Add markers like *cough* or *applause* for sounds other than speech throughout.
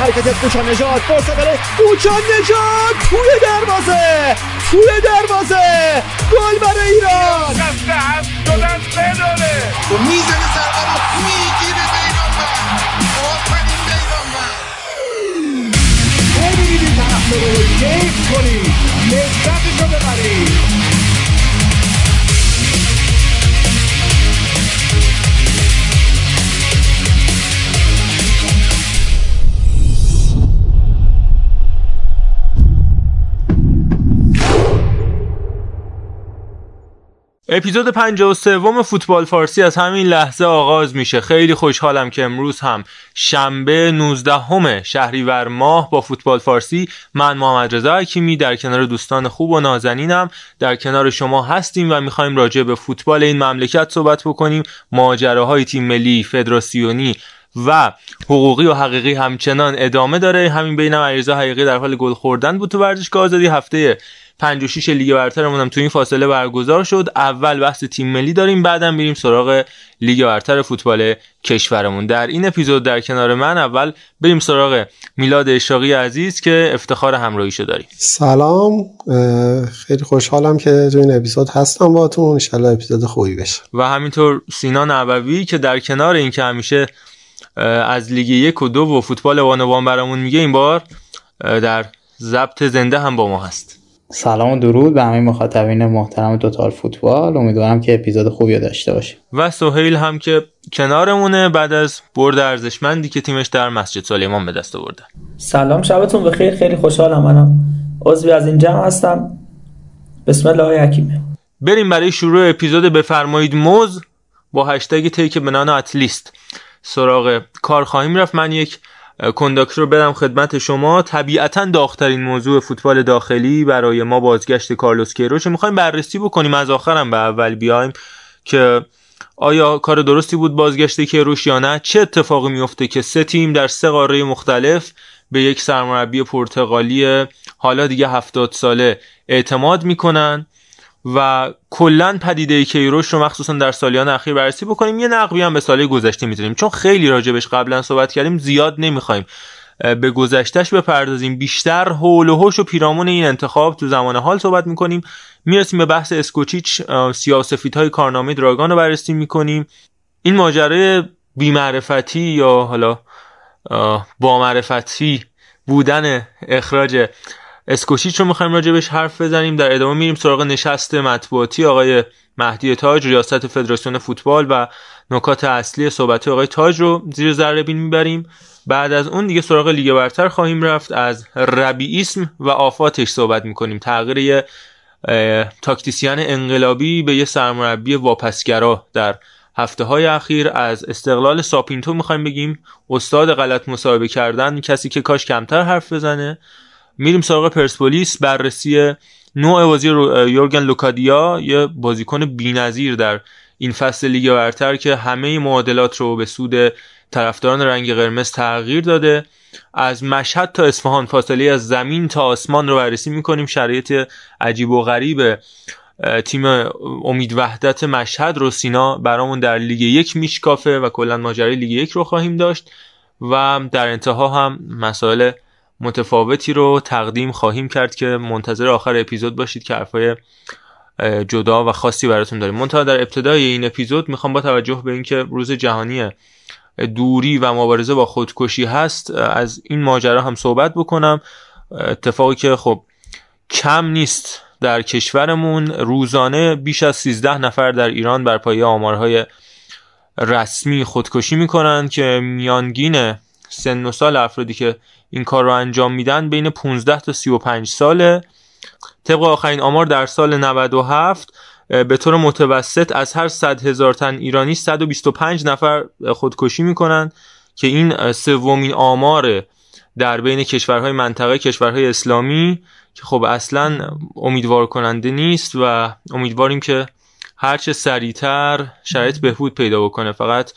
حرکت کوچان نجات فرصت برای کوچان نجات توی دروازه توی دروازه گل برای ایران بداره و می‌زنه سرقه رو می‌گیره بیرانوند آفرین بیرانوند ببینید طرف رو کیف کنید لذتشو ببرید اپیزود 53 فوتبال فارسی از همین لحظه آغاز میشه. خیلی خوشحالم که امروز هم شنبه 19 همه شهریور ماه با فوتبال فارسی من محمد رضا حکیمی در کنار دوستان خوب و نازنینم. در کنار شما هستیم و می‌خوایم راجع به فوتبال این مملکت صحبت بکنیم. ماجراهای تیم ملی فدراسیونی و حقوقی و حقیقی همچنان ادامه داره. همین بینم علیرضا حقیقی در حال گل خوردن بود تو ورزشگاه آزادی هفته 5 و 6 لیگ برترمون هم تو این فاصله برگزار شد. اول بحث تیم ملی داریم بعدم میریم سراغ لیگ برتر فوتبال کشورمون. در این اپیزود در کنار من اول بریم سراغ میلاد اشاقی عزیز که افتخار همراهیشو داریم. سلام. خیلی خوشحالم که تو این اپیزود هستم باهاتون ان اپیزود خوبی بشه. و همینطور سینا نبوی که در کنار این که همیشه از لیگ یک و دو و فوتبال وانوان برامون میگه این بار در ضبط زنده هم با ما هست. سلام و درود به همه مخاطبین محترم توتال فوتبال. امیدوارم که اپیزود خوبی داشته باشیم. و سهیل هم که کنارمونه بعد از برد ارزشمندی که تیمش در مسجد سلیمان به دست آورده. سلام شبتون بخیر. خیلی خوشحالم منم. عضوی از این جمع هستم. بسم الله حکیمه. بریم برای شروع اپیزود بفرمایید موز با هشتگ تیک بنان اتلیست. سراغ کار خواهیم رفت. من یک کنداکتور رو بدم خدمت شما. طبیعتا داغترین موضوع فوتبال داخلی برای ما بازگشت کارلوس کیروش می‌خوایم بررسی بکنیم؟ از آخرم به اول بیایم که آیا کار درستی بود بازگشت کیروش یا نه؟ چه اتفاقی میفته که سه تیم در سه قاره مختلف به یک سرمربی پرتغالی حالا دیگه هفتاد ساله اعتماد می‌کنن؟ و کلا پدیده کیروش رو مخصوصا در سالیان اخیر بررسی بکنیم. یه نقبی هم به سال گذشته می‌تونیم. چون خیلی راجبش قبلا صحبت کردیم زیاد نمی‌خوایم به گذشتهش بپردازیم. بیشتر هول و هوش و پیرامون این انتخاب تو زمان حال صحبت می‌کنیم. می‌رسیم به بحث اسکوچیچ سیاسفیت های کارنامه دراگان رو بررسی می‌کنیم. این ماجرای بیمعرفتی یا حالا با معرفتی بودن اخراج اسکوشیچ رو می‌خوایم راجبش حرف بزنیم. در ادامه میریم سراغ نشست مطبوعاتی آقای مهدی تاج ریاست فدراسیون فوتبال و نکات اصلی صحبت آقای تاج رو زیر ذره بین می‌بریم. بعد از اون دیگه سراغ لیگ برتر خواهیم رفت. از ربیعیسم و آفاتش صحبت می‌کنیم. تغییر یه تاکتیسیان انقلابی به یه سرمربی واپسگرا در هفته های اخیر. از استقلال ساپینتو می‌خوایم بگیم. استاد غلط مصاحبه کردن کسی که کاش کمتر حرف بزنه. میریم سراغ پرسپولیس. بررسی نوع بازی یورگن لوکادیا یه بازیکن بی‌نظیر در این فصل لیگ برتر که همه معادلات رو به سود طرفداران رنگ قرمز تغییر داده. از مشهد تا اصفهان فاصله از زمین تا آسمان رو بررسی می‌کنیم. شرایط عجیب و غریب تیم امید وحدت مشهد رو سینا برامون در لیگ یک میشکافه و کلا ماجرای لیگ یک رو خواهیم داشت. و در انتها هم مسائل متفاوتی رو تقدیم خواهیم کرد که منتظر آخر اپیزود باشید که حرفای جدا و خاصی براتون داریم. منتها در ابتدای این اپیزود می‌خوام با توجه به اینکه روز جهانی دوری و مبارزه با خودکشی هست از این ماجرا هم صحبت بکنم. اتفاقی که خب کم نیست در کشورمون روزانه بیش از 13 نفر در ایران بر پایه آمارهای رسمی خودکشی می‌کنن که میانگین سن و سال افرادی که این کار رو انجام میدن بین 15 تا 35 ساله. طبق آخرین آمار در سال 97 به طور متوسط از هر 100 هزار تن ایرانی 125 نفر خودکشی می‌کنن که این سومین آمار در بین کشورهای منطقه کشورهای اسلامی که خب اصلا امیدوار کننده نیست و امیدواریم که هرچه سریعتر شرایط بهبود پیدا بکنه. فقط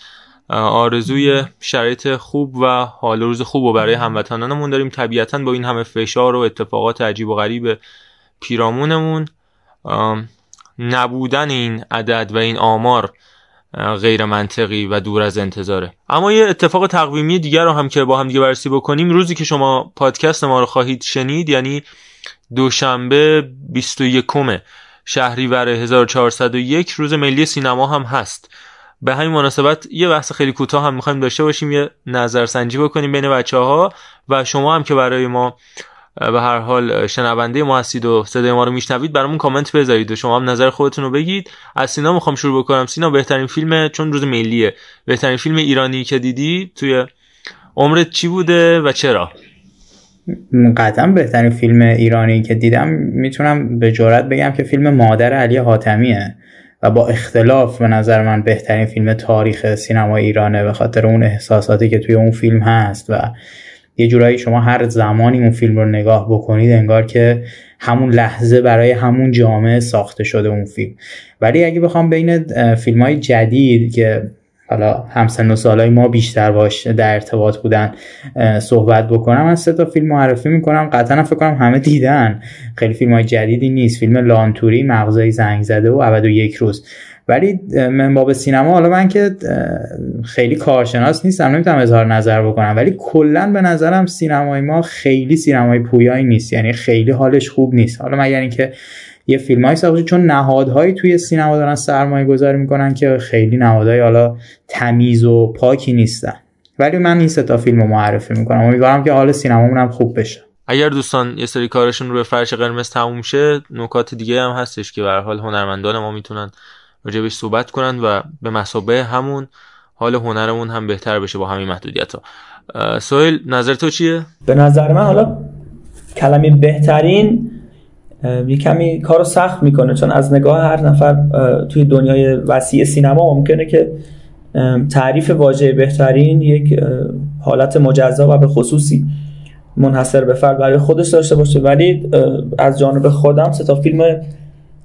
آرزوی شرایط خوب و حال روز خوب و برای هموطنانمون داریم. طبیعتا با این همه فشار و اتفاقات عجیب و غریب پیرامونمون نبودن این عدد و این آمار غیر منطقی و دور از انتظاره. اما یه اتفاق تقویمی دیگر رو هم که با هم دیگه بررسی بکنیم. روزی که شما پادکست ما رو خواهید شنید یعنی دوشنبه 21 شهریور 1401 روز ملی سینما هم هست. به همین مناسبت یه بحث خیلی کوتاه هم می‌خوایم داشته باشیم یه نظرسنجی بکنیم بین بچه ها و شما هم که برای ما به هر حال شنونده ما هستید و صدای ما رو میشنوید برامون کامنت بذارید و شما هم نظر خودتون رو بگید. از سینا می‌خوام شروع بکنم. سینا بهترین فیلم چون روز ملیه. بهترین فیلم ایرانی که دیدی توی عمرت چی بوده و چرا؟ قطعا بهترین فیلم ایرانی که دیدم می‌تونم به جرات بگم که فیلم مادر علی حاتمیه. و با اختلاف به نظر من بهترین فیلم تاریخ سینما ایرانه به خاطر اون احساساتی که توی اون فیلم هست و یه جورایی شما هر زمانی اون فیلم رو نگاه بکنید انگار که همون لحظه برای همون جامعه ساخته شده اون فیلم. ولی اگه بخوام بین فیلم های جدید که حالا همسن و سالای ما بیشتر باش در ارتباط بودن صحبت بکنم. از سه تا فیلم معرفی می‌کنم. قطعا فکر کنم همه دیدن. خیلی فیلم های جدیدی نیست. فیلم لانتوری مغزای زنگ زده و ابد و یک روز. ولی من باب سینما حالا من که خیلی کارشناس نیستم نمی‌تونم اظهار نظر بکنم. ولی کلا به نظرم سینمای ما خیلی سینمای پویایی نیست. یعنی خیلی حالش خوب نیست. حالا مگر اینکه یه فیلم های ساخته چون نهادهایی توی سینما دارن سرمایه گذاری می‌کنن که خیلی نهادهای حالا تمیز و پاکی نیستن. ولی من این ستا فیلم رو معرفی می‌کنم. امیدوارم که حال سینمامون هم خوب بشه. اگر دوستان یه سری کارشون رو به فرش قرمز تموم شه نکات دیگه هم هستش که به حال هنرمندان ما می‌تونن راجبش صحبت کنن و به مسابه همون حال هنرمون هم بهتر بشه با همین محدودیت ها سوهل نظر تو چیه؟ به نظر من حالا کلمه بهترین یه کمی کارو سخت می‌کنه. چون از نگاه هر نفر توی دنیای وسیع سینما ممکنه که تعریف واژه بهترین یک حالت مجزا و به خصوصی منحصر به فرد برای خودش داشته باشه. ولی از جانب خودم سه تا فیلم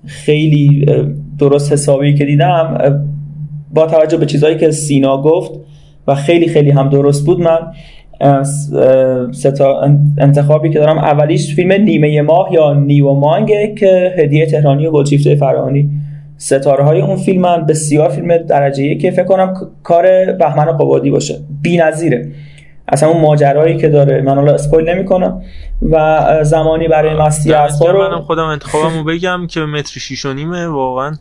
خیلی درست حسابی که دیدم با توجه به چیزهایی که سینا گفت و خیلی خیلی هم درست بود من ستا انتخابی که دارم. اولیش فیلم نیمه ماه یا نیو مانگه که هدیه تهرانی و گلچیفته فرهانی ستاره های اون فیلم من بسیار فیلم درجه که فکر کنم کار بهمن قبادی باشه. بی‌نظیره. اصلا اون ماجرایی که داره من حالا اسپویل نمی‌کنم. و زمانی برای مستی اسبا رو منم خودم انتخابمو بگم که متر 6 نیمه واقعا.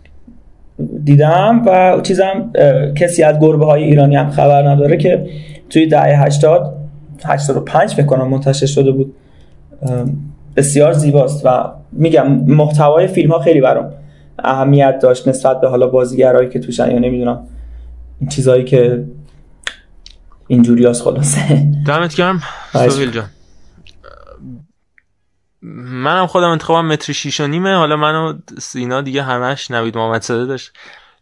دیدم و چیزم کسی از گربه های ایرانی هم خبر نداره که توی دهه 80 85 فکر کنم منتشر شده بود. بسیار زیباست و میگم محتوای فیلم ها خیلی برام اهمیت داشت نسبت به حالا بازیگرایی که توشن یا نمی‌دونم این چیزایی که اینجوری هست خلاصه. دمت گرم. سوهیل جان. منم خودم انتخابم متر شیش و نیمه. حالا منو سینا دیگه همش نوید محمد صده داشت.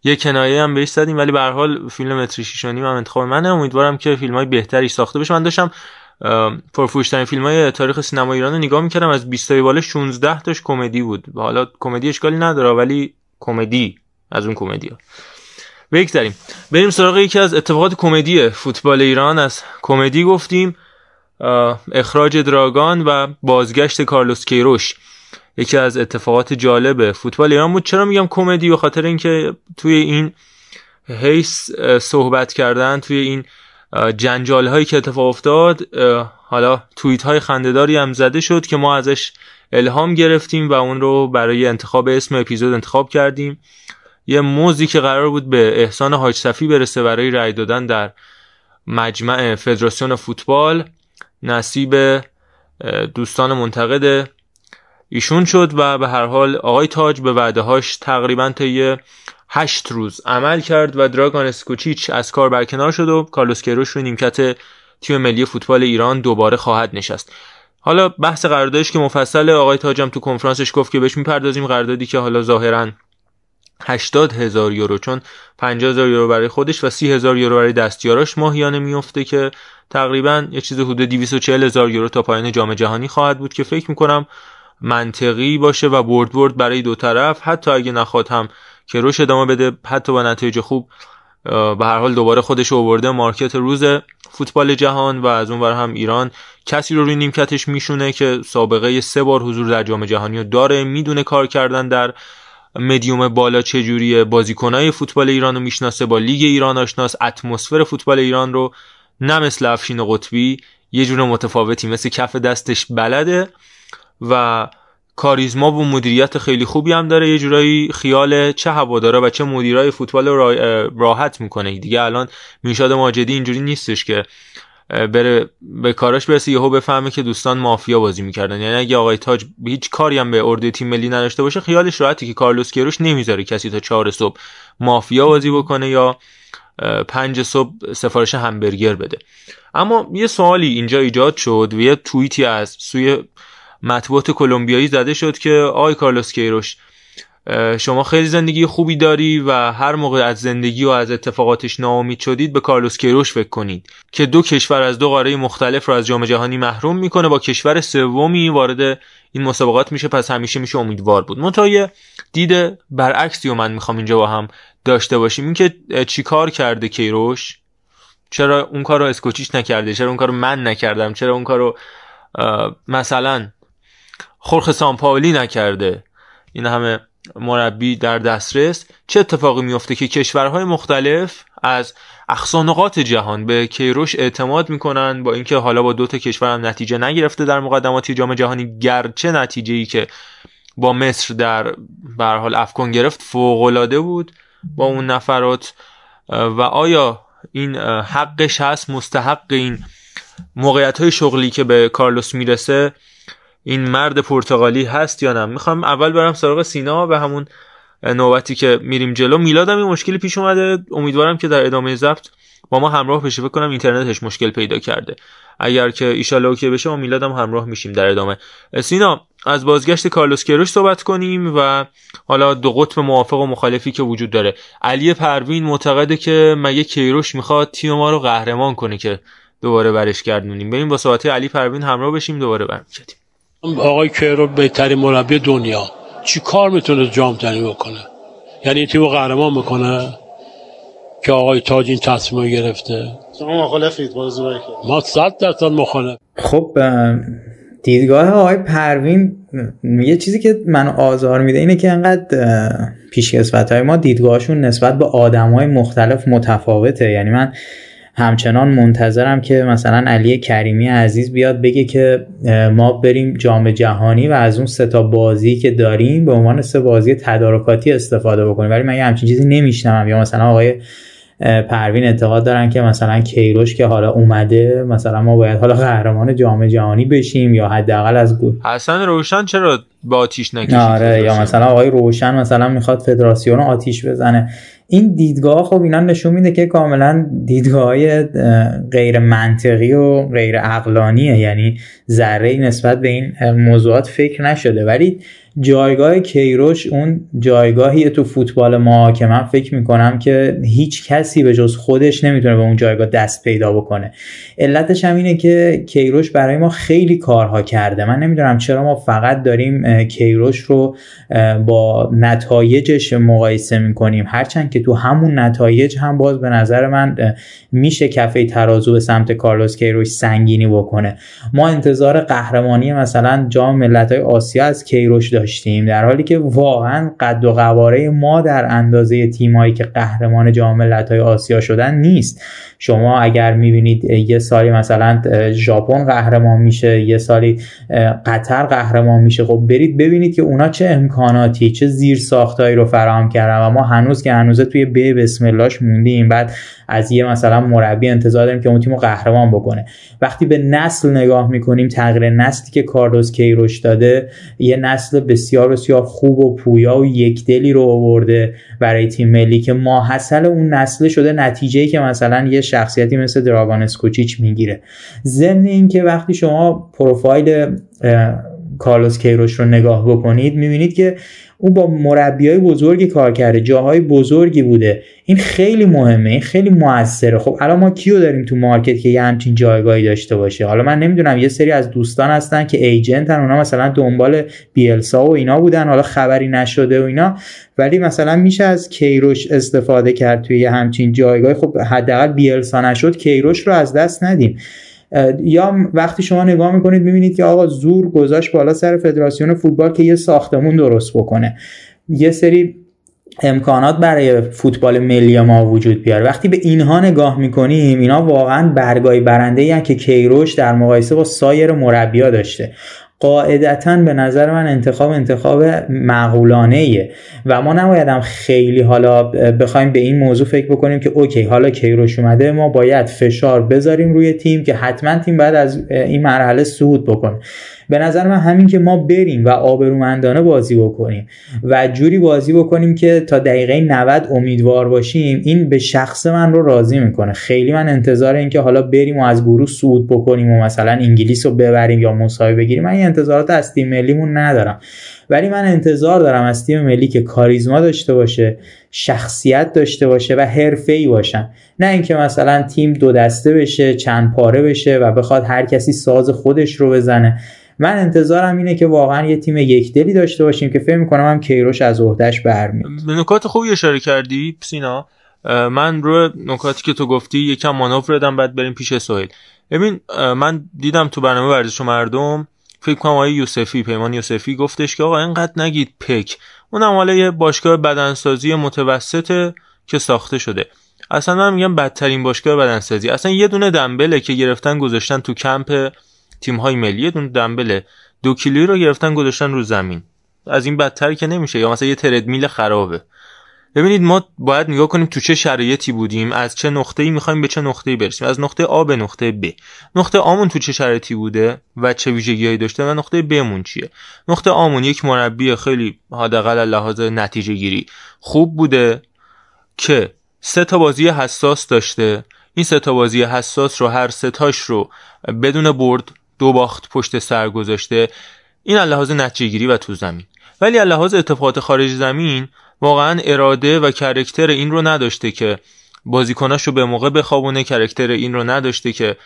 یه کنایه هم بهش زدیم ولی به حال فیلم متر شیش و نیم هم انتخاب منه. امیدوارم که فیلم های بهتری ساخته بشه. من داشتم پرفروشترین فیلم های تاریخ سینما ایران رو نگاه می‌کردم. از 20 تای بالا 16 تاش کمدی بود. حالا کمدی اشکالی نداره ولی کمدی. از اون کمدی ها. بگذاریم. بریم سراغ یکی از اتفاقات کمدی فوتبال ایران. از کمدی گفتیم اخراج دراگان و بازگشت کارلوس کیروش. یکی از اتفاقات جالب فوتبال ایران بود. چرا میگم کمدی؟ به خاطر اینکه توی این هیس صحبت کردن توی این جنجال هایی که اتفاق افتاد حالا توییت های خندهداری هم زده شد که ما ازش الهام گرفتیم و اون رو برای انتخاب اسم اپیزود انتخاب کردیم. یه موزی که قرار بود به احسان حاج صفی برسه برای رأی دادن در مجمع فدراسیون فوتبال نصیب دوستان منتقد ایشون شد و به هر حال آقای تاج به وعده هاش تقریبا تا یه هشت روز عمل کرد و دراگان اسکوچیچ از کار برکنار شد و کارلوس کیروش رو نیمکت تیم ملی فوتبال ایران دوباره خواهد نشست. حالا بحث قراردادش که مفصل آقای تاجم تو کنفرانسش گفت که بهش می‌پردازیم قراردادی که حالا ظاهرا 80 هزار یورو چون 50 هزار یورو برای خودش و 30 هزار یورو برای دستیاراش ماهیانه میفته که تقریبا یه چیز حدود 240 هزار یورو تا پایان جام جهانی خواهد بود که فکر می‌کنم منطقی باشه و برد برد برای دو طرف حتی اگه نخواد هم کروش ادامه بده حتی با نتایج خوب به هر حال دوباره خودش آورده. مارکت روز فوتبال جهان و از اون هم ایران کسی رو روی نیمکتش میشونه که سابقه سه بار حضور در جام جهانی رو داره می‌دونه کار کردن در مدیوم بالا چجوریه. بازیکنای فوتبال ایران رو می‌شناسه با لیگ ایران آشناس اتمسفر فوتبال ایران رو نه مثل افشین قطبی یه جور متفاوتی مثل کف دستش بلده. و کاریزما و مدیریت خیلی خوبی هم داره. یه جورایی خیال چه هواداره و چه مدیرای فوتبال رو راحت می‌کنه. دیگه الان میشاد ماجدی اینجوری نیستش که بره به کاراش برسه یهو بفهمه که دوستان مافیا بازی می‌کردن. یعنی اگه آقای تاج هیچ کاری هم به ارده تیم ملی نداشته باشه خیالش راحتی که کارلوس کیروش نمی‌ذاره کسی تا چهار صبح مافیا بازی بکنه یا پنج صبح سفارش همبرگر بده. اما یه سوالی اینجا ایجاد شد و یه توییتی از سوی مطبوعات کلمبیایی زده شد که آی کارلوس کیروش شما خیلی زندگی خوبی داری و هر موقع از زندگی و از اتفاقاتش ناامید شدید به کارلوس کیروش فکر کنید که دو کشور از دو قاره مختلف رو از جام جهانی محروم می‌کنه. با کشور سومی وارد این مسابقات میشه پس همیشه میشه امیدوار بود. منتها دید برعکسی و من می‌خوام اینجا با هم داشته باشیم. اینکه چیکار کرده کیروش؟ چرا اون کار رو نکرده؟ چرا اون کار رو من نکردم؟ چرا اون کار رو مثلا خورخ سامپاولی نکرده. این همه مربی در دسترس. چه اتفاقی میفته که کشورهای مختلف از اقصانقات جهان به کیروش اعتماد می‌کنن با اینکه حالا با دو تا کشور هم نتیجه نگرفته در مقدماتی جام جهانی گرچه نتیجه ای که با مصر در به حال افکن گرفت فوق بود با اون نفرات. و آیا این حقش هست؟ مستحق این موقعیت های شغلی که به کارلوس می‌رسه؟ این مرد پرتغالی هست یا نه. می‌خوام اول برم سراغ سینا به همون نوبتی که میریم جلو. میلادم این مشکلی پیش اومده. امیدوارم که در ادامه ضبط با ما همراه بشه. فکر کنم اینترنتش مشکل پیدا کرده. اگر که ایشالله اوکی بشه ما میلادم همراه میشیم در ادامه. سینا از بازگشت کارلوس کروش صحبت کنیم و حالا دو قطب موافق و مخالفی که وجود داره. علی پروین معتقده که مگه کیروش می‌خواد تیم ما رو قهرمان کنه که دوباره برش گردونیم. بریم با صحبت علی پروین همراه بشیم دوباره برمیگردیم. آقای کیرو بهترین مربی دنیا. چی کار می‌تونه جام جهانی بکنه؟ یعنی تیم قهرمان بکنه که آقای تاج این تصمیم گرفته؟ شما مخالفید بازی ما صد درصد مخالف. خب دیدگاه آقای پروین یه چیزی که من آزار میده اینه که انقدر پیشکسوت های ما دیدگاهشون نسبت به آدم های مختلف متفاوته. یعنی من همچنان منتظرم که مثلا علی کریمی عزیز بیاد بگه که ما بریم جام جهانی و از اون سه تا بازی که داریم به عنوان سه بازی تدارکاتی استفاده بکنیم. ولی من یه همچین چیزی نمیشنم یا مثلا آقای پروین اعتقاد دارن که مثلا کیروش که حالا اومده مثلا ما باید حالا قهرمان جام جهانی بشیم یا حداقل از حسن روشن چرا با آتیش نکشید؟ آره یا مثلا آقای روشن مثلا می‌خواد فدراسیون آتیش بزنه. این دیدگاه خب اینا نشون میده که کاملا دیدگاه غیر منطقی و غیر عقلانیه. یعنی ذره نسبت به این موضوعات فکر نشده. ولی جایگاه کیروش اون جایگاهی تو فوتبال ما که من فکر می‌کنم که هیچ کسی به جز خودش نمی‌تونه به اون جایگاه دست پیدا بکنه. علتش هم اینه که کیروش برای ما خیلی کارها کرده. من نمی‌دونم چرا ما فقط داریم کیروش رو با نتایجش مقایسه می‌کنیم. هرچند که تو همون نتایج هم باز به نظر من میشه کفه ترازو به سمت کارلوس کیروش سنگینی بکنه. ما انتظار قهرمانی مثلا جام ملت‌های آسیا از کیروش داشتیم در حالی که واقعا قد و قواره ما در اندازه تیمایی که قهرمان جام ملت‌های آسیا شدن نیست. شما اگر می‌بینید یه سالی مثلا ژاپن قهرمان میشه یه سالی قطر قهرمان میشه. خب برید ببینید که اونا چه امکاناتی چه زیر ساختایی رو فراهم کردن و ما هنوز که هنوز توی به بسم اللهش موندیم. بعد از یه مثلا مربی انتظار داریم که اون تیمو قهرمان بکنه. وقتی به نسل نگاه می‌کنیم تغییر نسلی که کاردوس کیروش داده یه نسل بسیار بسیار خوب و پویا و یکدلی رو آورده برای تیم ملی که ماحصل اون نسل شده. نتیجه که مثلا یه شخصیتی مثل دراگان اسکوچیچ می‌گیره. ضمن اینکه وقتی شما پروفایل کارلوس کیروش رو نگاه بکنید می‌بینید که او با مربی های بزرگی کار کرده جاهای بزرگی بوده. این خیلی مهمه این خیلی موثره. خب الان ما کیو داریم تو مارکت که یه همچین جایگاهی داشته باشه؟ حالا من نمی‌دونم یه سری از دوستان هستن که ایجنتن اونا مثلا دنبال بیلسا و اینا بودن حالا خبری نشده و اینا. ولی مثلا میشه از کیروش استفاده کرد توی یه همچین جایگاهی. خب حداقل بیلسا نشد کیروش رو از دست ندیم. یا وقتی شما نگاه می‌کنید می‌بینید که آقا زور گذاشت بالا سر فدراسیون فوتبال که یه ساختمون درست بکنه. یه سری امکانات برای فوتبال ملی ما وجود بیاره. وقتی به اینها نگاه می‌کنیم اینا واقعا برگای برنده که کیروش در مقایسه با سایر مربیا داشته. قاعدتا به نظر من انتخاب انتخاب معقولانه و ما نباید خیلی حالا بخوایم به این موضوع فکر بکنیم که اوکی حالا کیروش اومده ما باید فشار بذاریم روی تیم که حتما تیم باید از این مرحله صعود بکنه. به نظر من همین که ما بریم و آبرومندانه بازی بکنیم و جوری بازی بکنیم که تا دقیقه 90 امیدوار باشیم این به شخص من رو راضی می‌کنه. خیلی من انتظار این که حالا بریم و از گروه صعود بکنیم و مثلا انگلیس رو ببریم یا مساوی بگیریم. من این انتظارات از تیم ملیمون ندارم. ولی من انتظار دارم از تیم ملی که کاریزما داشته باشه شخصیت داشته باشه و ای باشن. نه اینکه مثلا تیم دو دسته بشه چند پاره بشه و بخواد هر کسی ساز خودش رو بزنه. من انتظارم اینه که واقعا یه تیم یک دلی داشته باشیم که فکر می‌کنم هم کیروش از عهدهش برمیاد به نکات خوبی اشاره کردی سینا. من رو نکاتی که تو گفتی یکم مانور دادم بعد بریم پیش سوهل ببین من دیدم تو برنامه ورزش و مردم فکر کنم آقای یوسفی پیمان یوسفی گفتش که آقا اینقدر نگید پک. اونم حالا یه باشگاه بدنسازی متوسطه که ساخته شده. اصلا من میگم بدترین باشگاه بدنسازی. اصلا یه دونه دنبله که گرفتن گذاشتن تو کمپ تیم های ملی دون دنبل دو کیلویی رو گرفتن گذاشتن رو زمین. از این بدتر که نمیشه. یا مثلا یه تردمیل خرابه. ببینید ما باید نگاه کنیم تو چه شرایطی بودیم از چه نقطه‌ای می‌خوایم به چه نقطه‌ای برسیم. از نقطه آ به نقطه ب. نقطه آمون تو چه شرایطی بوده و چه ویژگیهایی داشته و نقطه بمون چیه؟ نقطه آمون یک مربی خیلی حداقل لحاظ نتیجه گیری خوب بوده که سه تا بازی حساس داشته. این سه تا بازی حساس رو هر سه تاش رو بدون برد دو باخت پشت سر گذاشته این لحاظ نتیجهگیری و تو زمین. ولی لحاظ اتفاقات خارج زمین واقعا اراده و کرکتر این رو نداشته که بازیکناش رو به موقع بخوابونه character این رو نداشته که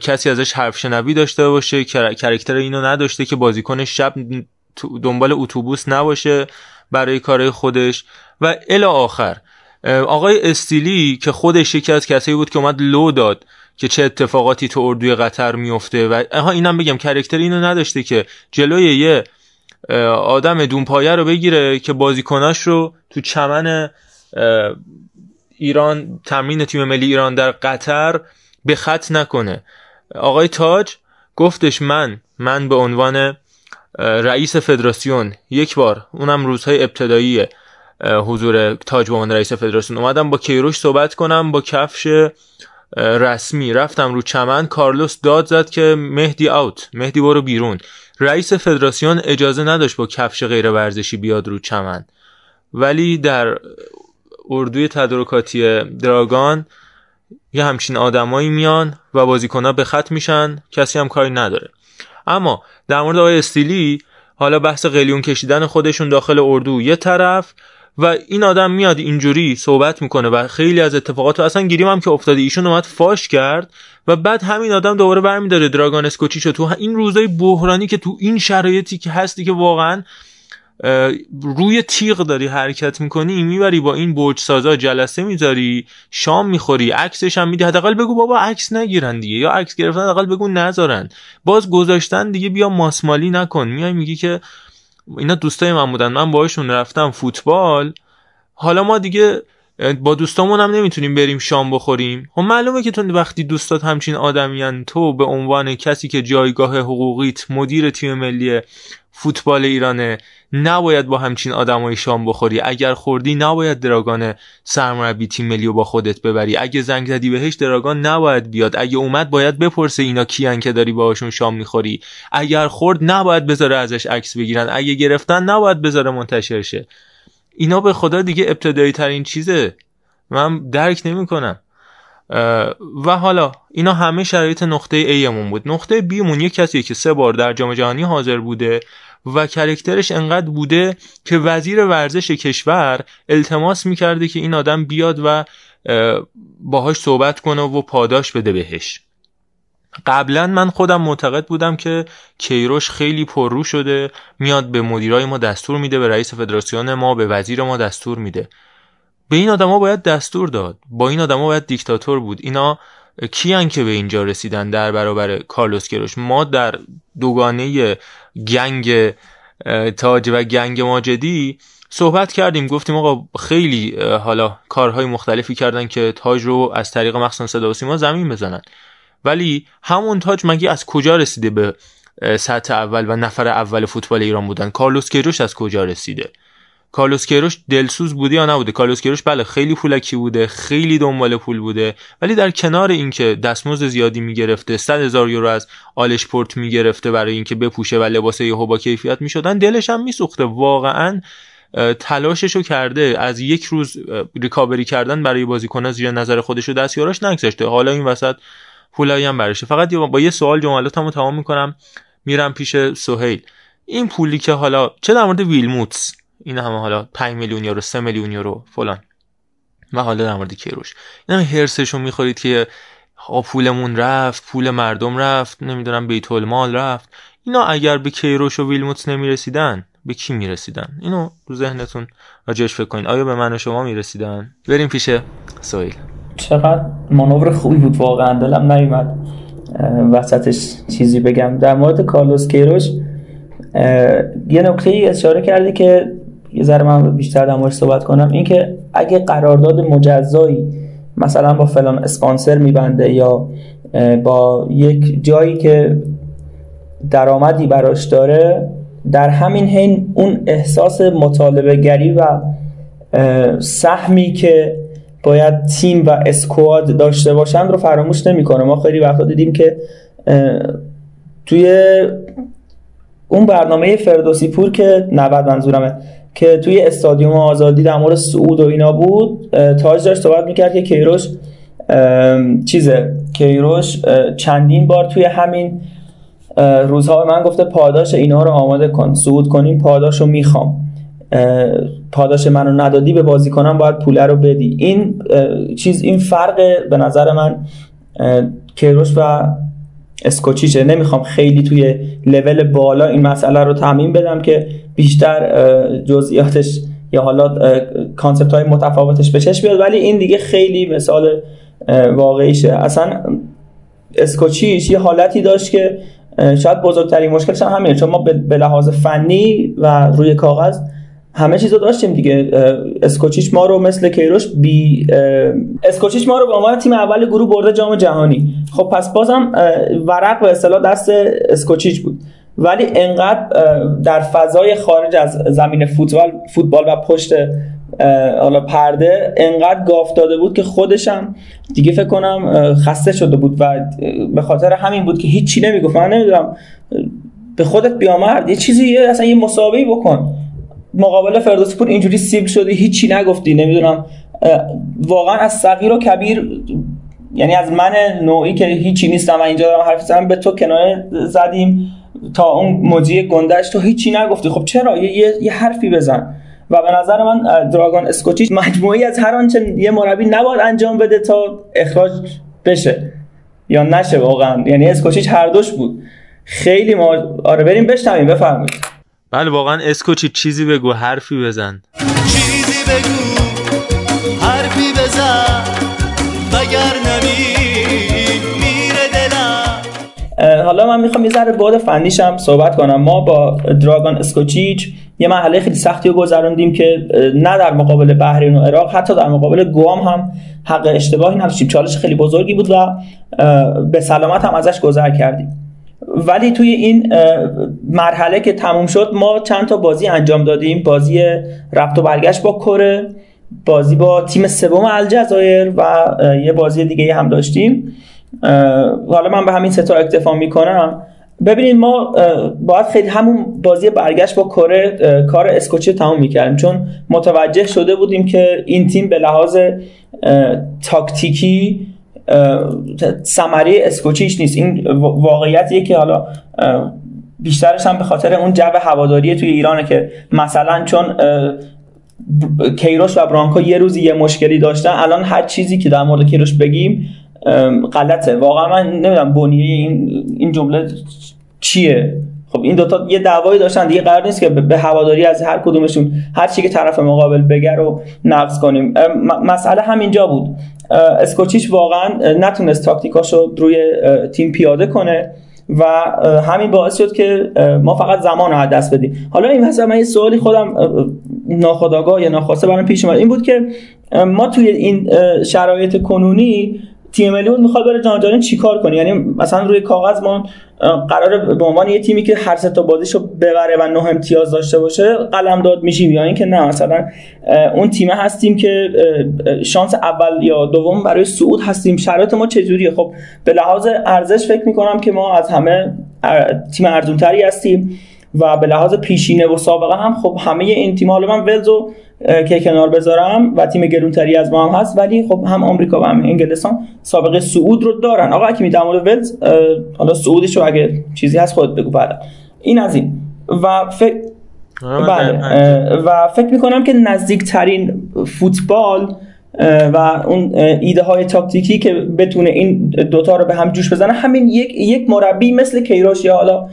کسی ازش حرف شنوی داشته باشه character اینو نداشته که بازیکن شب دنبال اتوبوس نباشه برای کارهای خودش. و الی آخر آقای استیلی که خودش یکی از کسایی بود که اومد لو داد که چه اتفاقاتی تو اردوی قطر میفته و ها اینم بگم character اینو نداشته که جلوی یه آدم دون‌پایه رو بگیره که بازیکناش رو تو چمن ایران تمرین تیم ملی ایران در قطر به خط نکنه. آقای تاج گفتش من من به عنوان رئیس فدراسیون یک بار اونم روزهای ابتدایی حضور تاج به عنوان رئیس فدراسیون اومدم با کیروش صحبت کنم با کفش رسمی. رفتم رو چمن کارلوس داد زد که مهدی اوت مهدی برو بیرون. رئیس فدراسیون اجازه نداشت با کفش غیر ورزشی بیاد رو چمن. ولی در اردوی تدارکاتی دراگان یه همچین آدمایی میان و بازیکنها به خط میشن کسی هم کاری نداره. اما در مورد آقای استیلی حالا بحث قلیون کشیدن خودشون داخل اردو یه طرف و این آدم میاد اینجوری صحبت می‌کنه و خیلی از اتفاقات اصلا گیریم هم که افتاده. ایشون اومد فاش کرد و بعد همین آدم دوباره برمیداره. دراگان اسکوچیشو تو این روزای بحرانی که تو این شرایطی که هستی که واقعا روی تیغ داری حرکت می‌کنی می‌بری با این برج سازا جلسه می‌ذاری شام می‌خوری عکسش هم میدی. حداقل بگو بابا عکس نگیرن دیگه. یا عکس گرفتن حداقل بگو نذارن. باز گذاشتن دیگه بیا ماسمالی نکن. میای میگی که اینا دوستای من بودن. من باهاشون رفتم فوتبال. حالا ما دیگه با دوستامون هم نمی‌تونیم بریم شام بخوریم. خب معلومه که تو وقتی دوستات همچین آدمیان تو به عنوان کسی که جایگاه حقوقیت مدیر تیم ملی فوتبال ایرانه نباید با همچین آدمای شام بخوری. اگر خوردی نباید دراگان سرمربی تیم ملی رو با خودت ببری. اگه زنگ زدی بهش دراگان نباید بیاد. اگه اومد باید بپرسه اینا کیان که داری باهاشون شام می‌خوری. اگر خورد نباید بذاره ازش عکس بگیرن. اگه گرفتن نباید بذاره منتشر شه. اینا به خدا دیگه ابتدایی ترین چیزه. من درک نمی‌کنم. و حالا اینا همه شرایط نقطه ایمون بود. نقطه بیمون یک کسی که سه بار در جام جهانی حاضر بوده و کرکترش انقدر بوده که وزیر ورزش کشور التماس می‌کرده که این آدم بیاد و باهاش صحبت کنه و پاداش بده بهش. قبلا من خودم معتقد بودم که کیروش خیلی پررو شده میاد به مدیرای ما دستور میده به رئیس فدراسیون ما به وزیر ما دستور میده. به این آدما باید دستور داد. با این آدما باید دیکتاتور بود. اینا کیان که به اینجا رسیدن در برابر کارلوس کیروش؟ ما در دوگانه گنگ تاج و گنگ ماجدی صحبت کردیم. گفتیم آقا خیلی حالا کارهای مختلفی کردن که تاج رو از طریق مخصوصا صدا و سیما زمین بزنن. ولی همون تاج مگه از کجا رسیده به سطح اول و نفر اول فوتبال ایران بودن؟ کارلوس کیروش از کجا رسیده؟ کارلوس کیروش دلسوز بوده یا نبوده؟ کارلوس کیروش بله خیلی پولکی بوده خیلی دنبال پول بوده ولی در کنار اینکه دستمزد زیادی می‌گرفته 100 هزار یورو از آلشپورت می‌گرفته برای اینکه بپوشه و لباس یهو با کیفیت می‌شدن دلش هم میسوخته. واقعا تلاششو کرده. از یک روز ریکاوری کردن برای بازیکن زیر نظر خودش و دستیاراش نگذاشته حالا این وسط پولایی هم برشه فقط با یه سوال جملاتمو تمام می‌کنم میرم پیش سهیل. این پولی که حالا چه در مورد ویلموتس؟ این همه حالا 5 میلیون یورو 3 میلیون یورو فلان. و حالا در مورد کیروش. این همه هرسشو می‌خورید که پولمون رفت پول مردم رفت نمی‌دونم بیت المال رفت. اینا اگر به کیروش و ویلموتس نمی‌رسیدن به کی می‌رسیدن؟ اینو تو ذهنتون راجعش فکر کنید آیا به من و شما می‌رسیدن؟ بریم پیش سویل چقدر مانور خوبی بود واقعا دلم نیومد وسطش چیزی بگم. در مورد کارلوس کیروش یه نکته ای اشاره کردی که یه ذره من بیشتر در موردش صحبت کنم این که اگه قرارداد مجزایی مثلا با فلان اسپانسر میبنده یا با یک جایی که درآمدی براش داره در همین حین اون احساس مطالبه گری و سهمی که باید تیم و اسکواد داشته باشند رو فراموش نمی‌کنه. ما خیلی وقتا دیدیم که توی اون برنامه فردوسی پور که 90 منظورمه که توی استادیوم آزادی در مورد سعود و اینا بود تاج داشت صحبت می‌کرد که کیروش چیزه کیروش چندین بار توی همین روزها به من گفته پاداش اینا رو آماده کن سعود کنیم پاداش رو می‌خوام. پاداش منو ندادی به بازی کنم باید پوله رو بدی. این چیز این فرق به نظر من کیروش و اسکوچیچه. نمی‌خوام خیلی توی لول بالا این مسئله رو تعمیم بدم که بیشتر جزئیاتش یا حالا concept های متفاوتش به چشم بیاد. ولی این دیگه خیلی مثال واقعیشه. اصلا اسکوچیچ یه حالتی داشت که شاید بزرگترین مشکلش هم همینه. چون ما به لحاظ فنی و روی کاغذ همه چیز رو داشتیم دیگه اسکوچیچ ما رو مثل کیروش بی اسکوچیچ ما رو به عنوان تیم اول گروه برده جام جهانی. خب پس بازم ورق به اصطلاح دست اسکوچیچ بود. ولی انقدر در فضای خارج از زمین فوتبال فوتبال و پشت حالا پرده انقدر گاف داده بود که خودشم دیگه فکر کنم خسته شده بود و به خاطر همین بود که هیچی نمی‌گفت. من نمی‌دونم به خودت بیامرد یه چیزی اصلا یه مسابقه بکن. مقابل فردوسی پور اینجوری سیبل شدی هیچی نگفتی نمی‌دونم. واقعا از صغیر و کبیر یعنی از من نوعی که هیچی نیستم و اینجا دارم حرف زدم به تو کنایه زدیم تا اون موجی گندش تو هیچی نگفتی. خب چرا؟ یه, یه حرفی بزن. و به نظر من دراگون اسکوچیچ مجموعی از هر آنچه یه مربی نباید انجام بده تا اخراج بشه. یا نشه واقعا. یعنی اسکوچیچ هر دوش بود. خیلی ما آره بریم بشنویم بفرمایید. بله واقعا اسکوچی چیزی بگو حرفی بزن. چیزی بگو حرفی بزن مگر میره دلم. حالا من می‌خوام یه ذره بعد فنیشم صحبت کنم. ما با دراگون اسکوچیچ یه مرحله خیلی سختی رو گذروندیم که نه در مقابل بحرین و عراق حتی در مقابل گوام هم حق اشتباهی نداشتیم چالش خیلی بزرگی بود و به سلامت هم ازش گذر کردیم. ولی توی این مرحله که تموم شد ما چند تا بازی انجام دادیم. بازی رفت و برگشت با کره بازی با تیم سوم الجزایر و یه بازی دیگه هم داشتیم. حالا من به همین ستا اکتفا می‌کنم. ببینید ما باید خیلی همون بازی برگشت با کره کار اسکوچی تموم می‌کردیم. چون متوجه شده بودیم که این تیم به لحاظ تاکتیکی ثمره اسکوچیش نیست. این واقعیتیه که حالا بیشترش هم به خاطر اون جو هواداری توی ایرانه که مثلا چون کیروش و برانکو یه روزی یه مشکلی داشتن الان هر چیزی که در مورد کیروش بگیم غلطه. واقعا من نمی‌دونم بنیه این این جمله چیه. خب این دوتا یه دعوایی داشتن دیگه قرار نیست که به هواداری از هر کدومشون هر چی که طرف مقابل بگه رو نقض کنیم. مسئله همینجا بود. اسکوچیچ واقعا نتونست تاکتیکاشو روی تیم پیاده کنه و همین باعث شد که ما فقط زمان رو دست بدیم. حالا این مثلا من یه سوالی خودم ناخداگاه یا ناخواسته برام پیش اومد. این بود که ما توی این شرایط کنونی تیم ملی می‌خواد بره جام جهانی چیکار کنه؟ یعنی مثلا روی کاغذ ما قرار به عنوان یه تیمی که هر سه تا بازیشو ببره و نه امتیاز داشته باشه قلم داد میشیم. یا اینکه نه مثلا اون تیمه هستیم که شانس اول یا دوم برای صعود هستیم. شرایط ما چجوریه؟ خب به لحاظ ارزش فکر می‌کنم که ما از همه تیم ارزونتری هستیم. و به لحاظ پیشینه و سابقه هم خب همه این تیم حالا من ولزو که کنار بذارم و تیم گرونتری از ما هم هست ولی خب هم آمریکا و هم انگلستان سابقه صعود رو دارن. آقا اکی در مورد ولز حالا صعودش رو اگه چیزی هست خود بگو. بعد این از این. و فکر بله و فکر می‌کنم که نزدیکترین فوتبال و اون ایده های تاکتیکی که بتونه این دوتا رو به هم جوش بزنه همین یک یک مربی مثل کیروش یا حالا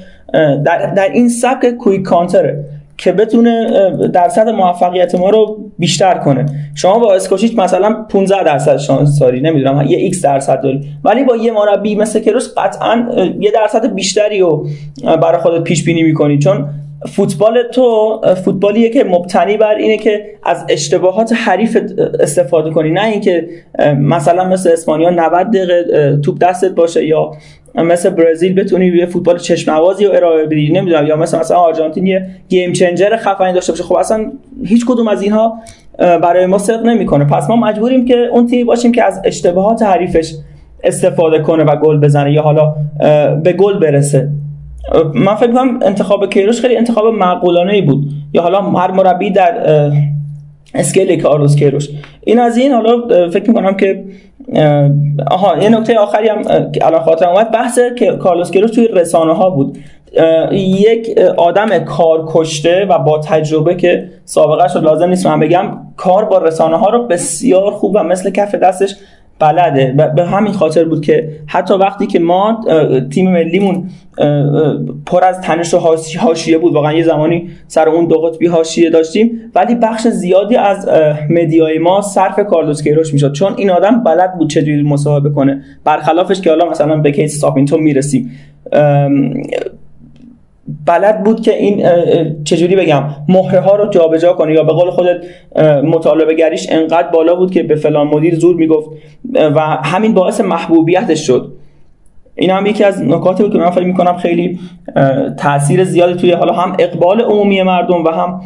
در, در این سبک quick counter ه که بتونه درصد موفقیت ما رو بیشتر کنه. شما با اسکوچیچ مثلا 15 درصد شانس داری نمی‌دونم یه x درصد داری. ولی با یه مربی مثل کیروش قطعا یه درصد بیشتری رو برای خودت پیش بینی می‌کنی. چون فوتبال تو فوتبالیه که مبتنی بر اینه که از اشتباهات حریف استفاده کنی. نه اینکه مثلا مثل اسپانیا 90 دقیقه توپ دستت باشه یا مثل برزیل بتونی یه فوتبال چشموازی رو ارائه بدی. نمی‌دونم. یا مثل مثلا آرژانتین یه گیم چنجر خفنی داشته باشه. خب اصلا هیچ کدوم از اینها برای ما صدق نمی‌کنه. پس ما مجبوریم که اون تیمی باشیم که از اشتباهات حریفش استفاده کنه و گل بزنه یا حالا به گل برسه. من فکر کنم انتخاب کیروش خیلی انتخاب معقولانه ای بود. یا حالا هر مربی در اسکیل کارلوس کیروش. این از این حالا فکر می‌کنم که آها یه نکته آخری هم الان خاطرم اومد بحث که کارلوس کیروش توی رسانه ها بود یک آدم کار کشته و با تجربه که سابقه شد لازم نیست من بگم کار با رسانه ها رو بسیار خوب و مثل کف دستش بلده. به همین خاطر بود که حتی وقتی که ما تیم ملیمون پر از تنش و حاشیه بود. واقعا یه زمانی سر اون دو قطبی حاشیه داشتیم. ولی بخش زیادی از media ی ما صرف کارلوس کیروش می‌شد. چون این آدم بلد بود چجوری مصاحبه کنه. برخلافش که حالا مثلا به case ساپینتو می‌رسیم. بلد بود که این چجوری بگم مهره ها رو جابجا کنه یا به قول خودت مطالبه گریش انقدر بالا بود که به فلان مدیر زور می‌گفت و همین باعث محبوبیتش شد. این هم یکی از نکاتی بود که من فکر می‌کنم خیلی تاثیر زیادی توی حالا هم اقبال عمومی مردم و هم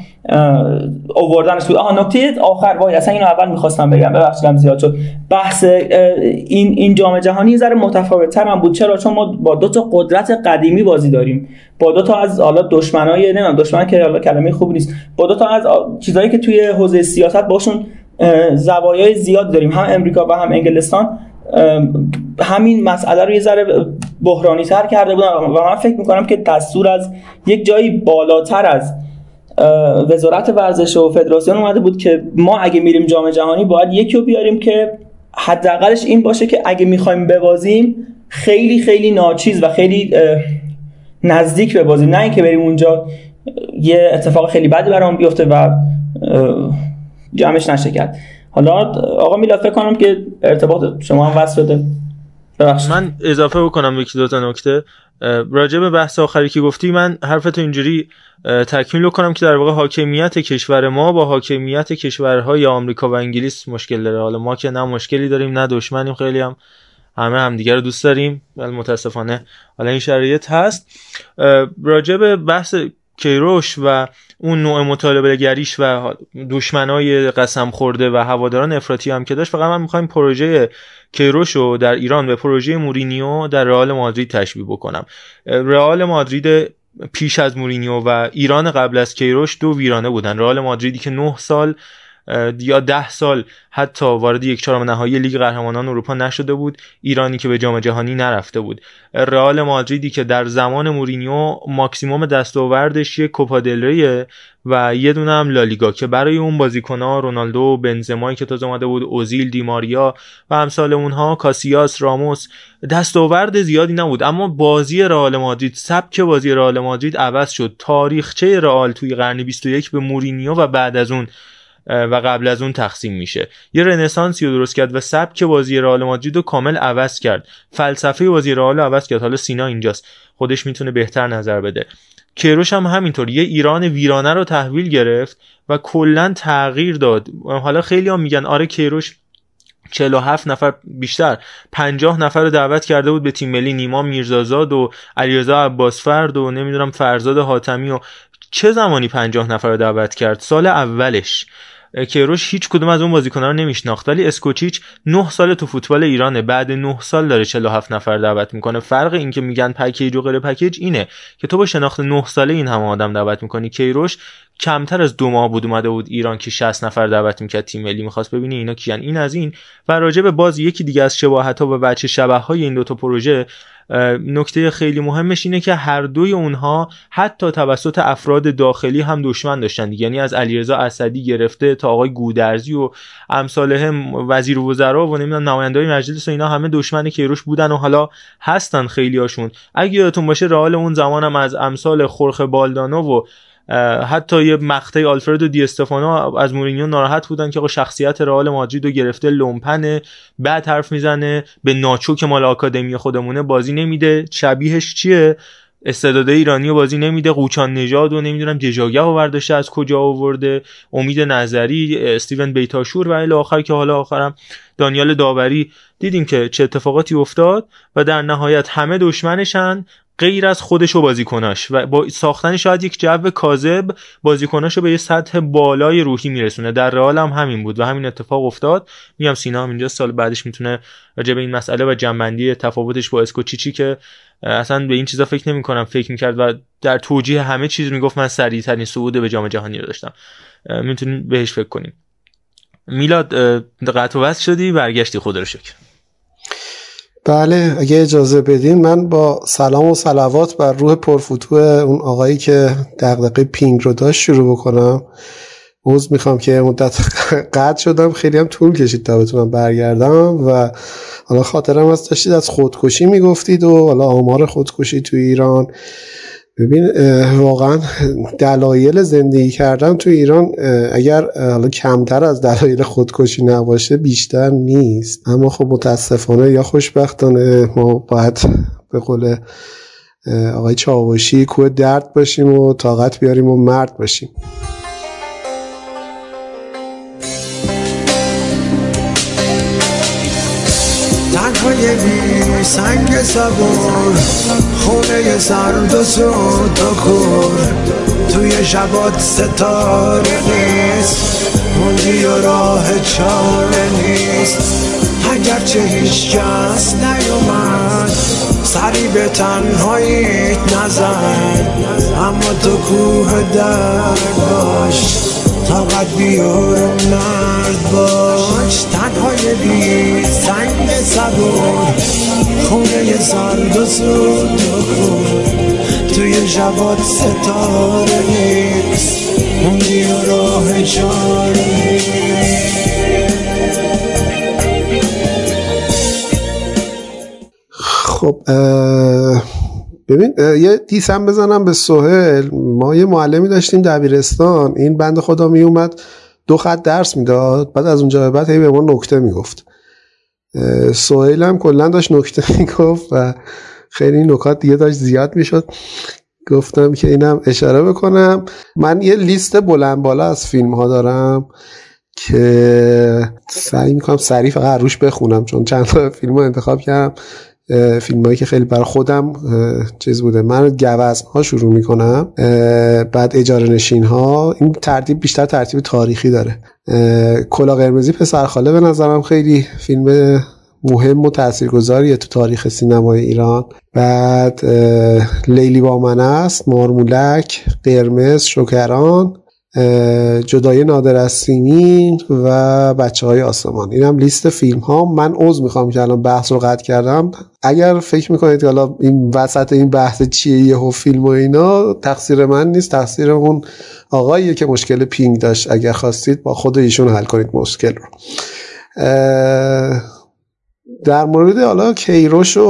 اووردنش بود. آها نکته آخر وای اصلا اینو اول می‌خواستم بگم ببخشید زیاد شد. بحث این این جام جهانی ذره متفاوت تر بود. چرا؟ چون ما با دو تا قدرت قدیمی بازی داریم. با دو تا از حالا دشمنای نمی‌دونم دشمن که حالا کلمه خوب نیست. با دو تا از چیزایی که توی حوزه سیاست باشون زوایای زیاد داریم. هم امریکا و هم انگلستان. همین مسئله رو یه ذره بحرانی تر کرده بودن و من فکر می‌کنم که دستور از یک جایی بالاتر از وزارت ورزش و فدراسیون اومده بود که ما اگه میریم جام جهانی باید یکی رو بیاریم که حداقلش این باشه که اگه می‌خوایم ببازیم خیلی خیلی ناچیز و خیلی نزدیک ببازیم. نه اینکه بریم اونجا یه اتفاق خیلی بدی برام بیفته و جمعش نشه کرد. حالا آقا میلاد فکر کنم که ارتباط شما هم وصل شده. ببخشید. من اضافه بکنم یکی دو تا نکته. راجع به بحث آخری که گفتی من حرفتو اینجوری تکمیل کنم که در واقع حاکمیت کشور ما با حاکمیت کشورهای آمریکا و انگلیس مشکل داره. حالا ما که نه مشکلی داریم نه دشمنیم خیلی هم. همه همدیگه رو دوست داریم ولی متاسفانه حالا این شرایط هست. راجع به بحث کیروش و اون نوع مطالبه گریش و دشمنای قسم خورده و هواداران افراطی هم که داشت فقط من می‌خوایم پروژه کیروش رو در ایران به پروژه مورینیو در رئال مادرید تشبیه بکنم. رئال مادرید پیش از مورینیو و ایران قبل از کیروش دو ویرانه بودن. رئال مادریدی که 9 سال یا ده سال حتی وارد یک چهارم نهایی لیگ قهرمانان اروپا نشده بود ایرانی که به جام جهانی نرفته بود. رئال مادریدی که در زمان مورینیو ماکسیموم دستاوردش یک کوپا دل و یه دونه هم لالیگا که برای اون بازیکن‌ها رونالدو بنزمایی که تازه اومده بود اوزیل دیماریا و امثال اونها کاسیاس راموس دستاورد زیادی نبود. اما بازی رئال مادرید سبک بازی رئال مادرید عوض شد. تاریخچه رئال توی قرن 21 به مورینیو و بعد از اون و قبل از اون تقسیم میشه. یه رنسانسی رو درست کرد و سبک بازی رئال مادرید رو کامل عوض کرد. فلسفه بازی رئال عوض کرد. حالا سینا اینجاست. خودش می‌تونه بهتر نظر بده. کیروش هم همینطور. یه ایران ویرانه رو تحویل گرفت و کلا تغییر داد. حالا خیلی هم میگن آره کیروش 47 نفر بیشتر. 50 نفر رو دعوت کرده بود به تیم ملی. نیما میرزازاد و علیرضا عباسفرد و نمی‌دونم فرزاد حاتمی و چه زمانی 50 نفر رو دعوت کرد؟ سال اولش. کیروش هیچ کدوم از اون بازیکن‌ها رو نمیشناخت. ولی اسکوچیچ 9 سال تو فوتبال ایرانه. بعد 9 سال داره 47 نفر دعوت می‌کنه. فرق این که میگن پکیج و غیر پکیج اینه که تو با شناخت 9 ساله این همه آدم دعوت می‌کنی. کیروش کمتر از دو ماه بود اومده بود ایران که 60 نفر دعوت می‌کرد تیم ملی می‌خواست ببینه اینا کیان. این از این. و راجع به باز یکی دیگه از شباهت ها و بچه شبه های این دوتا پروژه نکته خیلی مهمش اینه که هر دوی اونها حتی توسط افراد داخلی هم دشمن داشتن یعنی از علیرضا اسدی گرفته تا آقای گودرزی و امثال هم وزیر وزرا و نمی‌دونم نمایندای مجلس و اینا همه دشمن کیروش بودن و حالا هستن خیلی هاشون اگه یادتون باشه رئال اون زمانم از امثال خرخ بالدانو و حتی یه مقطع آلفردو دی استفانو از مورینیو ناراحت بودن که آقا شخصیت رئال مادرید رو گرفته لومپنه بعد حرف می‌زنه به ناچو که مال آکادمی خودمونه بازی نمیده. شبیهش چیه؟ استعداد ایرانی بازی نمیده. قوچان نژاد و نمی‌دونم دژاگه و برداشته از کجا آورده. امید نظری استیون بیتاشور و الی آخر که حالا آخرم دانیال داوری. دیدیم که چه اتفاقاتی افتاد و در نهایت همه دشمنشن. غیر از خودش و بازیکناش و با ساختن شاید یک جو کاذب بازیکناش رو به یه سطح بالای روحی میرسونه. در رئال هم همین بود و همین اتفاق افتاد. میگم سینا هم اینجا سال بعدش می‌تونه راجع به این مسئله و جنبندی تفاوتش با اسکوچیچی که اصلا به این چیزا فکر نمی کنم فکر می‌کرد و در توجیه همه چیز می‌گفت من سریع ترین صعود به جام جهانی رو داشتم. می‌تونیم بهش فکر کنیم. میلاد قطع و شدی؟ برگشتی. خود رو شکر. بله اگه اجازه بدین من با سلام و صلوات بر روح پرفتوه اون آقایی که دقدقه پینگ رو داشت شروع بکنم. عوض می‌خوام که مدت *laughs* قطع شدم خیلی هم طول کشید تا بتونم برگردم و حالا خاطرم از داشتید از خودکشی می‌گفتید و حالا آمار خودکشی تو ایران. ببین واقعا دلایل زندگی کردن تو ایران اگر حالا کمتر از دلایل خودکشی نباشه بیشتر نیست. اما خب متاسفانه یا خوشبختانه ما باید به قول آقای چاوشی کوه درد باشیم و طاقت بیاریم و مرد باشیم. تنهای سنگ سبور خونه سرد و سود و کور توی شبات ستاره نیست موندی و راه چاره نیست. اگرچه هیچ کس نیومد سری به تنهاییت نزن اما تو کوه درد باش طاقت بیار مرد باش. تنهای بی سنگ سبور خونه سرد و سود و توی جواد ستاره نیست. موندی و راه چاره خب ببین یه دیسم بزنم به سوهل ما یه معلمی داشتیم دبیرستان. این بند خدا می اومد دو خط درس می‌داد. بعد از اونجا به بعد هی به ما نکته می‌گفت. سوهل هم کلا داشت نکته *laughs* می‌گفت و خیلی نکات دیگه داشت زیاد می‌شد. گفتم که اینم اشاره بکنم. من یه لیست بلند بالا از فیلم ها دارم که سعی می‌کنم سریع فقط روش بخونم چون چند تا فیلم رو انتخاب کردم. فیلم هایی که خیلی بر خودم چیز بوده. من گوزن ها شروع می‌کنم. بعد اجاره نشین ها این ترتیب بیشتر ترتیب تاریخی داره. کلا قرمزی پسرخاله به نظرم خیلی فیلم مهم و تاثیرگذاریه تو تاریخ سینمای ایران. بعد لیلی با من است مارمولک قرمز شکران. جدای نادر از سیمین و بچه های آسمان. این هم لیست فیلم ها من عوض می‌خوام که الان بحث رو قطع کردم. اگر فکر می‌کنید که حالا این وسط این بحث چیه یهو فیلم و اینا تقصیر من نیست. تقصیر اون آقاییه که مشکل پینگ داشت. اگر خواستید با خود ایشون حل کنید مشکل رو. در مورد حالا کیروش و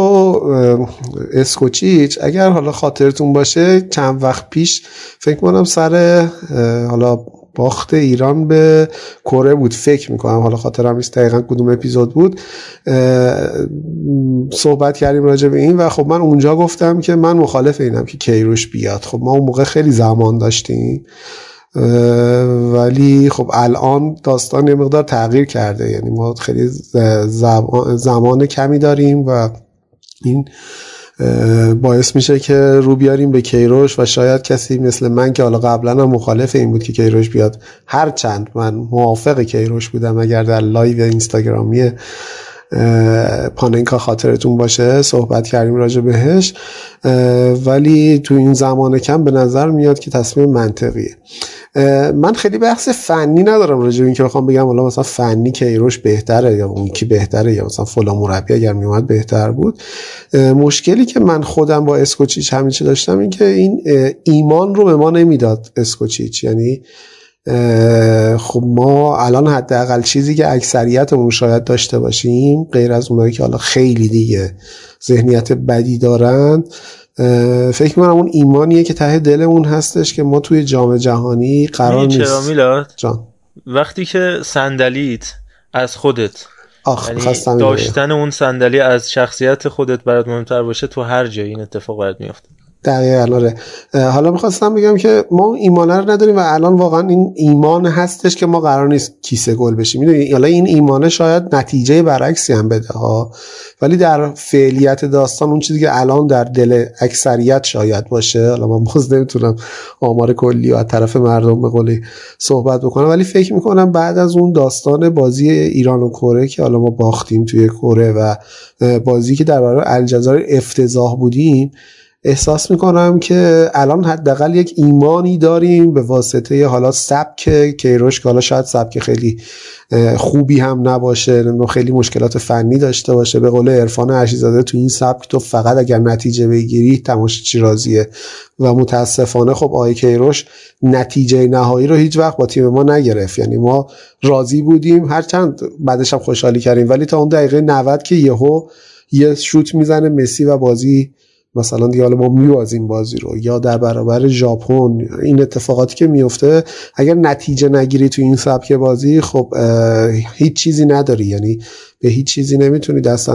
اسکوچیچ اگر حالا خاطرتون باشه چند وقت پیش فکر کنم سر حالا باخت ایران به کره بود. فکر می‌کنم حالا خاطرم نیست دقیقا کدوم اپیزود بود. صحبت کردیم راجع به این و خب من اونجا گفتم که من مخالف اینم که کیروش بیاد. خب ما اون موقع خیلی زمان داشتیم. ولی خب الان داستان یه مقدار تغییر کرده. یعنی ما خیلی زمان کمی داریم و این باعث میشه که رو بیاریم به کیروش و شاید کسی مثل من که حالا قبلا هم مخالف این بود که کیروش بیاد هر چند من موافق کیروش بودم اگر در live اینستاگرامی پاننکا خاطرتون باشه صحبت کردیم راجع بهش ولی تو این زمان کم به نظر میاد که تصمیم منطقیه. من خیلی بحث فنی ندارم راجع به اینکه بخوام بگم حالا مثلا فنی کیروش بهتره یا اون کی بهتره یا مثلا فلان مربی اگر میومد بهتر بود. مشکلی که من خودم با اسکوچیچ همیشه داشتم این که این ایمان رو به ما نمی‌داد اسکوچیچ. یعنی خب ما الان حداقل چیزی که اکثریتمون شاید داشته باشیم غیر از اونایی که حالا خیلی دیگه ذهنیت بدی دارن فکر می‌کنم اون ایمانیه که ته دلمون هستش که ما توی جام جهانی قرار می‌دونی چرا نیست. میلاد؟ جان. وقتی که صندلیت از خودت آخ یعنی. داشتن اون صندلی از شخصیت خودت برات مهمتر باشه تو هر جایی این اتفاق برات میفته دقیقا آره حالا می‌خواستم بگم که ما ایمانه رو نداریم و الان واقعا این ایمان هستش که ما قرار نیست کیسه گل بشیم. می‌دونی؟ حالا این ایمانه شاید نتیجه برعکسی هم بده ها. ولی در فعلیت داستان اون چیزی که الان در دل اکثریت شاید باشه حالا من باز نمی‌تونم آمار کلی و از طرف مردم به قولی صحبت بکنم ولی فکر می‌کنم بعد از اون داستان بازی ایران و کره که حالا ما باختیم توی کره و بازی که در برابر الجزایر افتضاح بودیم احساس می‌کنم که الان حداقل یک ایمانی داریم به واسطه حالا سبک کیروش که حالا شاید سبک خیلی خوبی هم نباشه نمی‌دونم خیلی مشکلات فنی داشته باشه. به قول عرفان عشیزاده تو این سبک تو فقط اگر نتیجه بگیری تماشاچی راضیه. و متاسفانه خب آقای کیروش نتیجه نهایی رو هیچ وقت با تیم ما نگرفت. یعنی ما راضی بودیم هرچند بعدش هم خوشحالی کردیم. ولی تا اون دقیقه 90 که یهو یه شوت می‌زنه مسی و بازی مثلا دیگه حالا ما میبازیم بازی رو یا در برابر ژاپن این اتفاقاتی که میفته اگر نتیجه نگیری تو این سبک بازی خب هیچ چیزی نداری. یعنی به هیچ چیزی نمی‌تونی دست,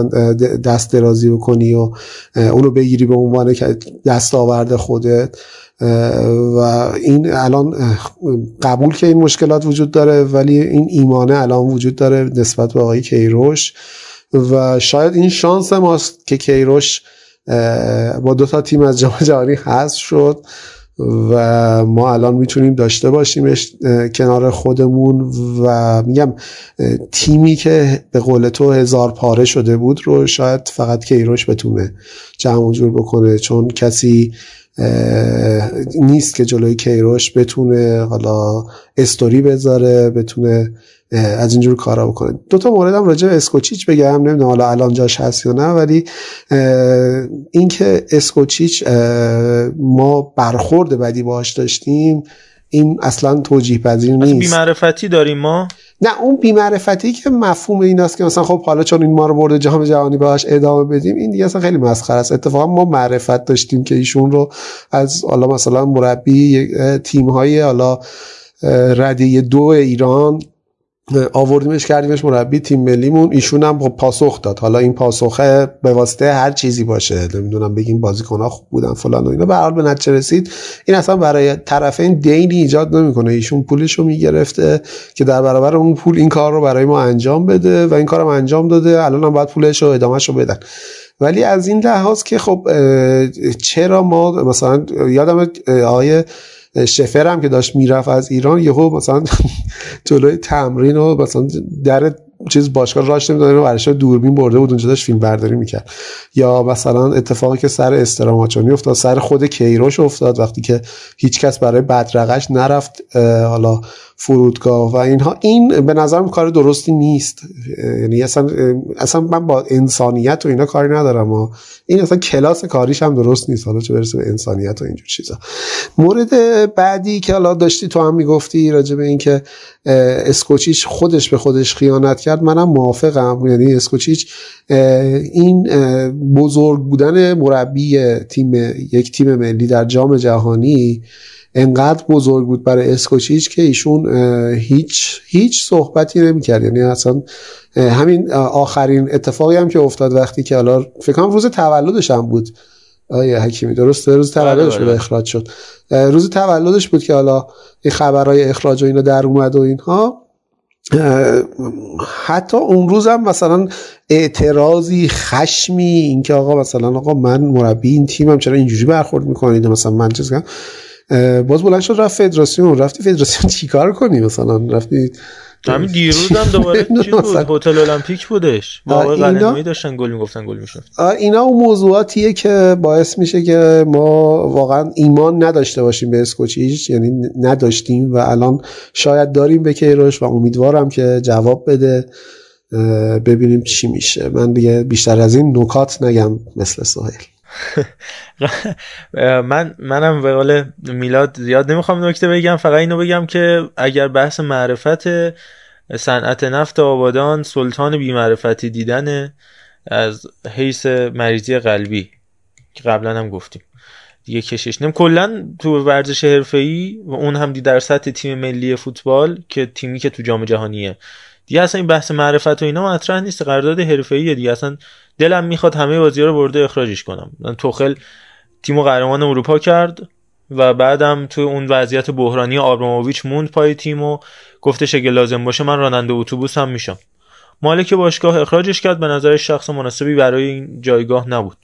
دست درازی بکنی و اونو بگیری به عنوان که دست آورده خودت و این الان قبول که این مشکلات وجود داره ولی این ایمانه الان وجود داره نسبت به آقای کیروش. و شاید این شانس ماست که کیروش با دو تا تیم از جام جهانی حذف شد و ما الان می‌تونیم داشته باشیمش اه، کنار خودمون و میگم تیمی که به قول تو هزار پاره شده بود رو شاید فقط کیروش بتونه جمع جور بکنه چون کسی نیست که جلوی کیروش بتونه حالا استوری بذاره بتونه از اینجور کارا بکنه. دو تا موردم راجع به اسکوچیچ بگم. نمی‌دونم حالا الان جاش هست یا نه ولی اینکه اسکوچیچ ما برخورد بدی باش داشتیم این اصلا توجیه پذیر نیست. بیمعرفتی داریم ما؟ نه اون بیمعرفتی که مفهوم این است که مثلا خب حالا چون این ما رو برده جام جهانی باش ادامه بدیم این دیگه اصلا خیلی مسخره است. اتفاقا ما معرفت داشتیم که ایشون رو از حالا مثلا مربی تیم های حالا رده دو ایران آوردیمش کردیمش مربی تیم ملیمون. ایشون هم خب پاسخ داد. حالا این پاسخه به واسطه هر چیزی باشه. نمی‌دونم بگیم بازیکن‌ها خوب بودن فلان و اینا. به هر به نتیجه رسید. این اصلا برای طرفین دینی ایجاد نمی‌کنه. ایشون پولش رو می‌گرفته که در برابر اون پول این کار رو برای ما انجام بده و این کارم انجام داده. الان هم باید پولش رو ادامهش رو بدن. ولی از این لحاظ که خب چرا ما مثلا یادم آقای شفر هم که داشت می‌رفت از ایران یهو مثلا جلوی تمرین و مثلا در چیز باشگاه راش نمی‌داد اینو ورشگاه دوربین برده بود اونجا داشت فیلم برداری می‌کرد. یا مثلا اتفاقی که سر استراماچونی افتاد سر خود کیروش افتاد وقتی که هیچکس برای بدرقش نرفت حالا فرودگاه و اینها این به نظرم کار درستی نیست. یعنی اصلا اصلا من با انسانیت و اینا کاری ندارم و این اصلا کلاس کاریش هم درست نیست. حالا چه برسه به انسانیت و اینجور چیزا. مورد بعدی که حالا داشتی تو هم می‌گفتی راجع به اینکه اسکوچیچ خودش به خودش خیانت کرد منم موافقم. یعنی اسکوچیچ این بزرگ بودن مربی تیم یک تیم ملی در جام جهانی انقدر بزرگ بود برای اسکوچیچ که ایشون هیچ هیچ صحبتی نمی‌کرد. یعنی اصلا همین آخرین اتفاقی هم که افتاد وقتی که حالا فکر کنم روز تولدش هم بود. آیه حکیمی درسته؟ روز تولدش بله، بود بله. اخراج شد. روز تولدش بود که حالا این خبرهای اخراج و اینا در اومد و اینها. حتی اون روز هم مثلا اعتراضی خشمی اینکه آقا مثلا آقا من مربی این تیمم چرا اینجوری برخورد می‌کنید؟ مثلا من چیز کنم. باز بلند شد رفت فدراسیون. رفتی فدراسیون چیکار کنی مثلا؟ رفتی همین دیروز هم دوباره *laughs* چیز بود؟ هتل المپیک بودش. اینا- قلنویی داشتن گل می‌گفتن گل می‌شد. اینا اون موضوعاتیه که باعث میشه که ما واقعا ایمان نداشته باشیم به اسکوچیچ یعنی نداشتیم و الان شاید داریم به کیروش و امیدوارم که جواب بده. ببینیم چی میشه. من دیگه بیشتر از این نکات نگم مثل سهیل. من منم به قول میلاد زیاد نمی‌خوام نکته بگم فقط اینو بگم که اگر بحث معرفت صنعت نفت آبادان سلطان بیمعرفتی دیدن از حیث مریضی قلبی که قبلا هم گفتیم. دیگه کشش نیم کلا تو ورزش حرفه‌ای و اون هم در سطح تیم ملی فوتبال که تیمی که تو جام جهانیه. دیگه اصلا این بحث معرفت و اینا مطرح نیست قرارداد حرفه‌ایه دیگه. اصلا دلم می‌خواد همه بازی‌ها رو برده اخراجش کنم. من توخل تیمو قهرمان اروپا کرد و بعدم تو اون وضعیت بحرانی آبراموویچ موند پای تیم و گفتش اگه لازم باشه من راننده اتوبوس هم میشم. مالک باشگاه اخراجش کرد. به نظر شخص مناسبی برای این جایگاه نبود.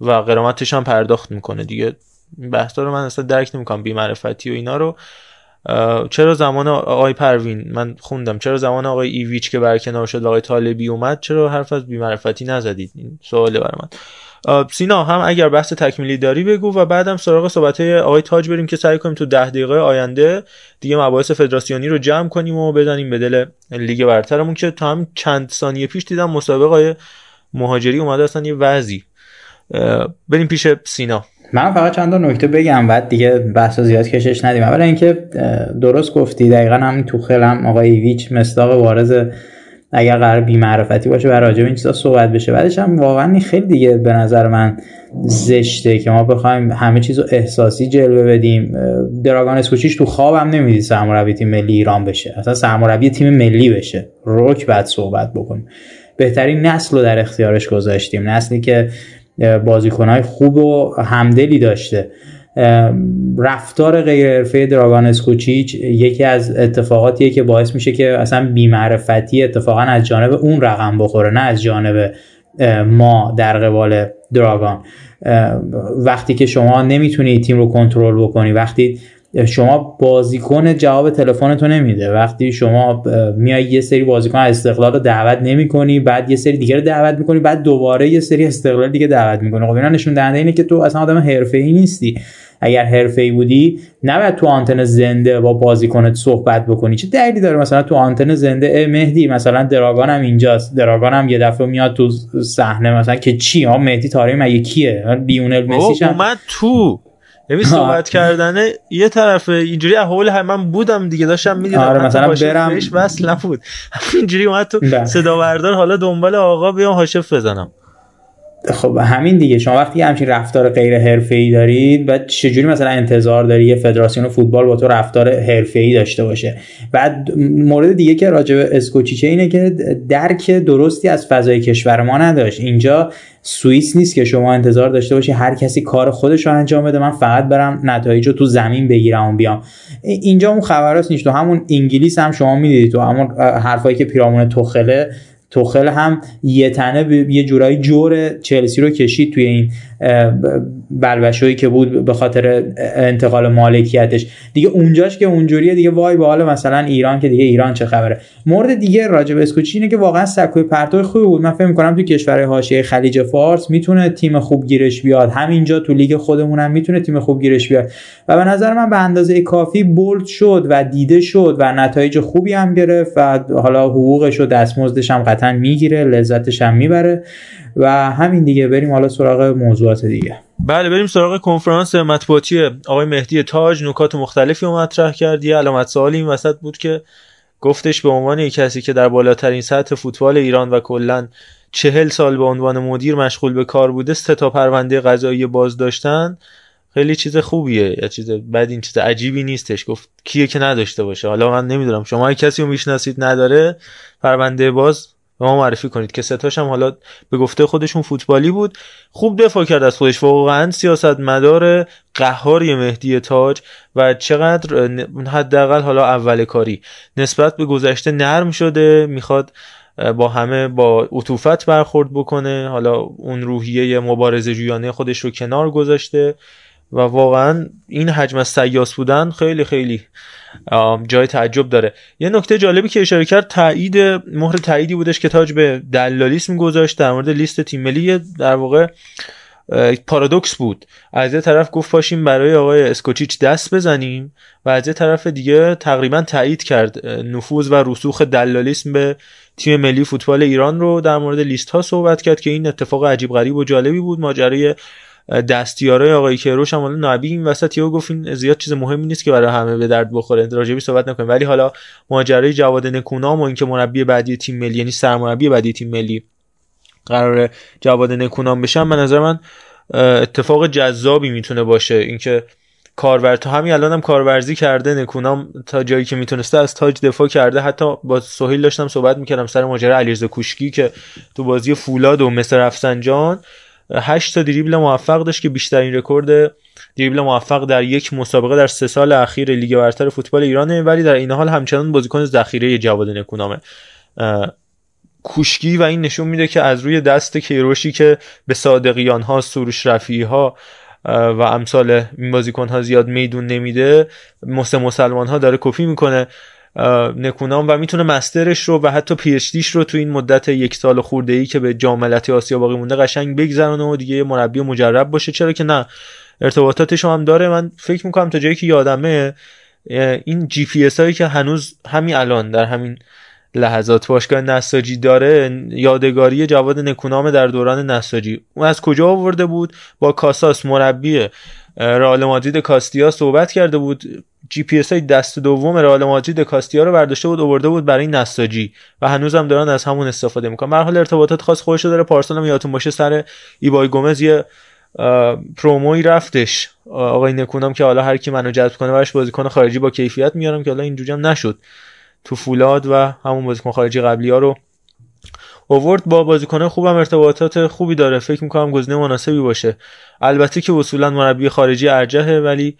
و قرامتش هم پرداخت می‌کنه دیگه. بحثا رو من اصلا درک نمی‌کنم. بی‌معرفتی و اینا رو. چرا زمان آقای پروین؟ من خوندم. چرا زمان آقای ایویچ که برکنار شد آقای طالبی اومد چرا حرف از بی‌معرفتی نزدید؟ این سواله برای من. سینا هم اگر بحث تکمیلی داری بگو و بعدم سراغ صحبت آقای تاج بریم که سعی کنیم تو ده دقیقه آینده دیگه مباحث فدراسیونی رو جمع کنیم و بدانیم به دل لیگ برترمون که تا هم چند ثانیه پیش دیدم مسابقه مهاجری اومده اصلا یه وضعی. بریم پیش سینا. من فقط چند تا نکته بگم بعد دیگه بحث زیاد کشش ندیم. اولا اینکه درست گفتی دقیقا هم تو هم آقای ایویچ مصداق بارز اگر قرار بی‌معرفتی باشه و راجع این چیزا صحبت بشه. بعدش هم واقعا خیلی دیگه به نظر من زشته که ما بخوایم همه چیزو احساسی جلوه بدیم. دراگان اسکوچیش تو خوابم نمی‌دید سرمربی تیم ملی ایران بشه. اصلا سرمربی تیم ملی بشه. روک بعد صحبت بکنیم. بهترین نسل رو در اختیارش گذاشتیم. نسلی که بازیکنهای خوب و همدلی داشته. رفتار غیر حرفه دراگان اسکوچیچ یکی از اتفاقاتیه که باعث میشه که اصلا بیمعرفتی اتفاقا از جانب اون رقم بخوره نه از جانب ما در قبال دراگان. وقتی که شما نمی‌تونی تیم رو کنترل بکنی وقتی شما بازیکن جواب تلفنتو نمیده. وقتی شما میای یه سری بازیکن از استقلال رو دعوت نمی‌کنی بعد یه سری دیگه رو دعوت می‌کنی بعد دوباره یه سری استقلال دیگه دعوت می‌کنی. خب اینا نشون دهنده اینه که تو اصلا آدم حرفه‌ای نیستی. اگر حرفه‌ای بودی نباید تو آنتن زنده با بازیکنت صحبت بکنی. چه دلیلی داره مثلا تو آنتن زنده؟ مهدی مثلا دراگان هم اینجاست. دراگان هم یه دفعه میاد تو صحنه مثلا که چی؟ ها مهدی تاری مگه کیه؟ لیونل مسیش هم اومد تو. یعنی صحبت کردنه یه طرفه اینجوری احوال هم من بودم دیگه داشتم می‌دیدم. آره، مثلا برم- بهش وصل نبود. *laughs* اینجوری اومد تو بله. صدا بردار حالا دنبال آقا بیام هاشف بزنم. خب همین دیگه. شما وقتی همچین رفتار غیر حرفه‌ای دارید بعد چجوری مثلا انتظار داری یه فدراسیون فوتبال با تو رفتار حرفه‌ای داشته باشه؟ بعد مورد دیگه که راجع به اسکوچیچه اینه که درک درستی از فضای کشور ما نداشت. اینجا سوئیس نیست که شما انتظار داشته باشی هر کسی کار خودش رو انجام بده من فقط برم نتایج رو تو زمین بگیرم و بیام. اینجا اون خبراست نیست. تو همون انگلیس هم شما می‌دیدید تو همون حرفایی که پیرامون تخله توخل هم یه تنه یه جورایی جور چلسی رو کشید توی این بلبشویی که بود به خاطر انتقال مالکیتش. دیگه اونجاش که اونجوریه دیگه وای به حال مثلا ایران که دیگه ایران چه خبره. مورد دیگه راجع به اسکوچی اینه که واقعا سکوی پرتو خوبی بود. من فکر می‌کنم تو کشورهای حاشیه خلیج فارس می‌تونه تیم خوب گیرش بیاد. همینجا تو لیگ خودمون هم می‌تونه تیم خوب گیرش بیاد. و به نظر من به اندازه کافی بولد شد و دیده شد و نتایج خوبی هم گرفت و حالا حقوقش و دستمزدش هم قطعا می‌گیره لذتش هم می‌بره. و همین دیگه بریم حالا سراغ موضوعات دیگه. بله بریم سراغ کنفرانس مطبوعاتی آقای مهدی تاج. نکات مختلفی رو مطرح کرد. یه علامت سوالی این وسط بود که گفتش به عنوان کسی که در بالاترین سطح فوتبال ایران و کلا چهل سال به عنوان مدیر مشغول به کار بوده سه تا پرونده قضایی باز داشتن. خیلی چیز خوبیه. یا چیز بعد این چیز عجیبی نیستش. گفت کیه که نداشته باشه. حالا من نمی‌دونم. شما کسی رو می‌شناسید نداره. پرونده باز به ما معرفی کنید که ستاش هم حالا به گفته خودشون فوتبالی بود. خوب دفاع کرد از خودش. واقعا سیاست مدار قهاری مهدی تاج و چقدر حداقل حالا اول کاری. نسبت به گذشته نرم شده. می‌خواد با همه با عطوفت برخورد بکنه. حالا اون روحیه مبارزه جویانه خودش رو کنار گذاشته. و واقعا این حجم از سیاس بودن خیلی خیلی جای تعجب داره. یه نکته جالبی که اشاره کرد تایید مهر تاییدی بودش که تاج به دلالیسم گذاشت در مورد لیست تیم ملی در واقع پارادوکس بود. از یه طرف گفت پاشیم برای آقای اسکوچیچ دست بزنیم و از یه طرف دیگه تقریبا تایید کرد نفوذ و رسوخ دلالیسم به تیم ملی فوتبال ایران رو. در مورد لیست ها صحبت کرد که این اتفاق عجیب غریب و جالبی بود. ماجرای دستیارای آقای کیروش هم حالا نبی این وسط یهو گفت زیاد چیز مهمی نیست که برای همه به درد بخوره. راجبی صحبت نکنیم. ولی حالا ماجرای جواد نکونام و اینکه مربی بعدی تیم ملی یعنی سرمربی بعدی تیم ملی قرار جواد نکونام بشن به نظر من اتفاق جذابی می‌تونه باشه. اینکه کارور تا همین الانم هم کارورزی کرده نکونام تا جایی که می‌تونسته از تاج دفاع کرده. حتی با سهیل داشتم صحبت می‌کردم سر ماجرا علیرضا کوشکی که تو بازی فولاد و مس رفسنجان 8 تا دریبل موفق داشت که بیشترین رکورد دریبل موفق در یک مسابقه در سه سال اخیر لیگ برتر فوتبال ایرانه ولی در این حال همچنان بازیکن ذخیره جواد نکونامه. کوشکی و این نشون میده که از روی دست کیروشی که به صادقیان ها سروش رفیعی ها و امثال این بازیکن ها زیاد میدون نمیده مسلمان ها داره کپی می‌کنه. نکونام و می‌تونه master ش رو و حتی PhD ش رو تو این مدت یک سال خورده ای که به جام آسیا باقی مونده قشنگ بگذرونه و دیگه مربی مجرب باشه. چرا که نه ارتباطاتش هم داره. من فکر می‌کنم تا جایی که یادمه این جی پی اس هایی که هنوز همین الان در همین لحظات باشگاه نساجی داره یادگاری جواد نکونام در دوران نساجی اون از کجا آورده بود؟ با کاساس مربی رئال مادرید کاستیا صحبت کرده بود. جی پی اس های دست دوم رئال مادرید کاستیا رو برداشته بود آورده بود برای نساجی و هنوزم دارن از همون استفاده می‌کنن. به هر حال ارتباطات خاص خودش داره. پارسال هم یادتون باشه سر ایبای گومز یه promo ی رفتش. آقای نکونام که حالا هر کی منو جذب کنه براش بازیکن خارجی با کیفیت میارم که حالا اینجوری هم نشد. تو فولاد و همون بازیکن خارجی قبلی ها رو آورد با بازیکن خوبم ارتباطات خوبی داره. فکر می‌کنم گزینه مناسبی باشه. البته که اصولا مربی خارجی ارجحه ولی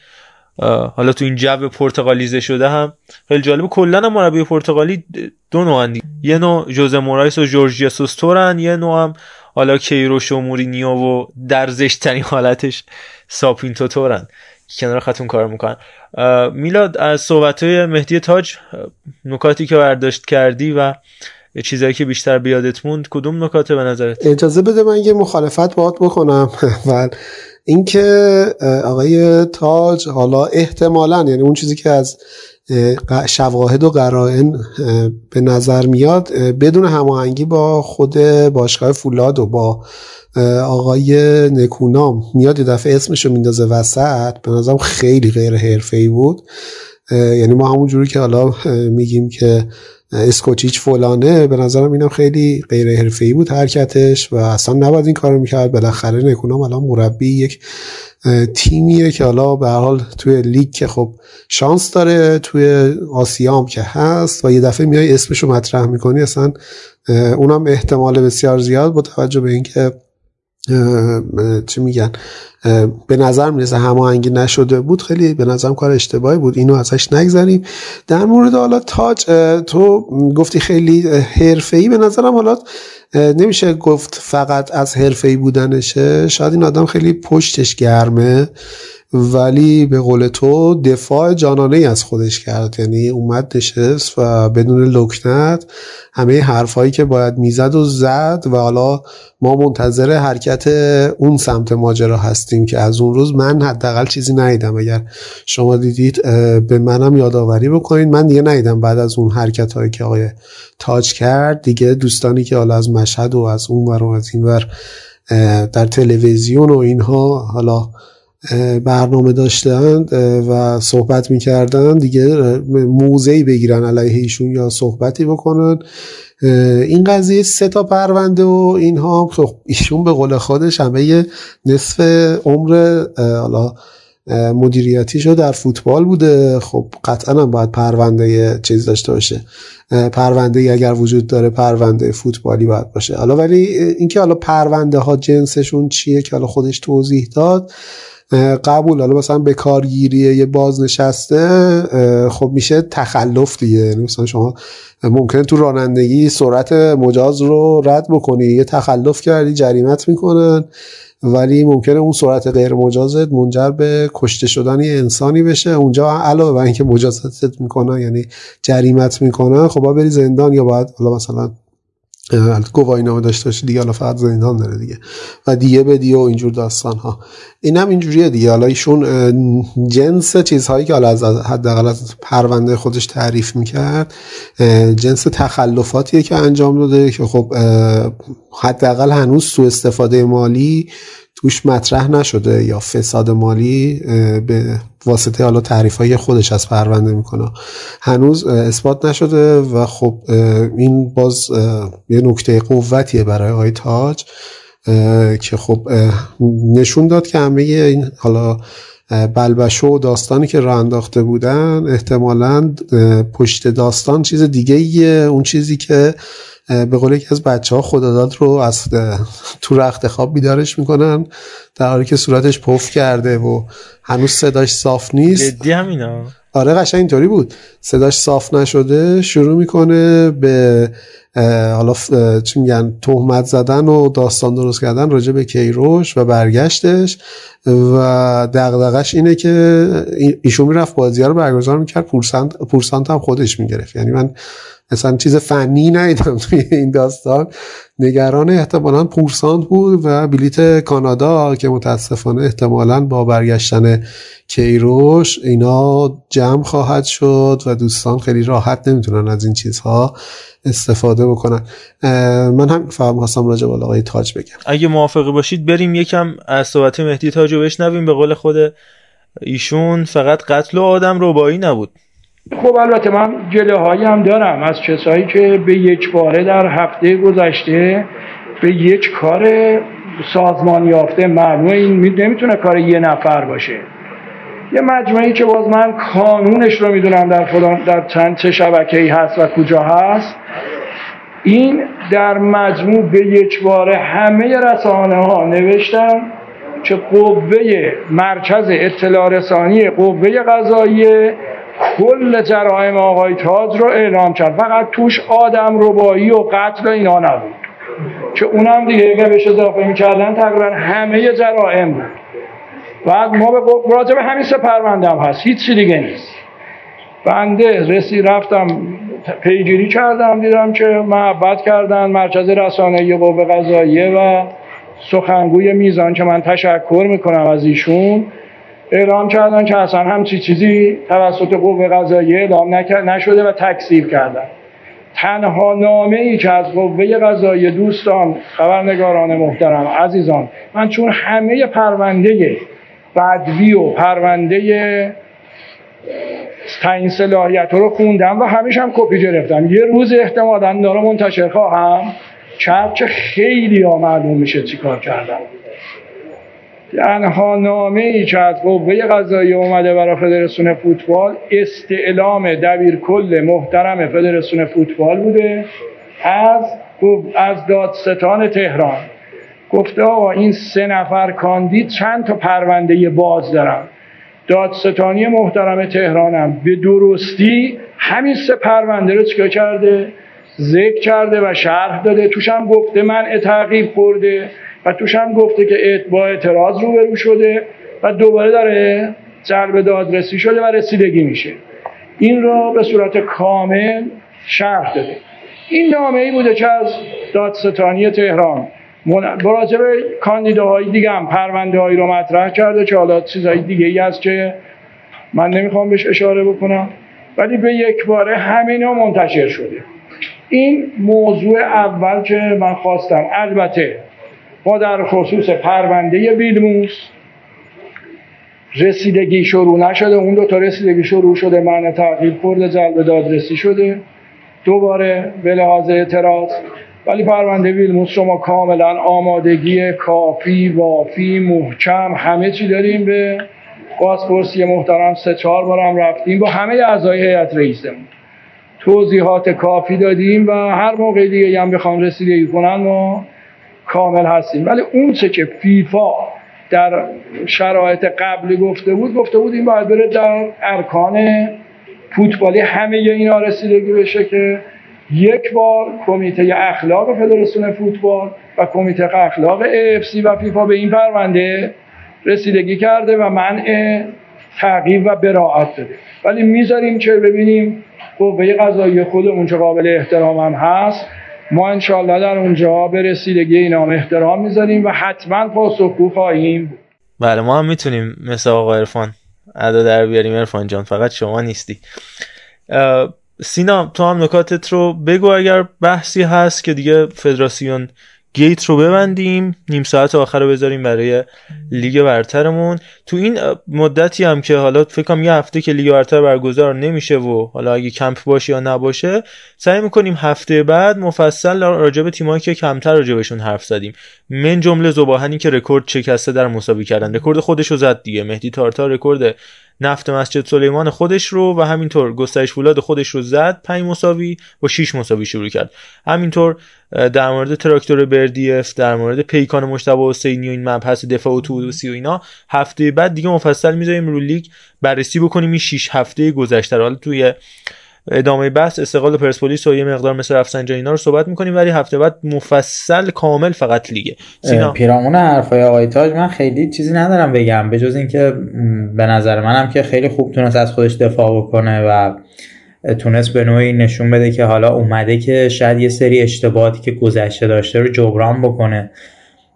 حالا تو این جو پرتغالیزه شده هم خیلی جالب کلا هم مربی پرتغالی دو نوع یه نوع ژوزه مورایس و جورج ژسوس طورن یه نوع هم حالا کیروش و مورینیو و در زشترین حالتش ساپینتو طورن کنار خطون کار می‌کنن. میلاد از صحبت های مهدی تاج نکاتی که برداشت کردی و چیزایی که بیشتر بیادت موند کدوم نکاته به نظرت؟ اجازه بده من یه مخالفت باهات بکنم. و *laughs* اینکه آقای تاج حالا احتمالا یعنی اون چیزی که از شواهد و قرائن به نظر میاد بدون هماهنگی با خود باشگاه فولاد و با آقای نکونام میاد یه دفعه اسمش رو میندازه وسط. به نظرم خیلی غیر حرفه‌ای بود. یعنی ما همون جوری که حالا میگیم که اسکوچیچ فلانه به نظرم اینم خیلی غیر حرفه‌ای بود حرکتش و اصلا نباید این کارو می‌کرد. بالاخره نکونام الان مربی یک تیمیه که حالا به حال توی لیگ که خب شانس داره توی آسیام که هست و یه دفعه میای اسمش رو مطرح می‌کنی اصلا اونم احتمال بسیار زیاد با توجه به اینکه چی میگن به نظر می‌رسه هماهنگی نشده بود خیلی به نظرم کار اشتباهی بود اینو ازش نگذریم. در مورد حالا تاج تو گفتی خیلی حرفه‌ای به نظرم حالا نمیشه گفت فقط از حرفه‌ای بودنشه شاید این آدم خیلی پشتش گرمه. ولی به قول تو دفاع جانانه از خودش کرد. یعنی اومد نشست و بدون لکنت همه حرفایی که باید می‌زد و زد و حالا ما منتظر حرکت اون سمت ماجرا هستیم که از اون روز من حداقل چیزی ندیدم. اگر شما دیدید به منم یادآوری بکنید. من دیگه ندیدم بعد از اون حرکت هایی که آقای تاج کرد. دیگه دوستانی که حالا از مشهد و از اون ور و از این ور در تلویزیون و اینها حالا برنامه داشتند و صحبت می‌کردن. دیگه موضعی بگیرن علیه ایشون یا صحبتی بکنن. این قضیه سه تا پرونده و اینها خب ایشون به قول خودش همه نصف عمر حالا مدیریتیشو در فوتبال بوده. خب قطعا هم باید پرونده چیز داشته باشه. پرونده اگر وجود داره پرونده فوتبالی باید باشه. حالا ولی اینکه حالا پرونده ها جنسشون چیه که حالا خودش توضیح داد قبول. حالا مثلا به کارگیری یه بازنشسته خب میشه تخلف دیگه. یعنی مثلا شما ممکنه تو رانندگی سرعت مجاز رو رد بکنی. یه تخلف کردی جریمت می‌کنن ولی ممکنه اون سرعت غیر مجازت منجر به کشته شدن یه انسانی بشه. اونجا علاوه بر اینکه مجازاتت می‌کنن یعنی جریمت می‌کنن خب باید بری زندان یا باید حالا مثلا گواهی نامه داشته باشه دیگه حالا فقط زندان داره دیگه. و دیگه بدی و اینجور داستان ها این هم اینجوریه دیگه. حالا ایشون جنس چیزهایی که حالا از حداقل از پرونده خودش تعریف می‌کرد جنس تخلفاتیه که انجام داده که خب حداقل هنوز سو استفاده مالی توش مطرح نشده یا فساد مالی به واسطه حالا تعریف های خودش از پرونده می‌کنه. هنوز اثبات نشده و خب این باز یه نکته قوتیه برای آقای تاج که خب نشون داد که همه این حالا بلبشو و داستانی که راه انداخته بودن احتمالا پشت داستان چیز دیگه ایه اون چیزی که به قول یکی از بچه ها خداداد رو از تو رخت خواب بیدارش می‌کنن در حالی که صورتش پف کرده و هنوز صداش صاف نیست. جدی همینا؟ آره قشنگ اینطوری بود. صداش صاف نشده شروع می‌کنه به حالا چی میگن تهمت زدن و داستان درست کردن راجع به کیروش و برگشتش و دغدغش اینه که ایشون می‌رفت بازی رو برگزار می‌کرد پورسانت, پورسانت هم خودش می‌گرفت. یعنی من مثلا چیز فنی ندیدم توی این داستان. نگران احتمالا پورسانت بود و بلیت کانادا که متاسفانه احتمالا با برگشتن کیروش اینا جمع خواهد شد و دوستان خیلی راحت نمی‌تونن از این چیزها استفاده بکنن. من هم فهم خواستم راجع به آقای تاج بگم. اگه موافقه باشید بریم یکم از صحبت مهدی تاج رو بشنویم. به قول خود ایشون فقط قتل و آدم ربایی نبود. خب البته من جله هایی هم دارم از کسایی که به یک باره در هفته گذشته به یک کار سازمان یافته معلومه این نمی‌تونه کار یه نفر باشه. یه مجموعی که باز من کانونش رو می‌دونم در فلان در چند چه شبکه ای هست و کجا هست. این در مجموع به یک باره همه رسانه ها نوشتن که قوه مرکز اطلاع رسانی قوه قضاییه کل جرائم آقای تاج رو اعلام کرد. فقط توش آدم ربایی و قتل اینا نبود. که اونم دیگه اگه بهش اضافه می‌کردن تقریبا همه جرائم بود. بعد ما به راجع همین سه پرونده هم هست. هیچ دیگه نیست. بنده رسی رفتم پیگیری کردم دیدم که محبت کردن مرکز رسانه قوه قضاییه و سخنگوی میزان که من تشکر می‌کنم از ایشون. اعلام کردن که اصلا همچی چیزی توسط قوه قضاییه اعلام نشده و تکذیب کردن. تنها نامه ای که از قوه قضاییه دوستان خبرنگاران محترم عزیزان من چون همه پرونده بدوی و پرونده تعیین صلاحیت رو خوندم و همیشه هم کپی گرفتم. یه روز احتمالا دارم منتشر خواهم. که خیلی ها معلوم میشه چیکار کردم. تنها نامه ای که از قوه قضایی اومده برای فدراسیون فوتبال استعلام دبیر کل محترم فدراسیون فوتبال بوده از از دادستان تهران. گفته آقا این سه نفر کاندید چند تا پرونده باز دارم دادستانی محترم تهرانم به درستی همین سه پرونده رو چیکار کرده؟ ذکر کرده و شرح داده. توش هم گفته من تعقیب خورده. و توش هم گفته که با اعتراض روبرو شده و دوباره داره جلب دادرسی شده و رسیدگی میشه. این را به صورت کامل شرح داده. این نامه ای بوده که از دادستانی تهران. براجع به کاندیداهای دیگه هم پرونده هایی رو مطرح کرده که حالا چیزهای دیگه ای هست که من نمی‌خوام بهش اشاره بکنم. ولی به یک باره همین منتشر شده. این موضوع اول که من خواستم البته ما در خصوص پرونده بیلموس رسیدگی شروع نشده اون دو تا رسیدگی شروع شده معنی تغییر خورده جلب دادرسی شده دوباره به لحاظ اعتراض. ولی پرونده ویلموس شما کاملا آمادگی کافی وافی محکم همه چی داریم به بازپرسی محترم. سه چهار بار هم رفتیم با همه اعضای هیئت رئیسمون. توضیحات کافی دادیم و هر موقع دیگه هم بخوام رسیدگی کنن ما کامل هستیم. ولی اون چه که فیفا در شرایط قبلی گفته بود گفته بود این باید بره در ارکان فوتبالی. همه اینا رسیدگی بشه که یک بار کمیته اخلاق فدراسیون فوتبال و کمیته اخلاق AFC و فیفا به این پرونده رسیدگی کرده و منع تعقیب و براعت داده. ولی می‌ذاریم که ببینیم قوه قضایی خود چه قابل احترام هم هست. ما انشالله در اونجا به رسیدگی اینا احترام می‌ذاریم و حتما پاسخگو خواهیم بود. بله ما هم می‌تونیم مثل آقا ارفان ادا در بیاریم. ارفان جان فقط شما نیستی. سینا تو هم نکاتت رو بگو اگر بحثی هست که دیگه فدراسیون گیت رو ببندیم نیم ساعت آخر رو بذاریم برای لیگ برترمون. تو این مدتی هم که حالا فکر کنم یه هفته که لیگ برتر برگزار نمیشه و حالا اگه کمپ باشه یا نباشه سعی می‌کنیم هفته بعد مفصل راجع به تیمایی که کمتر راجع بهشون حرف زدیم. من جمله ذوب‌آهنی که رکورد شکسته در مساوی کردن. رکورد خودش رو زد دیگه. مهدی تارتار رکورد نفت مسجد سلیمان خودش رو و همینطور گسترش فولاد خودش رو زد 5 مساوی با 6 مساوی شروع کرد. همینطور در مورد تراکتور بردیف در مورد پیکان مشتبه حسینی و این مبحث دفاع و توسی و اینا هفته بعد دیگه مفصل می‌ذاریم رو لیگ. بررسی بکنیم این 6 هفته گذشته حالا توی ادامه بحث استقلال پرسپولیس و یه مقدار مثل رفسنجانی اینا رو صحبت می‌کنیم ولی هفته بعد مفصل کامل فقط لیگه سینا. پیرامون حرفای آقای تاج من خیلی چیزی ندارم بگم به جز اینکه به نظر منم که خیلی خوب تونست از خودش دفاع بکنه و تونست به نوعی نشون بده که حالا اومده که شاید یه سری اشتباهاتی که گذشته داشته رو جبران بکنه.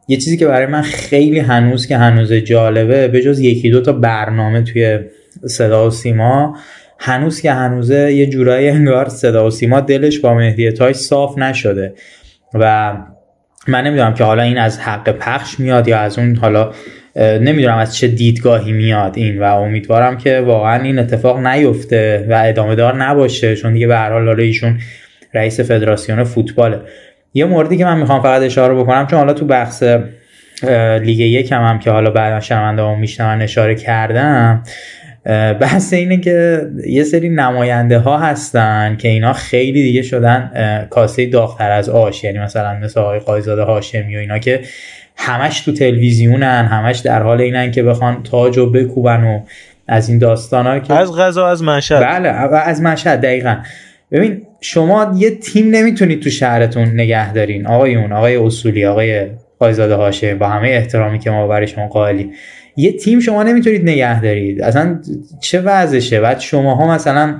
یه چیزی که برای من خیلی هنوز که هنوز جالبه به جز یکی دو تا برنامه توی صدا و سیما هنوز که هنوزه یه جورایی انگار صدا و سیما دلش با مهدی تاج صاف نشده. و من نمی‌دونم که حالا این از حق پخش میاد یا از اون حالا نمی‌دونم از چه دیدگاهی میاد این و امیدوارم که واقعا این اتفاق نیفته و ادامه دار نباشه چون دیگه به هر حال ایشون رئیس فدراسیون فوتباله. یه موردی که من می‌خوام فقط اشاره بکنم چون حالا تو بحث لیگ یک هم, هم که حالا بعد شنونده هم میشنون اشاره کردم بحث اینه که یه سری نماینده ها هستن که اینا خیلی دیگه شدن کاسه داغتر از آش. یعنی مثلا مثل آقای قایزاده هاشمی و اینا که همش تو تلویزیونن همش در حال اینن که بخوان تاج و بکوبن و از این داستان ها که از غذا از مشهد. بله از مشهد دقیقا. ببین شما یه تیم نمی‌تونید تو شهرتون نگه دارین. آقایون آقای اصولی آقای قایزاده هاشمی با همه احترامی که ما برای شما قائلیم. یه تیم شما نمی‌تونید نگه دارید. اصلا چه وضعشه؟ بعد شما ها مثلا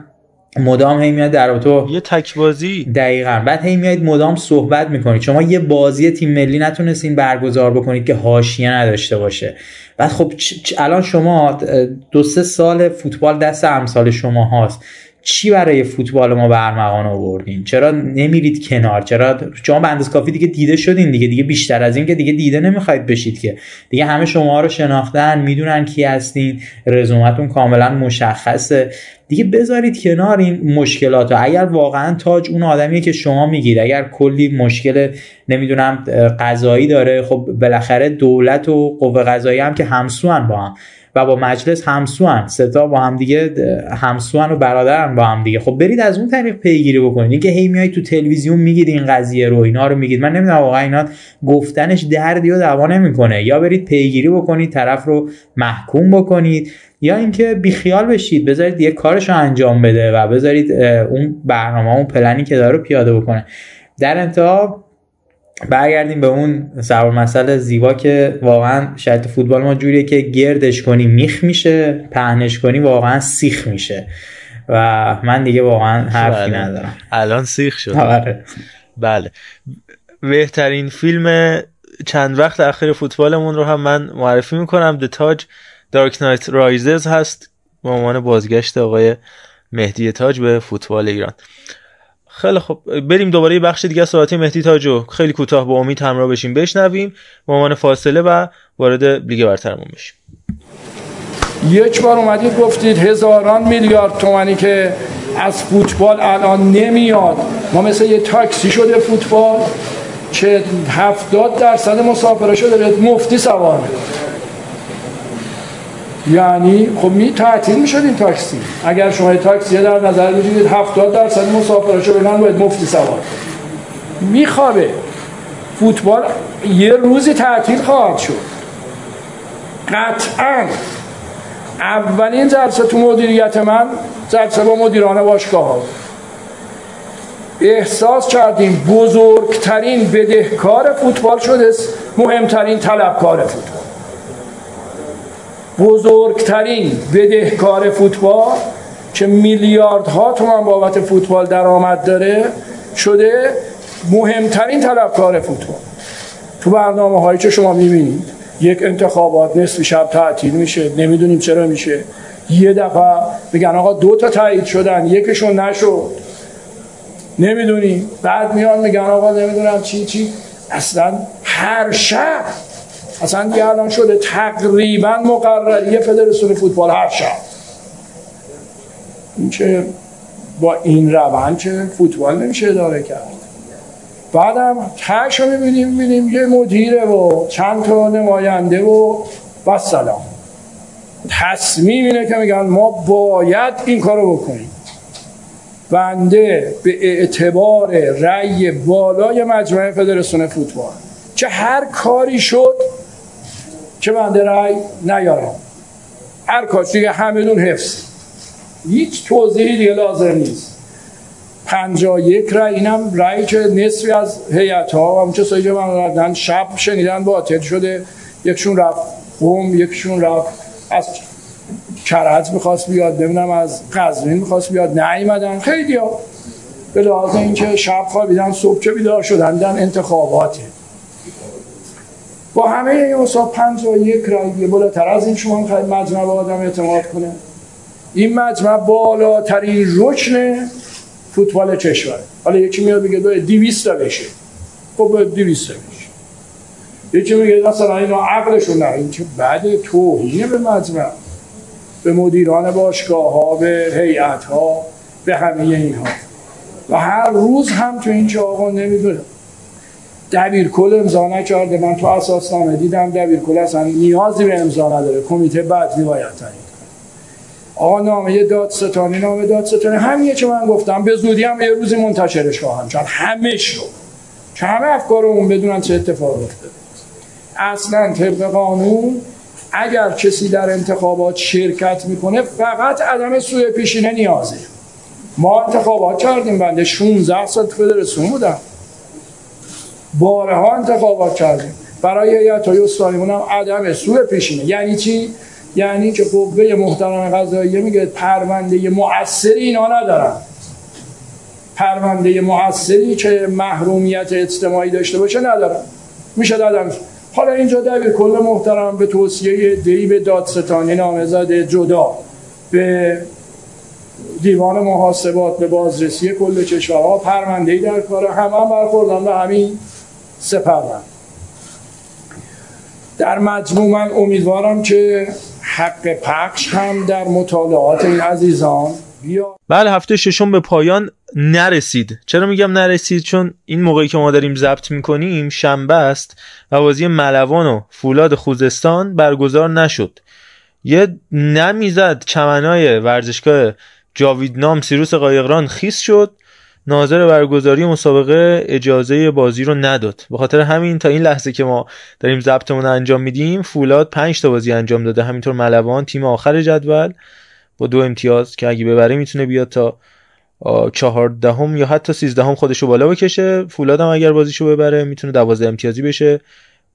مدام هی میاد در تو یه تک بازی دقیقا. بعد هی میاد مدام صحبت می‌کنید. شما یه بازی تیم ملی نتونستین برگزار بکنید که حاشیه نداشته باشه. بعد خب الان شما دو سه سال فوتبال دست امثال شما هاست. چی برای فوتبال ما به ارمغان آوردین؟ چرا نمیرید کنار؟ چرا شما به کافی دیگه دیده شدین دیگه؟ دیگه بیشتر از این که دیگه دیده نمی‌خواید بشید که. دیگه همه شما رو شناختن می‌دونن کی هستین رزومتون کاملا مشخصه. دیگه بذارید کنار این مشکلات اگر واقعا تاج اون آدمیه که شما میگید اگر کلی مشکل نمی‌دونم قضایی داره خب بالاخره دولت و قوه قضایی هم که همسوان با هم. و با مجلس همسوان ستا با هم دیگه همسوان و برادرن با هم دیگه. خب برید از اون طریق پیگیری بکنید. اینکه هی میای تو تلویزیون میگید این قضیه رو اینا رو میگید. من نمی‌دونم واقعا اینا گفتنش دردی و دوا نمی‌کنه. یا برید پیگیری بکنید طرف رو محکوم بکنید یا اینکه بیخیال بشید بذارید یه کارش رو انجام بده و بذارید اون برنامه اون پلنی که داره پیاده بکنه. در انتها برگردیم به اون سوار مسئله زیبا که واقعا شرط فوتبال ما جوریه که گردش کنی میخ میشه پهنش کنی واقعا سیخ میشه. و من دیگه واقعا حرفی ندارم. الان سیخ شد. آره. بله. بهترین فیلم چند وقت اخیر فوتبالمون رو هم من معرفی می‌کنم. د تاج دارک نایت رایزز هست. به عنوان بازگشت آقای مهدی تاج به فوتبال ایران. خیلی خب بریم دوباره یه بخش دیگه صحبت مهدی تاجو. خیلی کوتاه با امید همراه بشیم. بشنویم به عنوان فاصله و وارد لیگ برترمون بشیم. یک بار اومدید گفتید هزاران میلیارد تومنی که از فوتبال الان نمیاد. ما مثل یه تاکسی شده فوتبال که هفتاد درصد مسافرشو داره مفتی سوار. یعنی خب می تعطیل می‌شد این تاکسی. اگر شما تاکسی در نظر بگیرید 70 درصد مسافرشو بدن باید مفتی سوار میخوابه فوتبال یه روزی تعطیل خواهد شد. قطعا. اولین جلسه تو مدیریت من جلسه با مدیران باشگاه ها احساس کردیم بزرگترین بدهکار فوتبال شده مهمترین طلبکار فوتبال. بزرگترین بدهکار فوتبال که میلیاردها تومان بابت فوتبال درآمد داره شده مهمترین طلبکار فوتبال. تو برنامه هایی که شما می‌بینید یک انتخابات نصف شب تعطیل میشه نمی‌دونیم چرا میشه. یه دفعه میگن آقا دو تا تایید شدن یکشون نشد. نمی‌دونیم. بعد میان میگن آقا نمی‌دونم چی چی. اصلا هر شب اصلا دیگه الان شده تقریبا مقرری فدراسیون فوتبال هر شب. این که با این روند که فوتبال نمیشه اداره کرد. بعدم تش رو می‌بینیم می‌بینیم یه مدیره و چند تا نماینده و و سلام تصمیم اینه که میگن ما باید این کارو بکنیم. بنده به اعتبار رأی بالای مجمع فدراسیون فوتبال. که هر کاری شد که بنده رأی نیارم. هر کار دیگه همه دون حفظ. هیچ توضیحی دیگه لازم نیست. پنجا یک رأی اینم رأی که نصفی از هیئت ها و چه که من شب شنیدن باطل شده. یکشون رفت قوم یکشون رفت از کرج می‌خواست بیاد ببینم از قزوین می‌خواست بیاد نیومدن. خیلی ها به لحاظ اینکه شب خوابیدن صبح چه بیدار شدن دن انتخاباته. با همه این اصاب پنج و یک رای بالاتر از این شما می‌خواید مجمع به آدم اعتماد کنه. این مجمع بالاترین رکن فوتبال کشور. حالا یکی میاد بگه دو دیویست تا بشه. خب دیویست تا بشه. یکی میگه مثلا اینا عقلشون نه. این که بعد توهینه به مجمع. به مدیران باشگاه ها به هیئت ها به همه اینها. و هر روز هم تو این چه آقا نمی‌دونه دبیر کل امضا نکرده. من تو اساس نامه دیدم دبیر کل اصلا نیازی به امضا نداره. کمیته بعد میباید تعیین آقا نامه دادستانی نامه دادستانی. همینه که من گفتم. به زودی هم یه روزی منتشرش خواهم چون همه شو که همه افکارمون بدونن چه اتفاق افتاده. اصلا طبق قانون اگر کسی در انتخابات شرکت می‌کنه فقط عدم سوء پیشینه نیازه. ما انتخابات کردیم بنده. 16 سال تو فدراسیون بودم. بارها انتخابات کردیم. برای هیئت‌های استانیمون هم عدم سوء پیشینه. یعنی چی؟ یعنی که قوه محترم قضاییه میگه پرونده مؤثری اینا ندارن. پرونده مؤثری که محرومیت اجتماعی داشته باشه ندارن. میشه دادم. حالا اینجا دبیر کل محترم به توصیه دی به دادستانی نامزد جدا به دیوان محاسبات به بازرسی کل کشورها پرونده در کار همه هم برخوردن به همین. سپردن در مجموع من امیدوارم که حق پخش هم در مطالعات این عزیزان بیا بله هفته ششم به پایان نرسید. چرا میگم نرسید؟ چون این موقعی که ما داریم ضبط می‌کنیم شنبه است و بازی ملوان و فولاد خوزستان برگزار نشد. یه نمی‌زد چمنای ورزشگاه جاویدنام سیروس قایقران خیس شد. ناظر برگزاری مسابقه اجازه بازی رو نداد. به خاطر همین تا این لحظه که ما داریم ضبطمون رو انجام میدیم فولاد 5 تا بازی انجام داده. همینطور ملوان تیم آخر جدول با دو امتیاز که اگه ببره می‌تونه بیاد تا چهاردهم یا حتی سیزدهم خودشو بالا بکشه. فولاد هم اگر بازیشو ببره می‌تونه دوازده امتیازی بشه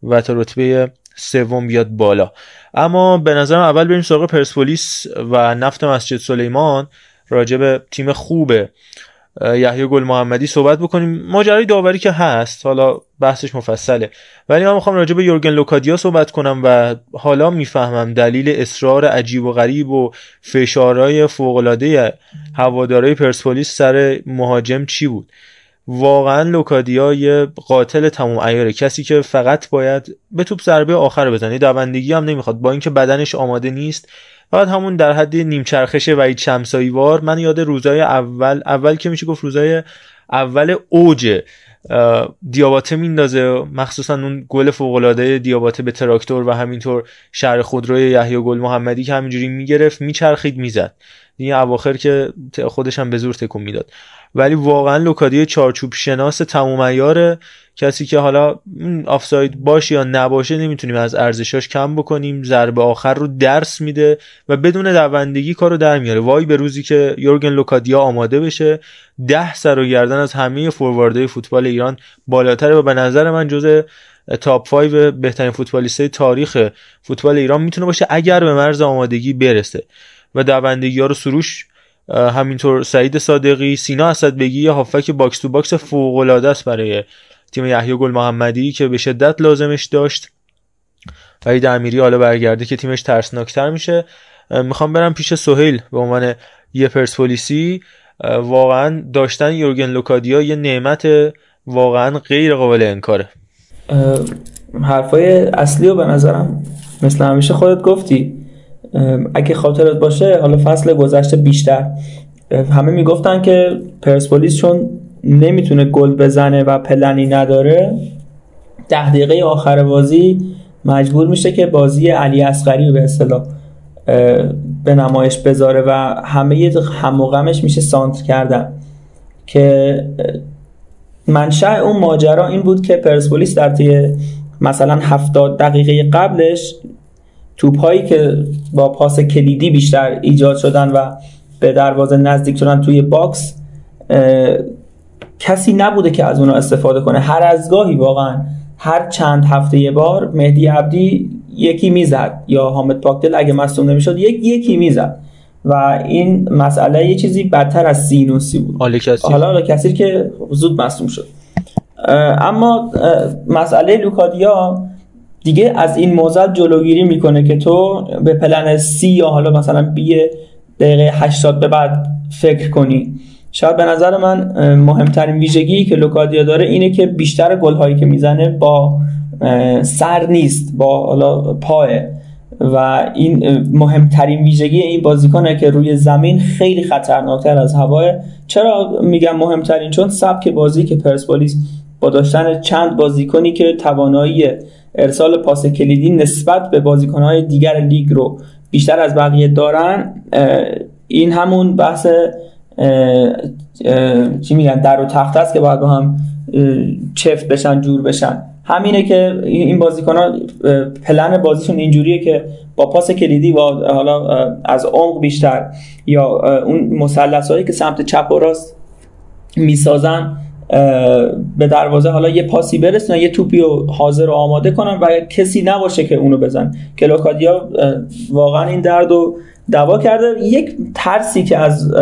و تا رتبه سوم بیاد بالا. اما به نظرم اول بریم سراغ پرسپولیس و نفت مسجد سلیمان. راجع به تیم خوبه یحیی گل محمدی صحبت بکنیم. ماجرای داوری که هست حالا بحثش مفصله. ولی من می‌خوام راجع به یورگن لوکادیا صحبت کنم و حالا می‌فهمم دلیل اصرار عجیب و غریب و فشارهای فوقالعاده هوادارهای پرسپولیس سر مهاجم چی بود؟ واقعا لوکادیا یه قاتل تموم ایاره کسی که فقط باید به توپ ضربه آخر بزنه. دوندگی هم نمی‌خواد. با اینکه بدنش آماده نیست فقط همون در حد نیمچرخش وحید شمساییوار. من یاد روزای اول اول که میشه گفت روزای اول اوج دیاباته میندازه. مخصوصا اون گل فوق العاده دیاباته به تراکتور و همینطور شهر خودروی یحیی گل محمدی که همینجوری می‌گرفت میچرخید می‌زد. دیگه اواخر که خودش هم به زور تکون می‌داد. ولی واقعا لوکادی چارچوب شناس تمام کسی که حالا آفساید باشه یا نباشه نمی‌تونیم از ارزشاش کم بکنیم. ضربه آخر رو درس میده و بدون دوندگی کارو در میاره. وای به روزی که یورگن لوکادیا آماده بشه. ده سر و گردن از همه فورواردهای فوتبال ایران بالاتره و به نظر من جز top 5 بهترین فوتبالیست تاریخ فوتبال ایران می‌تونه باشه اگر به مرز آمادگی برسه. و دوندگی ها رو سروش همینطور سعید صادقی سینا اسدبیگی یا هافبک box to box فوق العاده است برای تیم یحیی گل محمدی که به شدت لازمش داشت. وحید امیری حالا برگرده که تیمش ترسناکتر میشه. می‌خوام برم پیش سهیل به عنوان یه پرسپولیسی. واقعا داشتن یورگن لوکادیا یه نعمت واقعا غیر قابل انکاره. حرفای اصلی رو به نظرم مثل همیشه خودت گفتی. اگه خاطرت باشه حالا فصل گذشته بیشتر. همه می‌گفتن که پرسپولیس چون نمی‌تونه گل بزنه و پلنی نداره ده دقیقه آخر بازی مجبور میشه که بازی علی اصغری به اصطلاح به نمایش بذاره و همه هم و میشه سانتر کردن. که منشأ اون ماجرا این بود که پرسپولیس در طی مثلا 70 دقیقه قبلش توپ هایی که با پاس کلیدی بیشتر ایجاد شدن و به دروازه نزدیک شدن توی box کسی نبوده که از اونا استفاده کنه. هر از گاهی واقعا هر چند هفته یه بار مهدی عبدی یکی می‌زد یا حامد پاکدل اگه مصدوم نمی‌شد یک یکی می‌زد. و این مسئله یه چیزی بدتر از سینوسی بود. حالا حالا کسی که زود مصدوم شد. اما مسئله لوکادیا دیگه از این معضل جلوگیری می‌کنه که تو به plan C یا حالا مثلا B دقیقه 80 به بعد فکر کنی. شاید به نظر من مهمترین ویژگی که لوکادیا داره اینه که بیشتر گل هایی که می‌زنه با سر نیست با حالا پاه و این مهمترین ویژگی این بازیکنه که روی زمین خیلی خطرناکتر از هواه چرا میگم مهمترین؟ چون سبک بازی که پرسپولیس با داشتن چند بازیکنی که توانایی ارسال پاس کلیدی نسبت به بازیکنهای دیگر لیگ رو بیشتر از بقیه دارن. این همون بحث چی میگن در و تخت است که باید با هم چفت بشن جور بشن. همینه که این بازیکن ها پلن بازیشون اینجوریه که با پاس کلیدی و حالا از عمق بیشتر یا اون مثلث هایی که سمت چپ و راست می‌سازن به دروازه حالا یه پاسی برسن یه توپی رو حاضر و آماده کنن و کسی نباشه که اونو بزن. کلوکادیا واقعا این درد رو دوا کرده. یک ترسی که از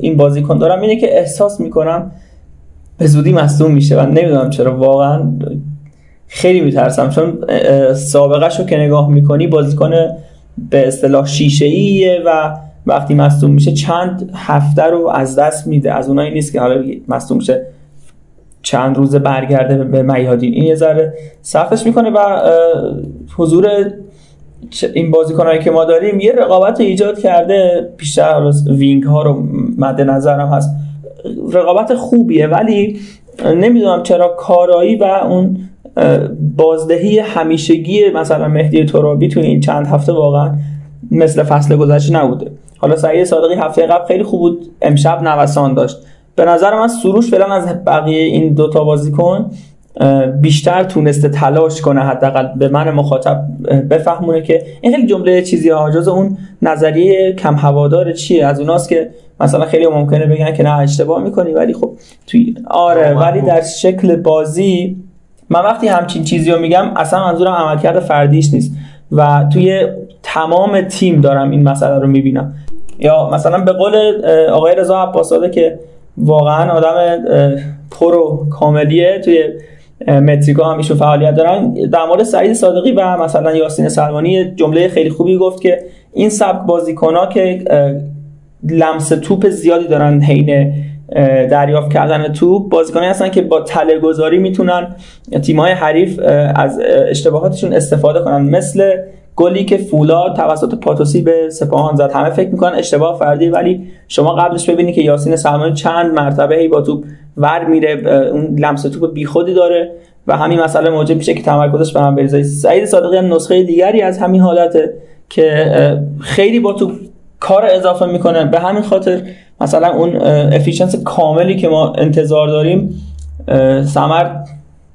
این بازیکن دارم اینه که احساس می‌کنم به زودی مصدوم میشه و نمی‌دونم چرا. واقعا خیلی میترسم چون سابقه رو که نگاه می‌کنی بازیکن به اصطلاح شیشه ایه و وقتی مصدوم میشه چند هفته رو از دست میده. از اونایی نیست که حالا مصدوم میشه چند روز برگرده به میادین. این یه ذره صفش می‌کنه و حضور این بازیکنایی که ما داریم یه رقابت ایجاد کرده. بیشتر وینگ ها رو مد نظرم هست. رقابت خوبیه ولی نمی‌دونم چرا کارایی و اون بازدهی همیشگی مثلا مهدی ترابی تو این چند هفته واقعا مثل فصل گذشته نبوده. حالا سعید صادقی هفته قبل خیلی خوب بود. امشب نوسان داشت. به نظر من سروش فعلا از بقیه این دوتا بازیکن بیشتر تونسته تلاش کنه حداقل به من مخاطب بفهمونه که این خیلی جمله چیزی ها. جز اون نظریه کم هوادار چیه؟ از اوناست که مثلا خیلی ممکنه بگن که نه اشتباه می‌کنی. ولی خب توی آره ولی در شکل بازی من وقتی همچین چیزی رو میگم اصلا منظورم عملکرد فردیش نیست. و توی تمام تیم دارم این مسئله رو می‌بینم. یا مثلا به قول آقای رضا عباساده که واقعا آدم پرو کاملیه. توی متریکا هم ایشون فعالیت دارن. در مورد سعید صادقی و مثلا یاسین سلمانی جمله خیلی خوبی گفت که این سبک بازیکن که لمس توپ زیادی دارن حین دریافت کردن توپ بازیکنایی هستن که با تله گذاری می‌تونن تیم‌های حریف از اشتباهاتشون استفاده کنن. مثل گلی که فولاد توسط پاتوسی به سپاهان زد. همه فکر می‌کنن اشتباه فردی ولی شما قبلش ببینید که یاسین سلمانی چند مرتبه ای با توپ ور میره اون لمس توپ بیخودی داره و همین مسئله موجب میشه که تمرکزش به هم بریزه. سعید صادقی هم نسخه دیگری از همین حالته که خیلی با توپ کار اضافه می‌کنه. به همین خاطر مثلا اون افیشنس کاملی که ما انتظار داریم ثمر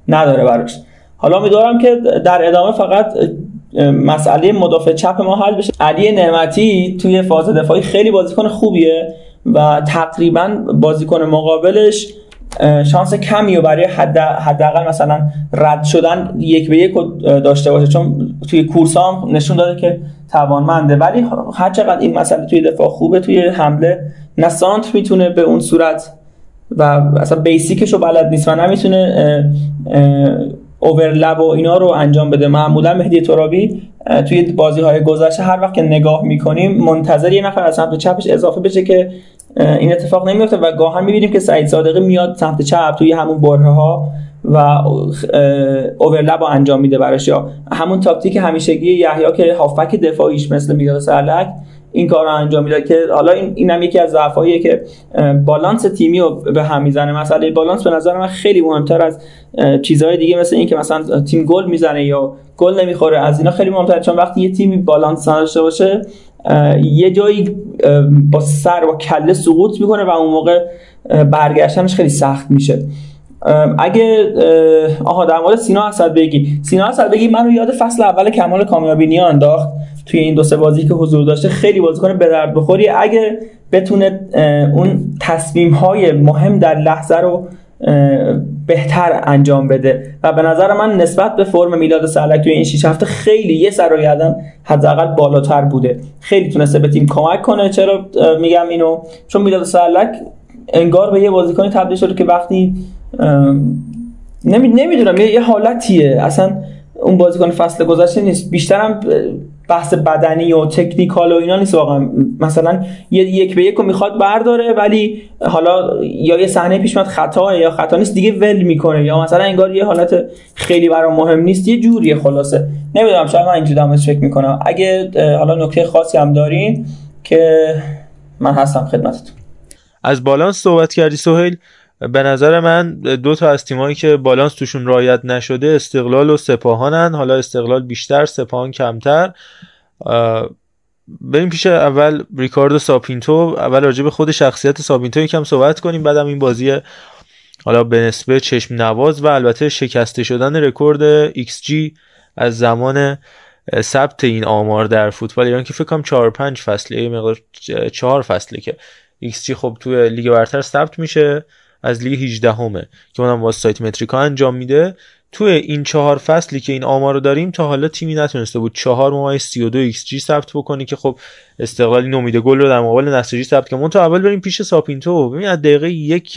نداره براش. حالا میدارم که در ادامه فقط مسئله مدافع چپ ما حل بشه. علی نعمتی توی فاز دفاعی خیلی بازیکن خوبیه و تقریبا بازیکن مقابلش شانس کمی و برای حداقل مثلا رد شدن یک به یک داشته باشه. چون توی کورس هم نشون داده که توانمنده. ولی هر چقدر این مسئله توی دفاع خوبه توی حمله نه سانتر می‌تونه به اون صورت و اصلا بیسیکش رو بلد نیست و نمی‌تونه اوورلب و اینا رو انجام بده. معمولا مهدی ترابی توی بازی های گذشته هر وقت که نگاه می‌کنیم منتظر یه نفر از سمت چپش اضافه بشه که این اتفاق نمیفته و گاهن می‌بینیم که سعید صادقی میاد سمت چپ توی همون بره ها و اوورلپ رو انجام میده براش. یا همون تاکتیک همیشگی یحیی که هافک دفاعیش مثل میلاد سرلک. این کار رو انجام میده که حالا این اینم یکی از ضعفاییه که بالانس تیمی رو به هم می‌زنه. مسئله بالانس به نظر من خیلی مهمتر از چیزهای دیگه مثل اینکه مثلا تیم گل می‌زنه یا گل نمی‌خوره از اینا خیلی مهمتره چون وقتی یه تیمی بالانس نداشته باشه یه جایی با سر و کله سقوط می‌کنه و اون موقع برگشتنش خیلی سخت میشه. اگه آها در مورد سینا اسد بگی. سینا اسد بگی منو یاد فصل اول کمال کامیابی انداخت توی این دو سه بازی که حضور داشته خیلی بازیکن به درد بخوری. اگه بتونه اون تصمیم های مهم در لحظه رو بهتر انجام بده. و به نظر من نسبت به فرم میلاد سلک توی این 6 هفته خیلی یه سر و حداقل بالاتر بوده. خیلی تونسته به تیم کمک کنه. چرا میگم اینو؟ چون میلاد سلک انگار به یه بازیکنی تبدیل شده که وقتی نمی... نمی‌دونم یه حالتیه. اصلا اون بازیکن فصل گذشته نیست. بیشترم بحث بدنی و تکنیکال و اینا نیست واقعا. مثلا یه یک به یک رو می‌خواد برداره ولی حالا یا یه صحنه پیش میاد خطا یا خطا نیست دیگه ول می‌کنه. یا مثلا انگار یه حالت خیلی برام مهم نیست یه جوریه خلاصه. نمی‌دونم شاید من اینجوری دارم فکر می‌کنم. اگه حالا نکته خاصی هم دارین که من هستم خدمتتون. از بالانس صحبت کردی سهیل. به نظر من دو تا از تیمایی که بالانس توشون رعایت نشده استقلال و سپاهانن. حالا استقلال بیشتر سپاهان کمتر. بریم پیش اول ریکاردو ساپینتو. اول راجع به خود شخصیت ساپینتو یکم صحبت کنیم. بعدم این بازی حالا به نسبه چشم نواز و البته شکسته شدن رکورد XG از زمان ثبت این آمار در فوتبال ایران که فکر کنم 4 5 فصله مقدار 4 فصله که XG خب توی لیگ برتر ثبت میشه. از لیگ 18 اُمه که اونم با سایت متریکا انجام میده. توی این چهار فصلی که این آمار داریم تا حالا تیمی نتونسته بود چهار ممیز 32 XG ثبت بکنه که خب استقلال این امید گل رو در مقابل نساجی ثبت که تو اول بریم پیش ساپینتو. ببین از دقیقه یک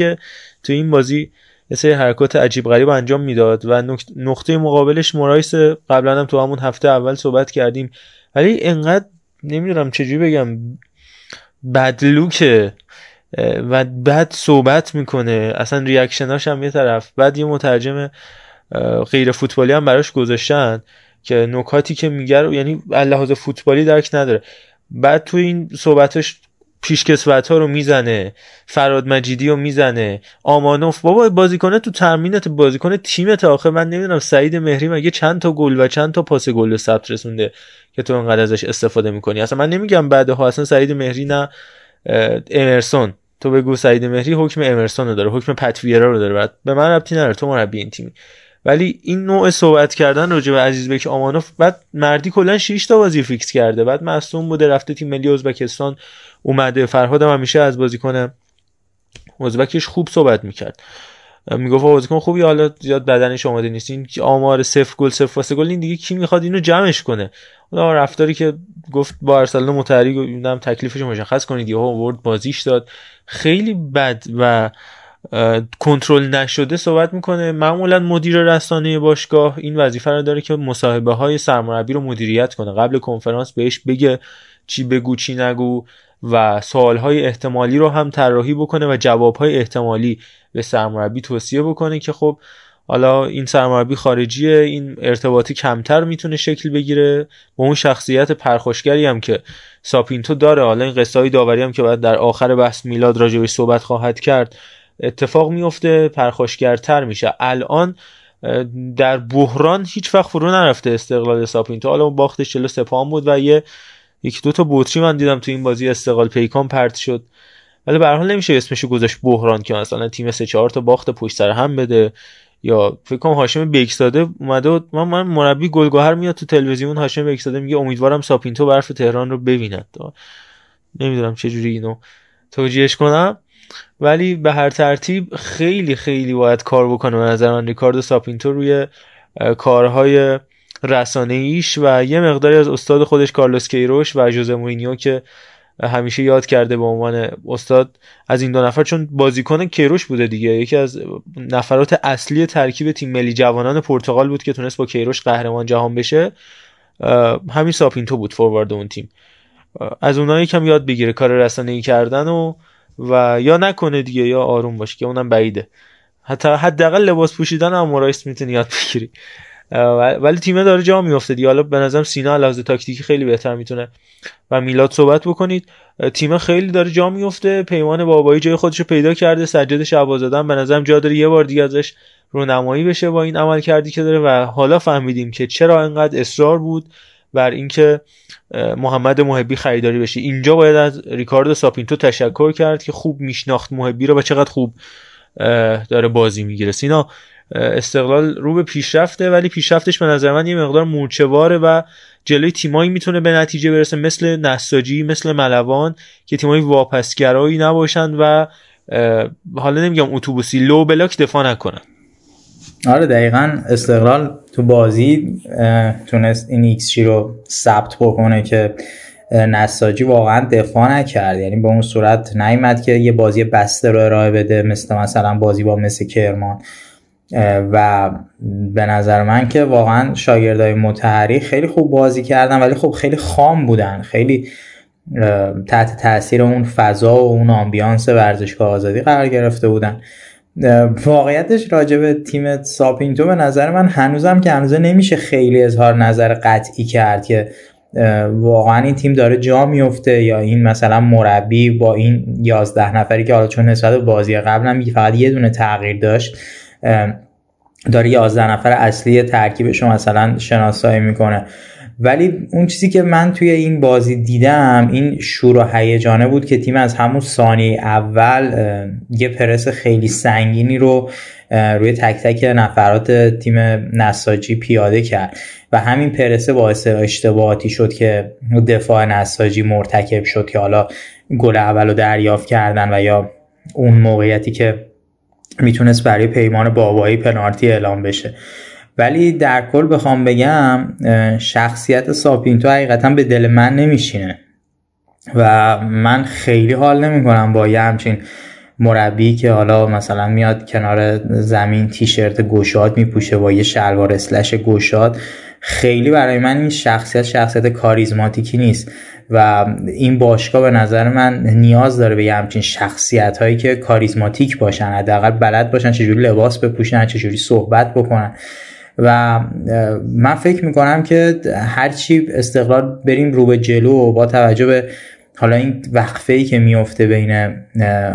تو این بازی یه سری حرکات عجیب غریب انجام می‌داد و نقطه مقابلش مرایس قبلا هم تو همون هفته اول صحبت کردیم. ولی انقدر نمی‌دونم چجوری بگم بدلوکه. و بعد صحبت می‌کنه. اصلا ریاکشناش هم یه طرف. بعد یه مترجم غیر فوتبالی هم براش گذاشتن که نکاتی که میگه رو یعنی لحاظ فوتبالی درک نداره. بعد تو این صحبتش پیشکسوت ها رو می‌زنه فرهاد مجیدی رو می‌زنه آمانوف. بابا بازیکنه تو ترمینت بازیکن تیمت آخه. من نمی‌دونم سعید مهری مگه چند تا گل و چند تا پاس گل به ثبت رسونده که تو انقدر ازش استفاده می‌کنی؟ اصلا من نمیگم بعدها اصلا سعید مهری نه امرسون. تو بگو سعید مهری حکم امرسون رو داره حکم پتویرا رو داره. بعد به من ربطی نداره تو مربی این تیمی. ولی این نوع صحبت کردن راجع به عزیز بک آمانوف بعد مردی کلا 6 تا بازی فیکس کرده. بعد مصدوم بوده رفته تیم ملی ازبکستان اومده. فرهاد هم همیشه از بازیکن ازبکش خوب صحبت می‌کرد. می‌گفت بازیکن خوبی حالا زیاد بدنش آماده نیست. این آمار صفر گل صفر واسه گل این دیگه کی می‌خواد اینو جمعش کنه؟ اون رفتاری که گفت با ارسلان متحری اونم تکلیفش مشخص کنید. یهو ورد بازیش داد. خیلی بد و کنترل نشده صحبت می‌کنه. معمولا مدیر رسانه باشگاه این وظیفه رو داره که مصاحبه های سرمربی رو مدیریت کنه. قبل کنفرانس بهش بگه چی بگو چی نگو. و های احتمالی رو هم طراحی بکنه و های احتمالی به سرمربی توصیه بکنه که خب حالا این سرمربی خارجیه این ارتباطی کمتر می‌تونه شکل بگیره. با اون شخصیت پرخوشگری هم که ساپینتو داره حالا این قصه داوری هم که باید در آخر بحث میلاد راجبش صحبت خواهد کرد اتفاق میفته پرخاشگرتر میشه. الان در بحران هیچ وقت فرو نرفته استقلال ساپینتو. حالا اون باختش جلو سپاهان بود و یه یک دو تا بطری من دیدم تو این بازی استقلال پیکان پرت شد. ولی به حال نمیشه اسمشو گذاشت بحران که مثلا تیم سه چهار تا باخت پشت سر هم بده. یا فکر کنم هاشم بیک‌زاده اومده و من, من مربی گلگهر میاد تو تلویزیون هاشم بیک‌زاده میگه امیدوارم ساپینتو برف تهران رو ببیند. نمی‌دونم چه جوری اینو توجیهش کنم. ولی به هر ترتیب خیلی خیلی باید کار بکنه به نظر من. ریکاردو ساپینتو روی کارهای رسانه ایش و یه مقداری از استاد خودش کارلوس کیروش و جوزه مورینیو که همیشه یاد کرده به عنوان استاد از این دو نفر چون بازیکن کیروش بوده دیگه. یکی از نفرات اصلی ترکیب تیم ملی جوانان پرتغال بود که تونست با کیروش قهرمان جهان بشه. همین ساپینتو بود فوروارد اون تیم. از اونایی کم یاد بگیره کار رسانه ای کردن و و یا نکنه دیگه یا آروم باشه که اونم بعیده. حتی حداقل لباس پوشیدن هم می‌تونی یاد بگیری. ولی تیمه داره جا میفته دیگه. حالا به نظرم سینا لحاظ تاکتیکی خیلی بهتر می‌تونه و میلاد صحبت بکنید. تیم خیلی داره جا میفته پیمان بابایی جای خودش رو پیدا کرده. سجاد شعبازادن به نظرم جا داره یه بار دیگه ازش رونمایی بشه با این عمل کردی که داره. و حالا فهمیدیم که چرا انقدر اصرار بود بر اینکه محمد محبی خریداری بشه. اینجا باید از ریکاردو ساپینتو تشکر کرد که خوب میشناخت محبی رو و چقدر خوب داره بازی می‌گیره. سینا استقلال رو به پیشرفته ولی پیشرفتش به نظر من یه مقدار مورچه‌واره و جلوی تیمایی می‌تونه به نتیجه برسه مثل نساجی مثل ملوان که تیمایی واپسگرایی نباشن و حالا نمیگم اتوبوسی low block دفاع نکنن. آره دقیقا استقلال تو بازی تونست این XG رو ثبت بکنه که نساجی واقعا دفاع نکرد. یعنی به اون صورت نیومد که یه بازی بسته رو ارائه بده مثل مثلا بازی با مس کرمان. و به نظر من که واقعا شاگردای مطهری خیلی خوب بازی کردن ولی خب خیلی خام بودن. خیلی تحت تاثیر اون فضا و اون آمبیانس ورزشگاه آزادی قرار گرفته بودن. واقعیتش راجع به تیم ساپینتو به نظر من هنوزم که هنوزه نمیشه خیلی اظهار نظر قطعی کرد که واقعا این تیم داره جا میفته یا این مثلا مربی با این 11 نفری که حالا چون نسبت بازی قبل هم فقط یه دونه تغییر داشت. داره 11 نفر اصلی ترکیبش رو مثلا شناسایی می‌کنه. ولی اون چیزی که من توی این بازی دیدم این شور و هیجانه بود که تیم از همون ثانیه اول یه پرس خیلی سنگینی رو روی تک تک نفرات تیم نساجی پیاده کرد و همین پرسه باعث اشتباهاتی شد که دفاع نساجی مرتکب شد که حالا گل اول رو دریافت کردن و یا اون موقعیتی که می‌تونست برای پیمان بابایی پنارتی اعلام بشه. ولی در کل بخوام بگم شخصیت ساپینتو حقیقتا به دل من نمیشینه. و من خیلی حال نمی‌کنم با یه همچین مربی که حالا مثلا میاد کنار زمین تیشرت گشاد میپوشه با یه شلوار اسلش گشاد. خیلی برای من این شخصیت شخصیت کاریزماتیکی نیست. و این باشگاه به نظر من نیاز داره به یه همچین شخصیت هایی که کاریزماتیک باشن حداقل بلد باشن چجوری لباس بپوشن چجوری صحبت بکنن. و من فکر می‌کنم که هرچی استقلال بریم رو به جلو با توجه به حالا این وقفه ای که میفته بین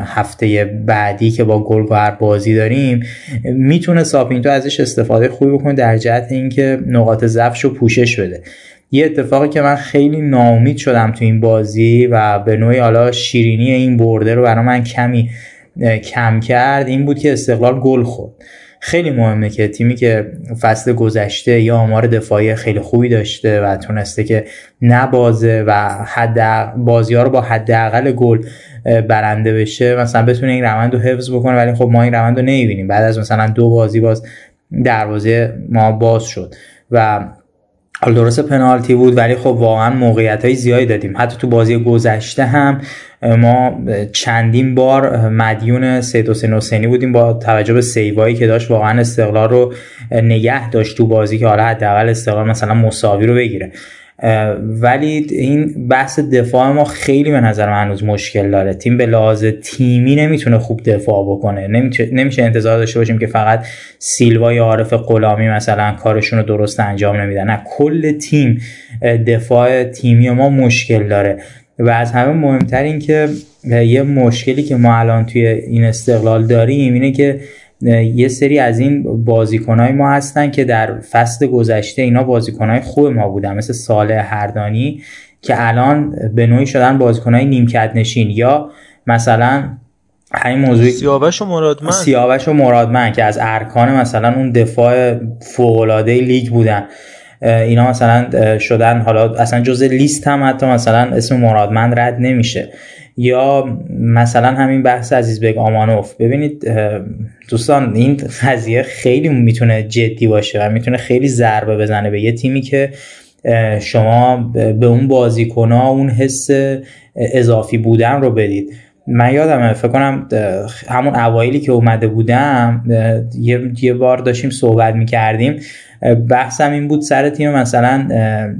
هفته بعدی که با گلگهر بازی داریم می‌تونه ساپینتو ازش استفاده خوبی بکنه در جهت اینکه نقاط ضعفش رو پوشش بده. یه اتفاقی که من خیلی ناامید شدم تو این بازی و به نوعی حالا شیرینی این برده رو برای من کمی کم کرد این بود که استقلال گل خورد. خیلی مهمه که تیمی که فصل گذشته یا آمار دفاعی خیلی خوبی داشته و تونسته که نبازه و حد بازی ها رو با حداقل گل برنده بشه مثلا بتونه این روند رو حفظ بکنه ولی خب ما این روند رو نمی‌بینیم. بعد از مثلا دو بازی باز دروازه ما باز شد و حالا درست پنالتی بود ولی خب واقعا موقعیت های زیادی دادیم. حتی تو بازی گذشته هم ما چندین بار مدیون سید حسین حسینی بودیم با توجه به سیوایی که داشت. واقعا استقلال رو نگه داشت تو بازی که حالا حداقل استقلال مثلا مساوی رو بگیره. ولی این بحث دفاع ما خیلی به نظر من هنوز مشکل داره. تیم به لحاظ تیمی نمی‌تونه خوب دفاع بکنه. نمیشه انتظار داشته باشیم که فقط سیلوا یا عارف غلامی مثلا کارشون رو درست انجام نمیدن. نه کل تیم دفاع تیمی ما مشکل داره. و از همه مهمتر این که یه مشکلی که ما الان توی این استقلال داریم اینه که یه سری از این بازیکنهای ما هستن که در فصل گذشته اینا بازیکنهای خوب ما بودن. مثل ساله هردانی که الان به نوعی شدن بازیکنهای نیمکت نشین. یا مثلا همین موضوع سیاوش و مرادمن سیاوش و مرادمن که از ارکان مثلا اون دفاع فوق‌العاده لیگ بودن. اینا مثلا شدن. حالا اصلا جز لیست هم حتی مثلا اسم مرادمند رد نمیشه. یا مثلا همین بحث عزیز بگ آمانوف. ببینید دوستان این قضیه خیلی می‌تونه جدی باشه و می‌تونه خیلی ضربه بزنه به یه تیمی که شما به اون بازیکنها اون حس اضافی بودن رو بدید. من یادمه فکر کنم همون اوایلی که اومده بودم یه بار داشتیم صحبت می‌کردیم. بحثم این بود سر تیم مثلا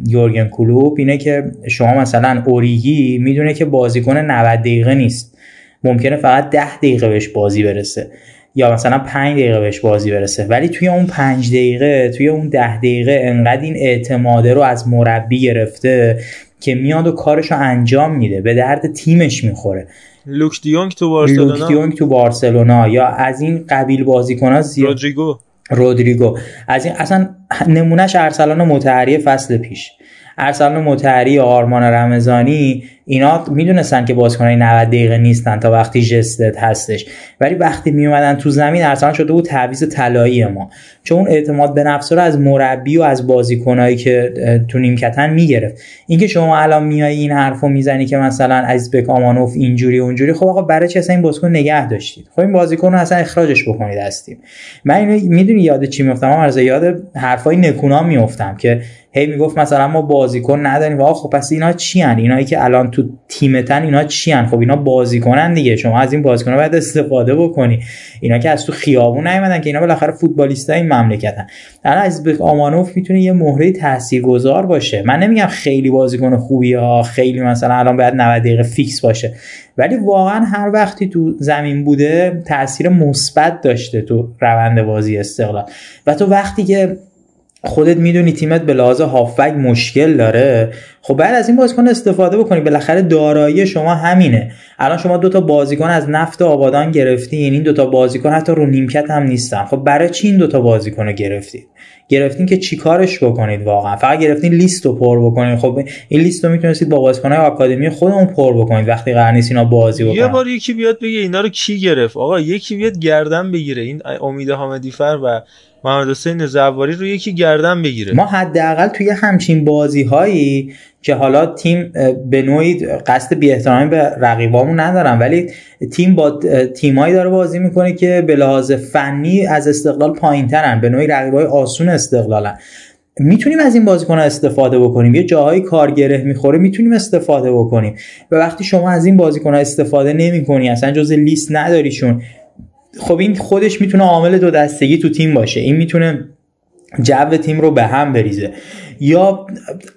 یورگن کلوب اینه که شما مثلا اوریگی می‌دونه که بازیکن 90 دقیقه نیست. ممکنه فقط 10 دقیقه بهش بازی برسه یا مثلا 5 دقیقه بهش بازی برسه. ولی توی اون 5 دقیقه توی اون 10 دقیقه انقدر این اعتماده رو از مربی گرفته که میاد و کارش رو انجام میده به درد تیمش می‌خوره. لوک دیونگ تو بارسلونا؟ لوک دیونگ تو بارسلونا. یا از این قبیل بازیکن‌ها زیاد. رودریگو. رودریگو. از این اصلا نمونهش ارسلان متحری فصل پیش. ارسلان متحری آرمان رمضانی اینا می‌دونستن که بازیکنای 90 دقیقه نیستن تا وقتی جستت هستش. ولی وقتی میومدن تو زمین ارسلان شده بود تعویض طلایی ما. چون اون اعتماد به نفس رو از مربی و از بازیکنایی که تو نیمکتن می‌گرفت. اینکه شما الان میای این حرفو می‌زنی که مثلا از بک آمانوف اینجوری اونجوری خب آقا برای چه اصلا این بازیکن نگه داشتید؟ خب این بازیکن رو اصلا اخراجش بکنید از تیم. من اینو می‌دونی یاد چی میافتم؟ از یاد حرفای نکونا میافتم که هی می‌گفت مثلا ما بازیکن نداریم آقا خب پس اینا چی ان اینایی که الان تو تیمتن اینا چی ان خب اینا بازیکنن دیگه شما از این بازیکن باید استفاده بکنی. اینا که از تو خیابون نیومدن که اینا بالاخره فوتبالیستای این مملکتن. الان از آمانوف می‌تونه یه مهره تاثیرگذار باشه. من نمیگم خیلی بازیکن خوبی ها خیلی مثلا الان باید 90 دقیقه فیکس باشه. ولی واقعا هر وقتی تو زمین بوده تاثیر مثبت داشته تو روند بازی استقلال. و تو وقتی که خودت می‌دونی تیمت به لحاظ هافبک مشکل داره؟ خب بعد از این بازیکن استفاده بکنی. بالاخره دارایی شما همینه. الان شما دو تا بازیکن از نفت آبادان گرفتین این دو تا بازیکن حتی رو نیمکت هم نیستن. خب برای چی این دو تا بازیکن رو گرفتید؟ گرفتین که چیکارش بکنید واقعا؟ فقط گرفتین لیست رو پر بکنید. خب این لیست رو می‌تونستید با بازیکن‌های آکادمی خودمون پر بکنید وقتی قرار نیست اینا بازی بکنن. یه بار یکی بیاد بگه اینا رو کی گرفت؟ آقا یکی بیاد گردن بگیره. این امید حامدی فر و محمد حسین زواری رو یکی گردن بگیره. ما حداقل توی همچین بازی هایی که حالا تیم به نوعی قصد بی احترامی به رقیبامون ندارم ولی تیم با تیمایی داره بازی می‌کنه که به لحاظ فنی از استقلال پایین ترن به نوعی رقیبای آسون استقلالن. می‌تونیم از این بازیکن استفاده بکنیم. یه جاهایی کار گره می‌خوره می‌تونیم استفاده بکنیم. و وقتی شما از این بازیکن استفاده نمی‌کنی اصلا جز لیست نداریشون. خب این خودش می‌تونه عامل دو دستگی تو تیم باشه. این می‌تونه جو تیم رو به هم بریزه. یا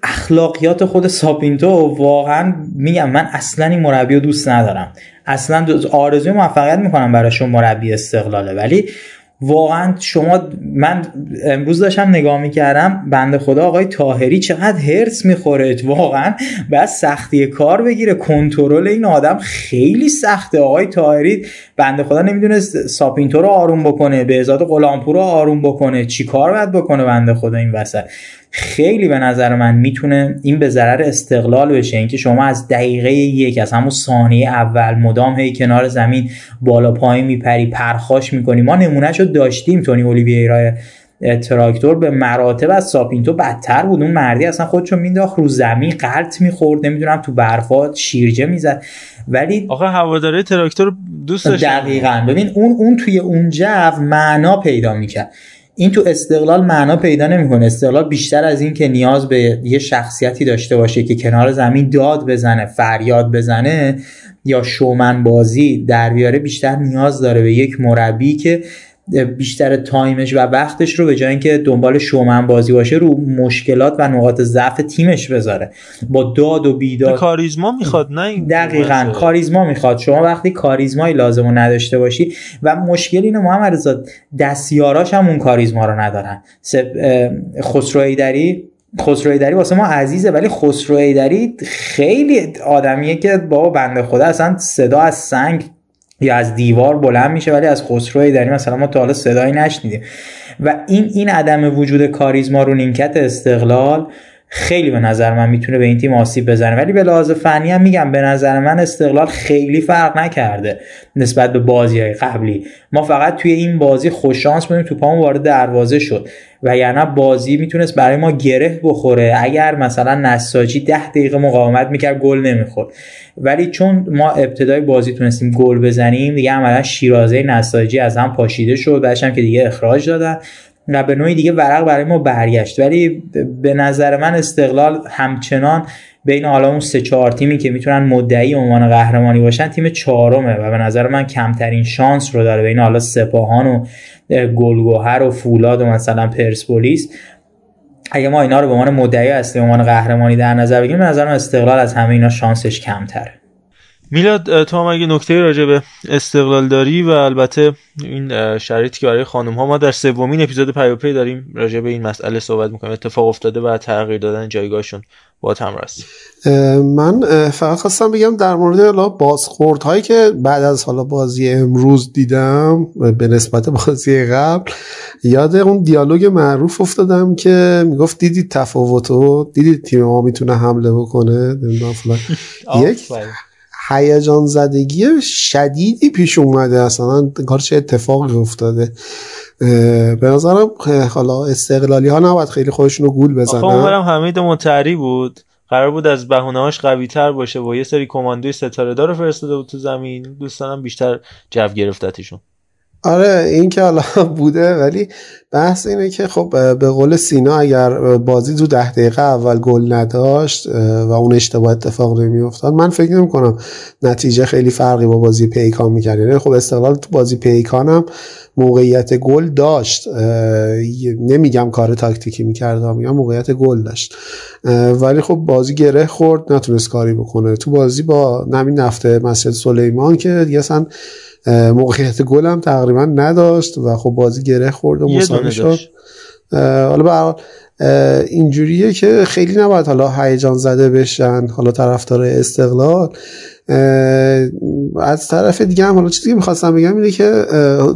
اخلاقیات خود ساپینتو واقعا میگم من اصلا این مربی رو دوست ندارم. اصلا آرزوی موفقیت می‌کنم براشون مربی استقلاله. ولی واقعا شما من امروز داشتم نگاه می‌کردم بنده خدا آقای تاهری چقدر هرس می‌خوره. واقعا بعد سختی کار بگیره. کنترل این آدم خیلی سخته. آقای تاهری بنده خدا نمی‌دونست ساپینتو رو آروم بکنه به ازاد غلامپور رو آروم بکنه. چی کار باید بکنه بنده خدا این وسط؟ خیلی به نظر من می‌تونه این به ضرر استقلال بشه. اینکه شما از دقیقه یک از همون ثانیه اول مدام هی کنار زمین بالا پایین میپری پرخاش می‌کنی. ما نمونهش رو داشتیم. تونی اولیویرا تراکتور به مراتب از ساپینتو بدتر بود. اون مردی اصلا خودشو مینداخت رو زمین قلط می‌خورد. نمی‌دونم تو برفات شیرجه می‌زد. ولی آقا هواداره تراکتور دوست داشت دقیقا. ببین اون اون توی اون جو معنا پیدا می‌کرد. این تو استقلال معنا پیدا نمی‌کنه. استقلال بیشتر از این که نیاز به یه شخصیتی داشته باشه که کنار زمین داد بزنه فریاد بزنه یا شومن بازی در بیاره بیشتر نیاز داره به یک مربی که بیشتر time ش و وقتش رو به جای اینکه دنبال شومن بازی باشه رو مشکلات و نقاط ضعف تیمش بذاره. با داد و بیداد. کاریزما می‌خواد نه دقیقا کاریزما می‌خواد. شما وقتی کاریزمایی لازم رو نداشته باشی و مشکل اینه محمد رضا دستیاراش هم اون کاریزما رو ندارن. خسرو حیدری خسرو حیدری واسه ما عزیزه ولی خسرو حیدری خیلی آدمیه که بابا بنده خدا اصلا صدا از سنگ یا از دیوار بلند میشه ولی از خسرو داری مثلا ما تا حالا صدایی نشنیدیم. و این این عدم وجود کاریزما رو نیمکت استقلال خیلی به نظر من می‌تونه به این تیم آسیب بزنه. ولی به لحاظ فنی هم میگم به نظر من استقلال خیلی فرق نکرده نسبت به بازی های قبلی. ما فقط توی این بازی خوششانس بودیم تو پامون وارد دروازه شد. و یعنی بازی می‌تونست برای ما گره بخوره. اگر مثلا نساجی ده دقیقه مقاومت می‌کرد گل نمی‌خورد. ولی چون ما ابتدای بازی تونستیم گل بزنیم دیگه عملا شیرازه نساجی از هم پاشیده شد. بعدش هم که دیگه اخراج دادن. و به نوعی دیگه ورق برای ما برگشت. ولی به نظر من استقلال همچنان بین حالا اون سه چهار تیمی که می‌تونن مدعی عنوان قهرمانی باشن تیم چهارمه و به نظر من کمترین شانس رو داره بین حالا سپاهان و گلگوهر و فولاد و مثلا پرسپولیس. اگه ما اینا رو به عنوان مدعی اصلی عنوان قهرمانی در نظر بگیریم به نظر من استقلال از همه اینا شانسش کمتره. میلاد تو هم اگه نکته راجع به استقلال داری و البته این شرایطی که برای خانم ها ما در سومین اپیزود پیوپی داریم راجع به این مسئله صحبت می‌کنیم. اتفاق افتاده و تغییر دادن جایگاهشون با هم من فقط خواستم بگم در مورد حالا بازخورد هایی که بعد از حالا بازی امروز دیدم به نسبت بازی قبل یاد اون دیالوگ معروف افتادم که می‌گفت دیدید تفاوتو؟ دیدید تیم ما می‌تونه حمله بکنه؟ *laughs* یک؟ هیجان زدگی شدیدی پیش اومده. اصلا کار چه اتفاقی افتاده به نظرم حالا استقلالی ها نباید خیلی خودشون رو گول بزنن. آخه اونورم حمید منتری بود. قرار بود از بهونه هاش قوی تر باشه. و یه سری کماندوی ستاره دار فرستاده بود تو زمین. دوستانم بیشتر جو گرفتتشون. آره این که حالا *laughs* بوده ولی بحث اینه که خب به قول سینا اگر بازی تو ده دقیقه اول گل نداشت و اون اشتباه اتفاق نمی افتاد من فکر نمی کنم نتیجه خیلی فرقی با بازی پیکان می‌کرد. یعنی خب استقلال تو بازی پیکان هم موقعیت گل داشت. نمیگم کار تاکتیکی می‌کرد میگم موقعیت گل داشت. ولی خب بازی گره خورد نتونست کاری بکنه. تو بازی با نمین نفته مسجد سلیمان که دیگه موقعیت گل هم تقریبا نداشت و خب بازی گره خورد و مساوی شد. حالا به اینجوریه که خیلی نباید حالا هیجان زده بشن حالا طرفدار استقلال. از طرف دیگه هم حالا چیزی که می‌خواستم بگم اینه که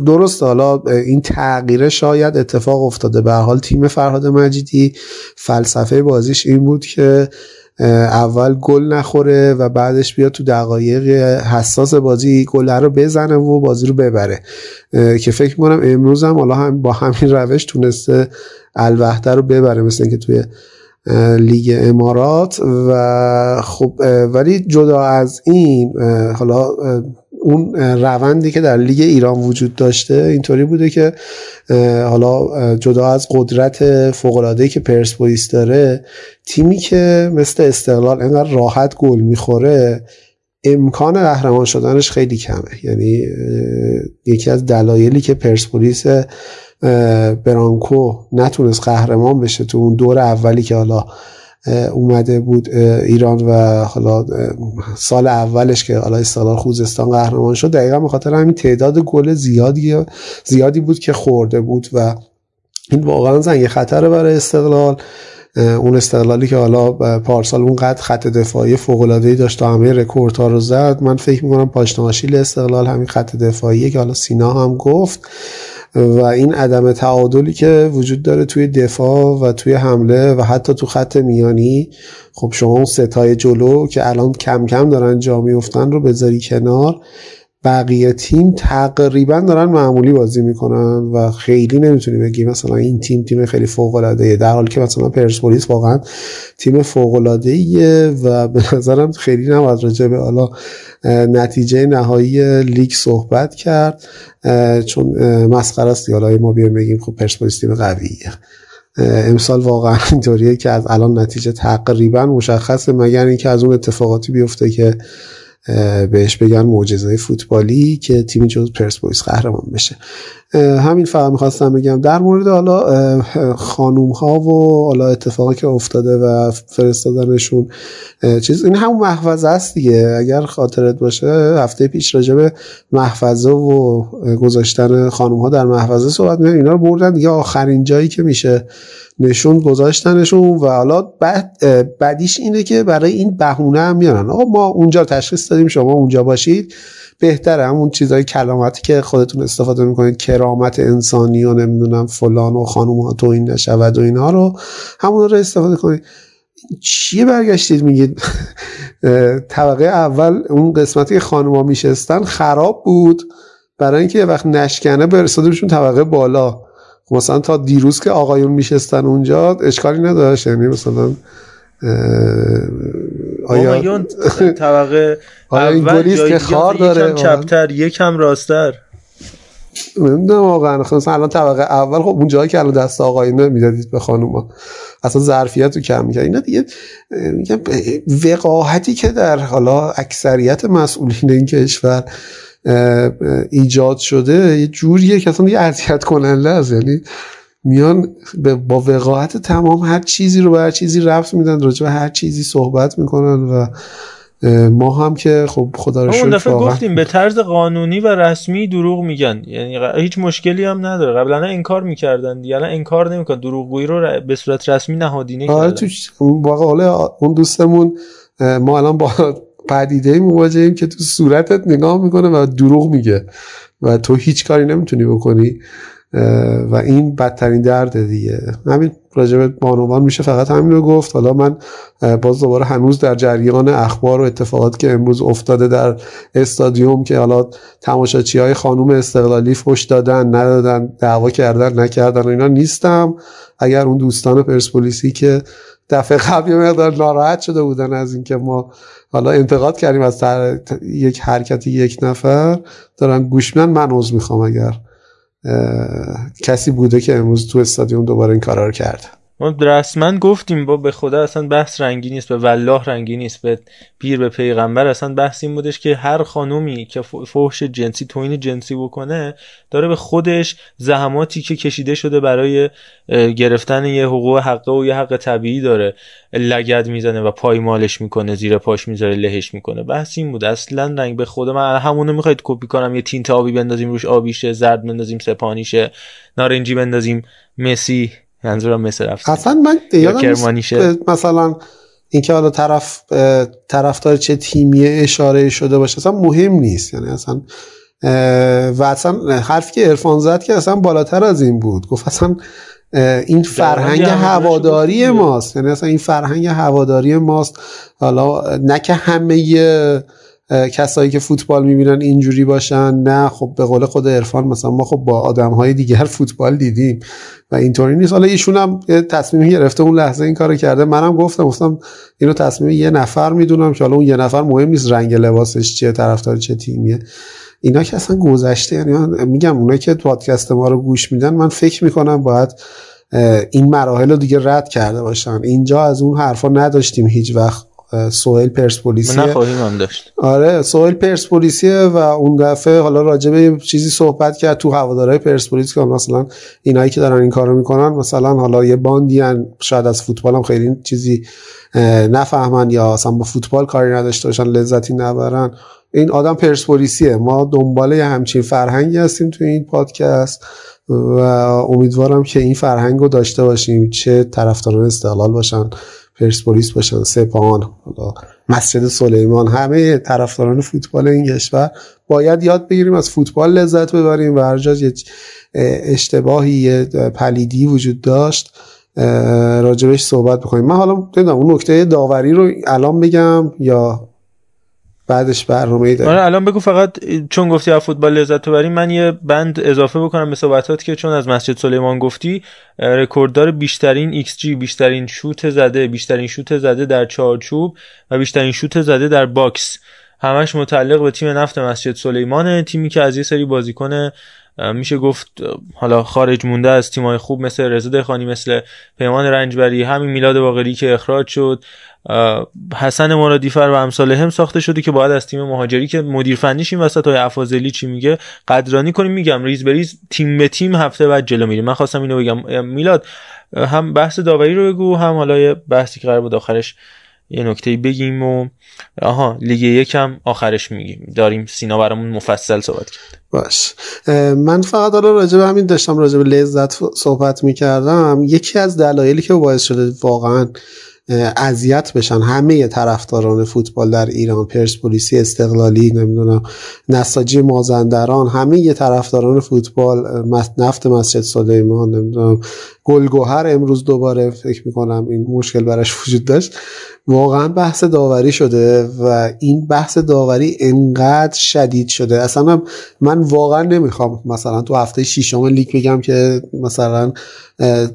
درست حالا این تغییره شاید اتفاق افتاده. به حال تیم فرهاد مجیدی فلسفه بازیش این بود که اول گل نخوره و بعدش بیاد تو دقایق حساس بازی گل رو بزنه و بازی رو ببره. که فکر کنم امروز هم حالا هم با همین روش تونسته الوحده رو ببره مثل اینکه توی لیگ امارات. و خب ولی جدا از این حالا اون روندی که در لیگ ایران وجود داشته اینطوری بوده که حالا جدا از قدرت فوق‌العاده‌ای که پرسپولیس داره تیمی که مثل استقلال انقدر راحت گل می‌خوره امکان قهرمان شدنش خیلی کمه. یعنی یکی از دلایلی که پرسپولیس برانکو نتونست قهرمان بشه تو اون دور اولی که حالا اومده بود ایران و حالا سال اولش که حالا استقلال خوزستان قهرمان شد دقیقا به خاطر همین تعداد گل زیادی زیادی بود که خورده بود و این واقعا زنگ خطر برای استقلال. اون استقلالی که حالا پارسال اونقدر خط دفاعی فوق العاده ای داشت تا همه رکوردها رو زد. من فکر می‌کنم پاشناشیل استقلال همین خط دفاعیه که حالا سینا هم گفت. و این عدم تعادلی که وجود داره توی دفاع و توی حمله و حتی تو خط میانی خب شما اون ستای جلو که الان کم کم دارن جا میفتن رو بذاری کنار. بقیه تیم تقریبا دارن معمولی بازی می‌کنن و خیلی نمی‌تونی بگی. مثلا این تیم تیم خیلی فوق العاده در حالی که مثلا پرسپولیس واقعا تیم فوق العاده و به نظرم خیلی نباید راجع به حالا نتیجه نهایی لیگ صحبت کرد. چون مسخره است حالا ما بیایم بگیم خب پرسپولیس تیم قویه. امسال واقعا اینطوریه که از الان نتیجه تقریبا مشخصه مگر اینکه از اون اتفاقاتی بیفته که بهش بگن معجزه فوتبالی که تیم جز پرسپولیس قهرمان بشه. همین فقط می‌خواستم بگم. در مورد حالا خانوم ها و حالا اتفاقی که افتاده و فرستادنشون چیز این همون محفظه است دیگه. اگر خاطرت باشه هفته پیش راجع به محفظه و گذاشتن خانوم ها در محفظه صحبت می‌کنم اینا رو بردن دیگه. آخرین جایی که میشه نشون گذاشتنشون و حالا بعد بعدیش اینه که برای این بهونه هم میارن. آقا ما اونجا تشخیص دادیم شما اونجا باشید. بهتره. همون چیزای کلامتی که خودتون استفاده می‌کنید کرامت انسانی و نمی‌دونم فلان و خانوم ها تو این نشود و اینها رو همون رو استفاده کنید. چیه برگشتید میگید؟ طبقه اول اون قسمتی که خانوما میشستن خراب بود. برای اینکه یه وقت نشکنه برسادیمشون طبقه بالا. خب مثلا تا دیروز که آقایون میشستن اونجا اشکالی نداشت. یعنی مثلا آیا طبقه اول که خار داره یکم چپتر یکم راستر نمی‌دونم واقعا. مثلا الان طبقه اول خب اون جایی که الان دست آقایونه می‌دادید به خانوما. اصلا ظرفیت رو کم می‌کرد. اینا دیگه میگم وقاحتی که در حالا اکثریت مسئولین این کشور ایجاد شده یه جوریه که اصلا یه اذیت کننده است. یعنی میان با وقاحت تمام هر چیزی رو به هر چیزی رفت میدن راجع به هر چیزی صحبت می‌کنن و ما هم که خب خدا رو اون دفعه گفتیم به طرز قانونی و رسمی دروغ میگن. یعنی هیچ مشکلی هم نداره. قبلا انکار می‌کردن دیگه الان انکار نمیکن دروغگویی رو به صورت رسمی نهادینه آره تو واقعا اون دوستمون ما الان با پدیده مواجهیم که تو صورتت نگاه می‌کنه و دروغ میگه. و تو هیچ کاری نمی‌تونی بکنی. و این بدترین درده دیگه. همین راجب بانوان میشه فقط همین رو گفت. حالا من باز دوباره هنوز در جریان اخبار و اتفاقات که امروز افتاده در استادیوم که حالا تماشاچی های خانوم استقلالی فش دادن ندادن دعوا کردن نکردن و اینا نیستم. اگر اون دوستان پرسپولیسی که دفعه قبل مقدار ناراحت شده بودن از اینکه ما حالا انتقاد کردیم از یک حرکتی یک نفر دارن گوش من عذر می‌خوام اگر کسی بوده که امروز تو استادیوم دوباره این کارا رو کرده ما رسما گفتیم با به خدا اصلا بحث رنگی نیست به والله رنگی نیست به پیر به پیغمبر. اصلا بحث این بودش که هر خانومی که فحش جنسی توین جنسی بکنه داره به خودش زحماتی که کشیده شده برای گرفتن یه حقوق حقه و یه حق طبیعی داره لگد می‌زنه و پایمالش می‌کنه زیر پاش می‌ذاره لهش می‌کنه. بحث این بود. اصلا رنگ به خود من همونو می‌خواید کپی کنم یه تینت آبی بندازیم روش آبیشه زرد بندازیم سپانیشه نارنجی بندازیم مسی. منظورم مثل رفت. اصلا من یادم مثلا اینکه حالا طرف طرفدار چه تیمی اشاره شده باشه اصلا مهم نیست. یعنی اصلا و اصلا حرفی که ارفان زد که اصلا بالاتر از این بود. گفت اصلا این فرهنگ هواداری ماست. یعنی اصلا این فرهنگ هواداری ماست. حالا نه که همه کسایی که فوتبال می‌بینن اینجوری باشن؟ نه. خب به قول خود عرفان مثلا ما خب با آدم های دیگر فوتبال دیدیم و اینطوری نیست. حالا ایشون هم تصمیم گرفته اون لحظه این کارو کرده. منم گفتم گفتم اینو تصمیم یه نفر می‌دونم که حالا اون یه نفر مهم نیست رنگ لباسش چیه طرفدار چه تیمیه. اینا که اصلا گذشته یعنی میگم اونا که پادکست ما رو گوش میدن من فکر می‌کنم باید این مراحل رو دیگه رد کرده باشن. اینجا از اون حرفا نداشتیم هیچ وقت. سوهل پرسپولیسی. نخواهیم هم داشت. آره سوهل پرسپولیسیه و اون دفعه حالا راجع به چیزی صحبت کرد تو هوادارهای پرسپولیس که مثلا اینایی که دارن این کارو می‌کنن مثلا حالا یه باندی شاید از فوتبال هم خیلی چیزی نفهمن یا اصلا با فوتبال کاری نداشته باشن لذتی نبرن. این آدم پرسپولیسیه. ما دنبال یه همچین فرهنگی هستیم تو این پادکست و امیدوارم که این فرهنگ رو داشته باشیم چه طرفداران استقلال باشن پرسپولیس باشن سپاهان مسجد سلیمان همه طرفداران فوتبال این کشور باید یاد بگیریم از فوتبال لذت ببریم و هر جا یه اشتباهی یه پلیدی وجود داشت راجبش صحبت بکنیم. من حالا نمی‌دونم اون نکته داوری رو الان بگم یا بعدش برنامه داریم. آره الان بگو فقط چون گفتی از فوتبال لذت ببریم من یه بند اضافه بکنم به صحبتات که چون از مسجد سلیمان گفتی رکورددار بیشترین ایکس جی بیشترین شوت زده بیشترین شوت زده در چارچوب و بیشترین شوت زده در box. همش متعلق به تیم نفت مسجد سلیمانه تیمی که از یه سری بازیکن میشه گفت حالا خارج مونده از تیمای خوب مثل رضا دخانی مثل پیمان رنجبری همین میلاد باقری که اخراج شد. حسن مرادیفر و امثال هم ساخته شده که باید از تیم مهاجری که مدیر فنیش این وسط های افاضلی چی میگه؟ قدرانی کنیم میگم ریز بریز تیم به تیم هفته بعد جلو میریم. من خواستم اینو بگم. میلاد هم بحث داوری رو بگو هم حالا بحثی که قرار بود آخرش یه نکته بگیم و آها لیگ یکم آخرش میگیم. داریم سینا برامون مفصل صحبت کرد. باش. من فقط حالا راجع به همین داشتم راجع به لذت صحبت می‌کردم. یکی از دلایلی که باعث شده واقعا اذیت بشن همه طرفداران فوتبال در ایران پرسپولیسی استقلالی نمی‌دونم نساجی مازندران همه طرفداران فوتبال نفت مسجد سلیمان نمی‌دونم گلگوهر امروز دوباره فکر می‌کنم این مشکل براش وجود داشت. واقعا بحث داوری شده و این بحث داوری انقدر شدید شده. اصلا من واقعا نمی‌خوام مثلا تو هفته شیشم لیگ بگم که مثلا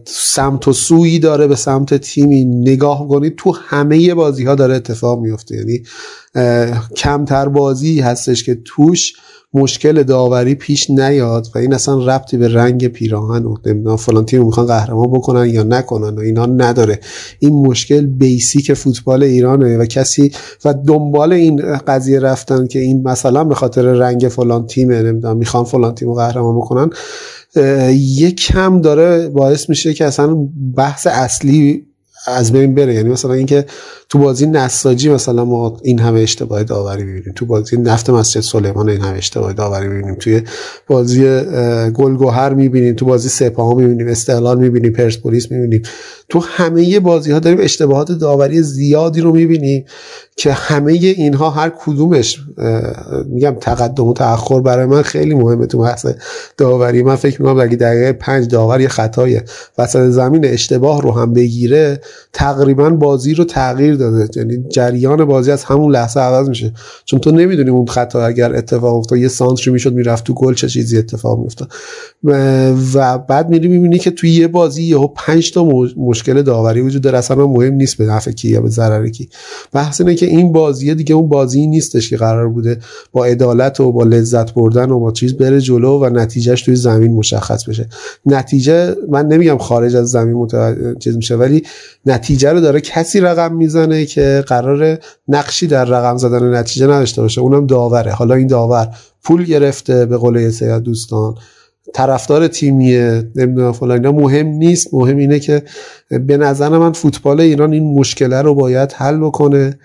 سمت و سویی داره به سمت تیمی. نگاه کنید تو همه بازی ها داره اتفاق میفته یعنی کمتر بازی هستش که توش مشکل داوری پیش نیاد و این اصلا ربطی به رنگ پیراهن و نمی‌دونم فلان تیم می‌خوان قهرمان بکنن یا نکنن و اینا نداره. این مشکل بیسیک فوتبال ایرانه و کسی و دنبال این قضیه رفتن که این مثلا به خاطر رنگ فلان تیمه نمی‌دونم می‌خوان فلان تیم قهرمان بکنن یک کم داره باعث میشه که اصلا بحث اصلی از بین بره. یعنی مثلا اینکه تو بازی نساجی مثلا ما این همه اشتباه داوری می‌بینیم. تو بازی نفت مسجد سلیمان این همه اشتباه داوری می‌بینیم. توی بازی گلگوهر می‌بینیم. تو بازی سپاهان می‌بینیم. استقلال می‌بینیم. پرسپولیس می‌بینیم. تو همه بازی ها داریم اشتباهات داوری زیادی رو می‌بینیم که همه اینها هر کدومش میگم تقدم و تاخر برای من خیلی مهمه تو بحث داوری. من فکر می‌کنم اگه دقیقه پنج داور یه خطای وسط زمین اشتباه رو هم بگیره تقریبا بازی رو تغییر داده. یعنی جریان بازی از همون لحظه عوض میشه. چون تو نمی‌دونی اون خطا اگر اتفاق افتاد یه سانتری می‌شد می‌رفت تو گل چه چیزی اتفاق میافتاد. و بعد میری می‌بینی که توی یه بازی یهو 5 تا مشکل داوری وجود داره. اصلا مهم نیست به نفع کی یا به ضرر کی. بحث اینه که این بازی دیگه اون بازی نیستش که قرار بوده با عدالت و با لذت بردن و با چیز بره جلو و نتیجهش توی زمین مشخص بشه. نتیجه من نمیگم خارج از زمین متوجه چیز میشه ولی نتیجه رو داره کسی رقم می‌زنه که قرار نقشی در رقم زدن نتیجه نداشته باشه. اونم داوره. حالا این داور پول گرفته به قول یه دوستان. طرفدار تیمیه نمی‌دونم فلان اینا. مهم نیست. مهم اینه که به نظر من فوتبال ایران این مشکله رو باید حل بکنه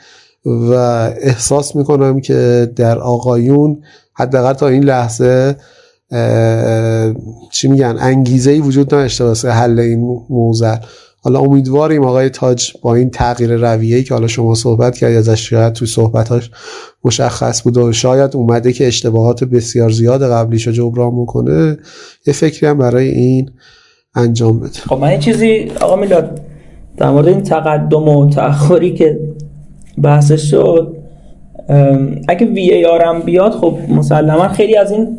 و احساس می‌کنم که در آقایون حداقل تا این لحظه چی میگن انگیزه ای وجود نداشته واسه حل این موزل حالا امیدواریم آقای تاج با این تغییر رویه‌ای که حالا شما صحبت کردید ازش شاید تو صحبتاش مشخص بود و شاید اومده که اشتباهات بسیار زیاد قبلیش رو جبران می‌کنه یه فکری هم برای این انجام بده. خب من چیزی آقا میلاد در مورد این تقدم و تأخری که بحثش شد اگه وی ای آر هم بیاد خب مسلما خیلی از این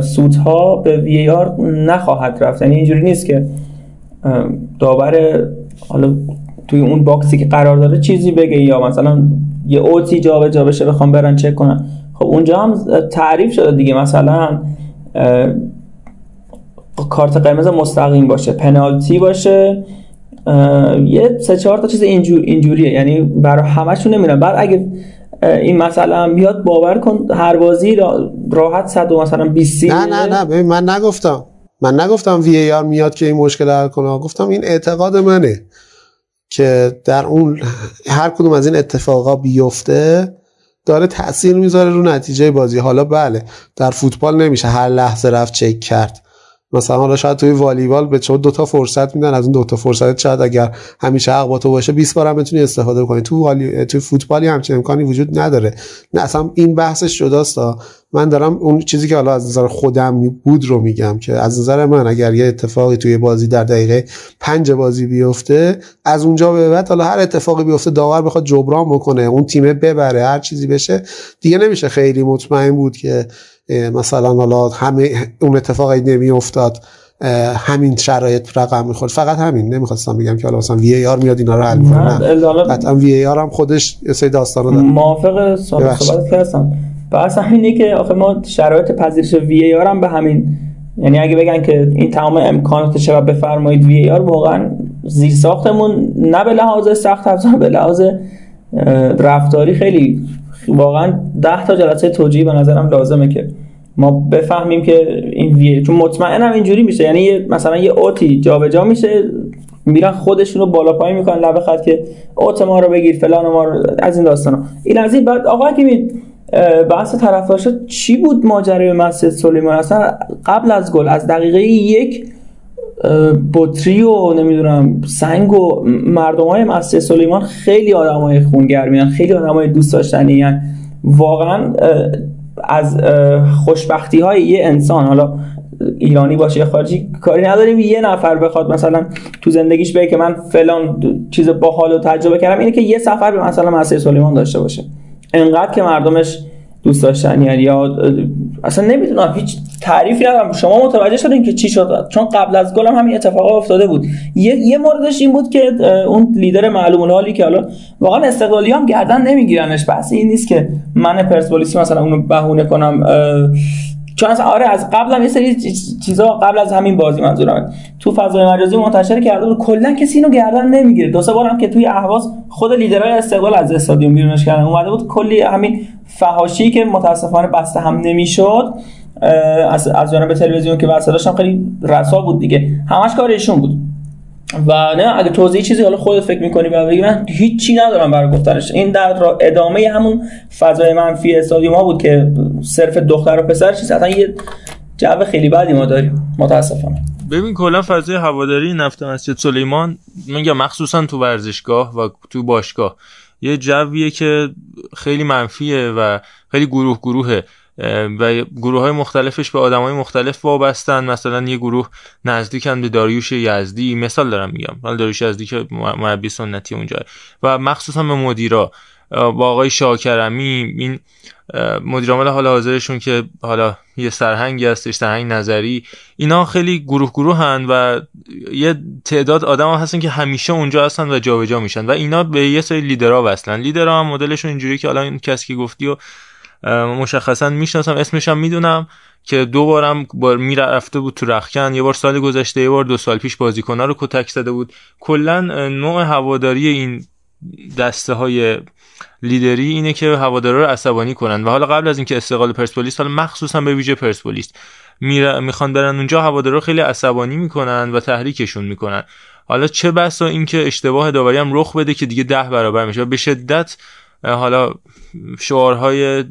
سودها به وی ای آر نخواهد رفت. یعنی اینجوری نیست که داور حالا توی اون باکسی که قرار داره چیزی بگه یا مثلا یه اوتی جا جا بشه بخوام برن چک کنن. خب اونجا هم تعریف شده دیگه. مثلا کارت قرمز مستقیم باشه پنالتی باشه یه سه چهار تا چیز اینجور اینجوریه. یعنی برای همشون نمیرن بعد اگه این مثلا بیاد باور کن هر بازی راحت صد و مثلا 20 نه نه نه. من نگفتم. من نگفتم وی آر میاد که این مشکل حل کنه. گفتم این اعتقاد منه که در اون هر کدوم از این اتفاقا بیفته داره تاثیر می‌ذاره رو نتیجه بازی. حالا بله در فوتبال نمیشه. هر لحظه رفت چک کرد. مثلا حالا شاید توی والیبال به دو تا فرصت میدن از اون دو تا فرصت شاید اگر همیشه حق با تو باشه 20 بار هم بتونی استفاده کنی. تو والی تو فوتبالی همچین امکانی وجود نداره. نه اصلا این بحثش جداست من دارم اون چیزی که حالا از نظر خودم بود رو میگم که از نظر من اگر یه اتفاقی توی بازی در دقیقه پنج بازی بیفته از اونجا به بعد حالا هر اتفاقی بیفته داور بخواد جبران بکنه اون تیمه ببره هر چیزی بشه دیگه نمیشه. خیلی مطمئن بود که مثلا حالا همه اون اتفاقی نمی افتاد همین شرایط رقم می‌خورد. فقط همین نمی‌خواستم بگم که حالا مثلا وی آر میاد اینا رو حل کنه قطعا وی آر هم خودش یه سری داستان داره. موافق صحبت هستم بحث همینه که آخه ما شرایط پذیرش وی آر هم به همین. یعنی اگه بگن که این تمام امکانات چرا بفرمایید وی آر واقعا زیر ساختمون نه به لحاظ سخت افزار به لحاظ رفتاری خیلی واقعا ده تا جلسه توجیه به نظرم لازمه که ما بفهمیم که این وی چون مطمئنم اینجوری میشه. یعنی مثلا یه اوتی جابجا میشه میرن خودشون رو بالا پایین می‌کنن لبه خط که اوت ما رو بگیر فلان ما رو از این داستانا. این از این بعد آقا که بحث طرفدارش چی بود ماجرای مسجد سلیمان؟ اصلا قبل از گل از دقیقه یک بطری و نمی‌دونم سنگ و مردم های مسجد سلیمان خیلی آدم های خونگرمی خیلی آدم های دوست داشتنی واقعا از خوشبختی های یه انسان حالا ایرانی باشه یا خارجی کاری نداریم یه نفر بخواد مثلا تو زندگیش بگه که من فلان چیز باحال و تجربه کردم اینه که یه سفر به مثلا مسجد سلیمان داشته باشه. انقدر که مردمش دوست داشتن. یعنی یا اصلا نمی‌دونم هیچ تعریفی ندارم. شما متوجه شدین که چی شد؟ چون قبل از گلم همین اتفاق افتاده بود. یه, یه موردش این بود که اون لیدر معلوم حالی که حالا واقعا استقلالی هم گردن نمیگیرنش. بس این نیست که من پرسپولیسی مثلا اونو بهونه کنم چون اصلا آره از قبل هم یه سری چیزا قبل از همین بازی منظورم تو فضای مجازی منتشر کرده بود کلا کسی اینو گردن نمی‌گیره. دو سه بار که توی اهواز خود لیدرهای استقلال از استادیوم بیرونش کردن. اومده بود کلی همین فحاشی که متاسفانه بسته هم نمی‌شد از از جانب تلویزیون که واسه هم خیلی رسا بود دیگه. همش کار ایشون بود. و نه اگه توضیح چیزی حالا خودت فکر می‌کنی و بگی من هیچی ندارم برای گفتنش. این در ادامه همون فضای منفی استادیوم ها بود که صرف دختر و پسر چیز اصلا یه جو خیلی بدی ما داریم. متاسفانه. ببین کلا فضای هواداری نفت مسجد سلیمان میگم مخصوصا تو ورزشگاه و تو باشگاه یه جویه که خیلی منفیه و خیلی گروه گروهه. و گروه های مختلفش به آدم های مختلف وابستن. مثلا یه گروه نزدیکن به داریوش یزدی. مثال دارم میگم. حالا داریوش یزدی که مربی سنتی اونجا. و مخصوصا به مدیرا. با آقای شاکرمی. این مدیرعامل حال حاضرشون که حالا یه سرهنگی هستش سرهنگ نظری اینا خیلی گروه گروه هن و یه تعداد آدم ها هستن که همیشه اونجا هستن و جابجا جا میشن و اینا به یه سری لیدرها وصلن. لیدرها هم مدلشون اینجوری که حالا این کسی که گفتی و مشخصا می‌شناسم اسمش هم می‌دونم که دو بارم بار می‌رفته بود تو رخکن یه بار سال گذشته یه بار دو سال پیش بازیکن‌ها رو کتک زده بود. کلا نوع هواداری این دسته های لیدری اینه که هوادارا رو عصبانی کنن. و حالا قبل از اینکه استقلال پرسپولیس حالا مخصوصا به ویژه پرسپولیس می‌خوان برن اونجا هوادارا خیلی عصبانی می‌کنن و تحریکشون می‌کنن. حالا چه بسا اینکه اشتباه داوری هم رخ بده که دیگه ده برابر میشه. به شدت حالا شعارهای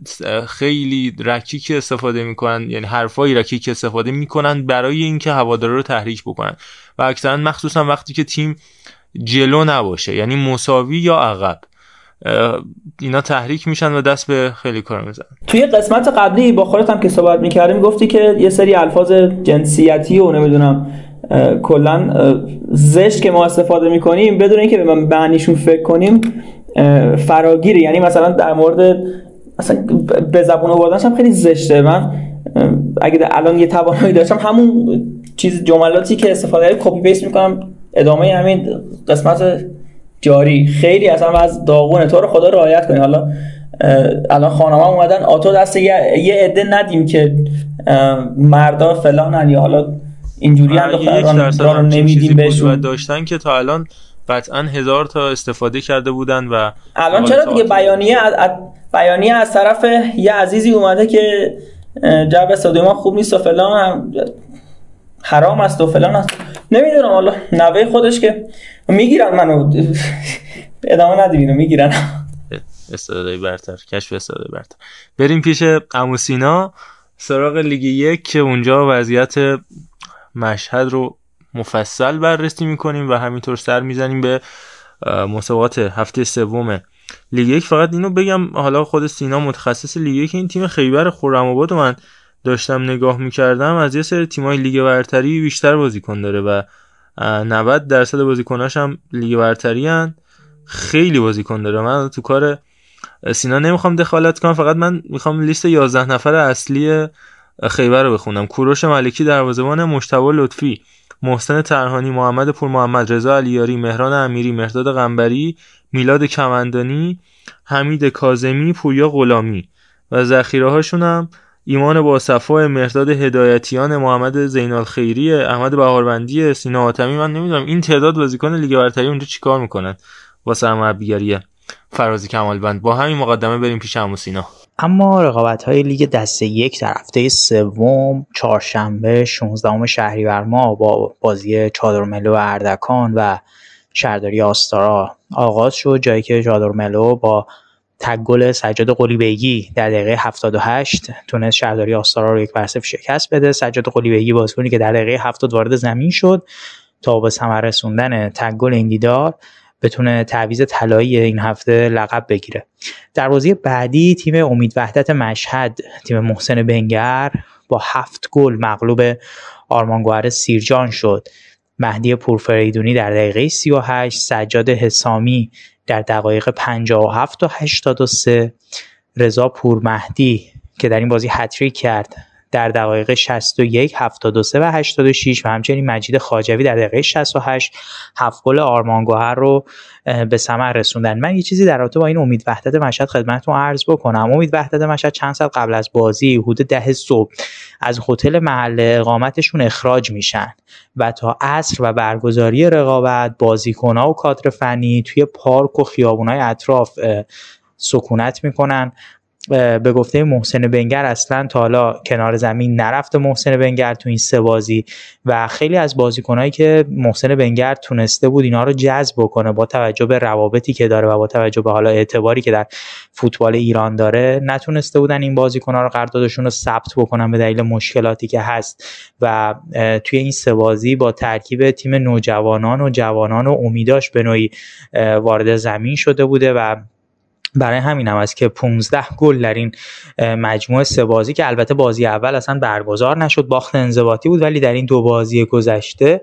خیلی رکیک استفاده می‌کنن یعنی حرفای رکیک استفاده می‌کنن برای اینکه هوادارا رو تحریک بکنن. و اکثرا مخصوصا وقتی که تیم جلو نباشه یعنی مساوی یا عقب. اینا تحریک میشن و دست به خیلی کار می‌زنن. توی قسمت قبلی با خودت هم که صحبت می‌کردیم گفتی که یه سری الفاظ جنسیتی و نمی‌دونم کلا زشت که ما استفاده می‌کنیم بدون اینکه به معنیشون فکر کنیم فراگیره. یعنی مثلا در مورد مثلا به زبون آوردنش هم خیلی زشته. من اگه الان یه توانایی داشتم همون چیز جملاتی که استفاده کپی پیست می‌کنم ادامه همین قسمت جاری. خیلی اصلا از داغونه تو رو خدا رعایت کنی. حالا الان خانم اومدن آتو دست یه عده ندیم که مردا فلانن یا حالا اینجوری هم دختران رو نمیدیم بهشون. داشتن که تا الان قطعا هزار تا استفاده کرده بودن و الان چرا دیگه بیانیه از, بیانیه از طرف یه عزیزی اومده که استادیوم ما خوب نیست و فلان هم حرام است و فلان است. نمی‌دونم حالا نوه خودش که می‌گیرن منو. *laughs* ادامه ندیم اینو می‌گیرن. استعدادهای برتر کشف استعدادهای برتر. بریم پیش عمو سینا سراغ لیگ یک که اونجا وضعیت مشهد رو مفصل بررسی می‌کنیم و همینطور سر می‌زنیم به مسابقات هفته سوم لیگ یک. فقط اینو بگم حالا خود سینا متخصص لیگ یک این تیم خیبر خرم‌آباد رو من داشتم نگاه می‌کردم از یه سری تیمای لیگ برتری بیشتر بازیکن داره و اه، 90 درصد بازیکناش هم لیگ برتری هن. خیلی بازیکن داره من تو کار سینا نمی‌خوام دخالت کنم فقط من می‌خوام لیست 11 نفر اصلی خیبر رو بخونم کوروش ملکی دروازه‌بان مشتبه لطفی محسن ترهانی محمد پور محمد رضا علیاری مهران امیری مهرداد قنبری میلاد کمندانی حمید کاظمی پویا غلامی و ذخیره هاشون هم ایمان باصفا مهرداد هدایتیان محمد زینال خیری احمد بهاروندی سینا حاتمی من نمی‌دونم این تعداد بازیکن لیگ برتری اونجا چیکار می‌کنن با سرمربیگری فرازی کمالبند. با همین مقدمه بریم پیش عمو سینا. اما رقابت های لیگ دسته یک در هفته سوم چهارشنبه 16 شهریور ماه با بازی چادرملو اردکان و شهرداری آستارا آغاز شد جایی که چادرملو با تک گل سجاد قلی بیگی در دقیقه 78 تونست شهرداری آستارا رو یک بر صفر شکست بده. سجاد قلی بیگی بازیکنی که در دقیقه 70 وارد زمین شد تا به ثمر رسوندن تک گل این دیدار بتونه تعویض طلایی این هفته لقب بگیره. در بازی بعدی تیم امید وحدت مشهد تیم محسن بنگر با هفت گل مغلوب آرمان گوهر سیرجان شد. مهدی پورفریدونی در دقیقه 38 سجاد حسامی در دقایق 57 تا 83 رضا پورمهدی که در این بازی هتریک کرد در دقایق 61 73 و 86 و همچنین مجید خاجوی در دقیقه 68 هفت گل آرمان گوهر رو به ثمر رسوندن. من یه چیزی در رابطه با این امید وحدت مشهد خدمتتون عرض بکنم. امید وحدت مشهد چند سال قبل از بازی حدود ده صبح. از هتل محل اقامتشون اخراج میشن و تا عصر و برگزاری رقابت بازیکنها و کادر فنی توی پارک و خیابونای اطراف سکونت می‌کنن. به گفته محسن بنگر اصلا تا حالا کنار زمین نرفته محسن بنگر تو این سه بازی و خیلی از بازیکنهایی که محسن بنگر تونسته بود اینا رو جذب بکنه با توجه به روابطی که داره و با توجه به حالا اعتباری که در فوتبال ایران داره نتونسته بودن این بازیکنها رو قراردادشون رو ثبت بکنن به دلیل مشکلاتی که هست و توی این سه بازی با ترکیب تیم نوجوانان و جوانان و امیداش به نوعی وارد زمین شده بوده و برای همین هم است که 15 گل در این مجموعه سه بازی که البته بازی اول اصلا برگزار نشد باخت انضباطی بود ولی در این دو بازی گذشته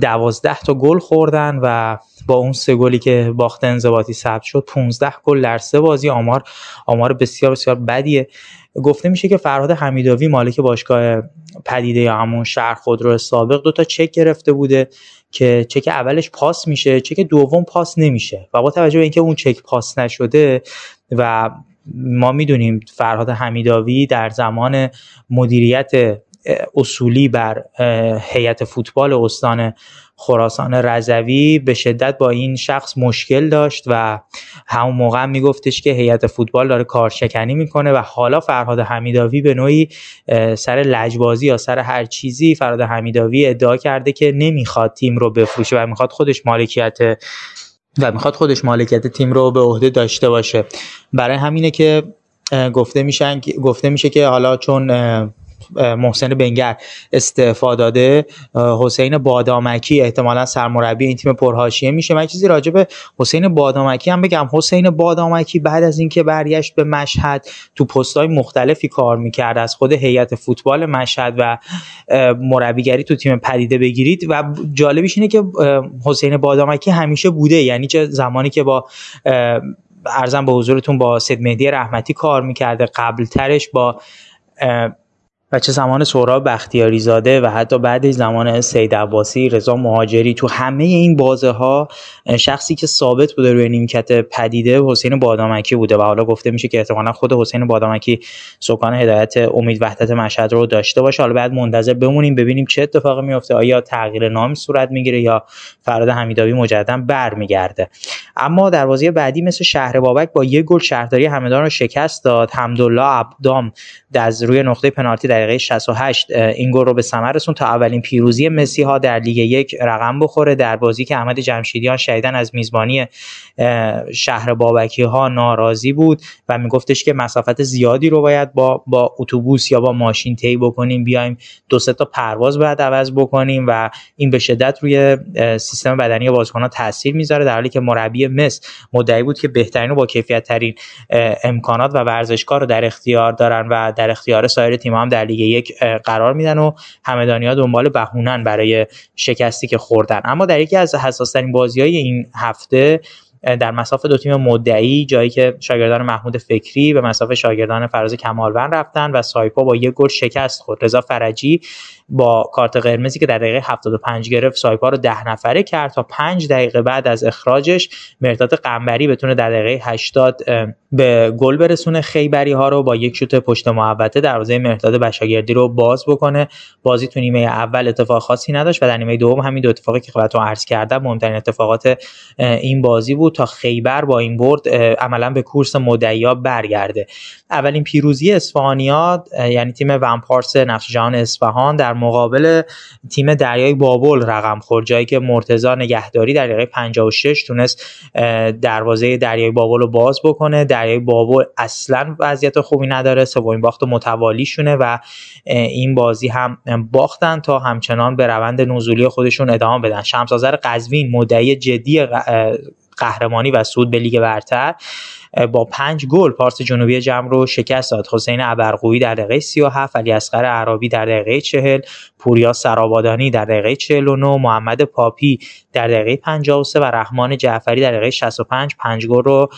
دوازده تا گل خوردن و با اون سه گلی که باخت انضباطی ثبت شد 15 گل در سه بازی. آمار آمار بسیار بسیار بدیه. گفته میشه که فرهاد حمیداوی مالک باشگاه پدیده یا همون شهر خودرو سابق دو تا چک گرفته بوده. که چک اولش پاس میشه چک دوم پاس نمیشه و با توجه به اینکه اون چک پاس نشده و ما می‌دونیم فرهاد حمیداوی در زمان مدیریت اصولی بر هیئت فوتبال استان خراسان رضوی به شدت با این شخص مشکل داشت و همون موقع هم میگفتش که هیئت فوتبال داره کارشکنی می‌کنه و حالا فرهاد حمیداوی به نوعی سر لجبازی یا سر هر چیزی فرهاد حمیداوی ادعا کرده که نمی‌خواد تیم رو بفروشه و می‌خواد خودش مالکیت و می‌خواد خودش مالکیت تیم رو به عهده داشته باشه. برای همینه که گفته میشن گفته میشه که حالا چون محسن بنگر استعفا داده. حسین بادامکی احتمالا سرمربی این تیم پرهاشیه. میشه من چیزی راجع به حسین بادامکی هم بگم. حسین بادامکی بعد از اینکه برگشت به مشهد تو پستهای مختلفی کار می‌کرد. از خود هیئت فوتبال مشهد و مربیگری تو تیم پدیده بگیرید. و جالبیش اینه که حسین بادامکی همیشه بوده. یعنی چه زمانی که با ارزم به حضورتون با سید مهدی رحمتی کار می‌کرده. قبل ترش با و چه زمان سهراب بختیاری زاده و حتی بعد زمان سید عباسی رضا مهاجری تو همه این بازه ها شخصی که ثابت بوده روی نیمکت پدیده حسین بادامکی بوده و حالا گفته میشه که احتمالا خود حسین بادامکی سکان هدایت امید وحدت مشهد رو داشته باشه. حالا بعد منتظر بمونیم ببینیم چه اتفاقی میفته. آیا تغییر نام صورت می‌گیره یا فراد حمیدابی مجددا برمیگرده. اما در بازی بعدی مثل شهر بابک با یک گل شهرداری همدان رو شکست داد. حمدالله عبدام از روی نقطه پنالتی دقیقه 68 این گل رو به ثمر رسون تا اولین پیروزی مسی ها در لیگ یک رقم بخوره در بازی که احمد جمشیدیان شهیدن از میزبانی شهر بابکی ها ناراضی بود و میگفتش که مسافت زیادی رو باید با با اتوبوس یا با ماشین طی بکنیم بیایم دو سه تا پرواز باید عوض بکنیم و این به شدت روی سیستم بدنی بازیکنان تاثیر می‌ذاره در حالی که مربی مس مدعی بود که بهترین و با کیفیت ترین امکانات و ورزشکار رو در اختیار دارن و در اختیار سایر تیم هم در لیگ یک قرار میدن و همدانیا دنبال بهونن برای شکستی که خوردن. اما در یکی از حساس ترین بازی های این هفته در مساف دو تیم مدعی جایی که شاگردان محمود فکری به مساف شاگردان فراز کمالوند رفتن و سایپا با یک گل شکست خود رضا فرجی با کارت قرمزی که در دقیقه 75 گرفت سایپا رو ده نفره کرد تا 5 دقیقه بعد از اخراجش مرداد قنبری بتونه در دقیقه 80 به گل برسونه. خیبری ها رو با یک شوت پشت محوطه دروازه مرداد بشاگردی رو باز بکنه. بازی تو نیمه اول اتفاق خاصی نداشت و در نیمه دوم همین دو اتفاقی که خدمتتون عرض کردم مهمترین اتفاقات این بازی بود تا خیبر با این برد عملا به کورس مدعیا برگرده. اولین پیروزی اصفهانیا یعنی تیم ومپارس نقش جهان اصفهان در مقابل تیم دریای بابل رقم خورد جایی که مرتضی نگهداری در دقیقه 56 تونست دروازه دریای بابل رو باز بکنه. دریای بابل اصلا وضعیت خوبی نداره سومین باخت متوالی شونه و این بازی هم باختن تا همچنان به روند نزولی خودشون ادامه بدن. شمسازر قزوین مدعی جدی قهرمانی و صعود به لیگ برتر. با پنج گل پارس جنوبی جمع رو شکست داد. حسین ابرقویی در دقیقه 37 علی اصغر عربی در دقیقه 40 پوریا سرابادانی در دقیقه 49 محمد پاپی در دقیقه 53 و رحمان جعفری در دقیقه 65 پنج. گل رو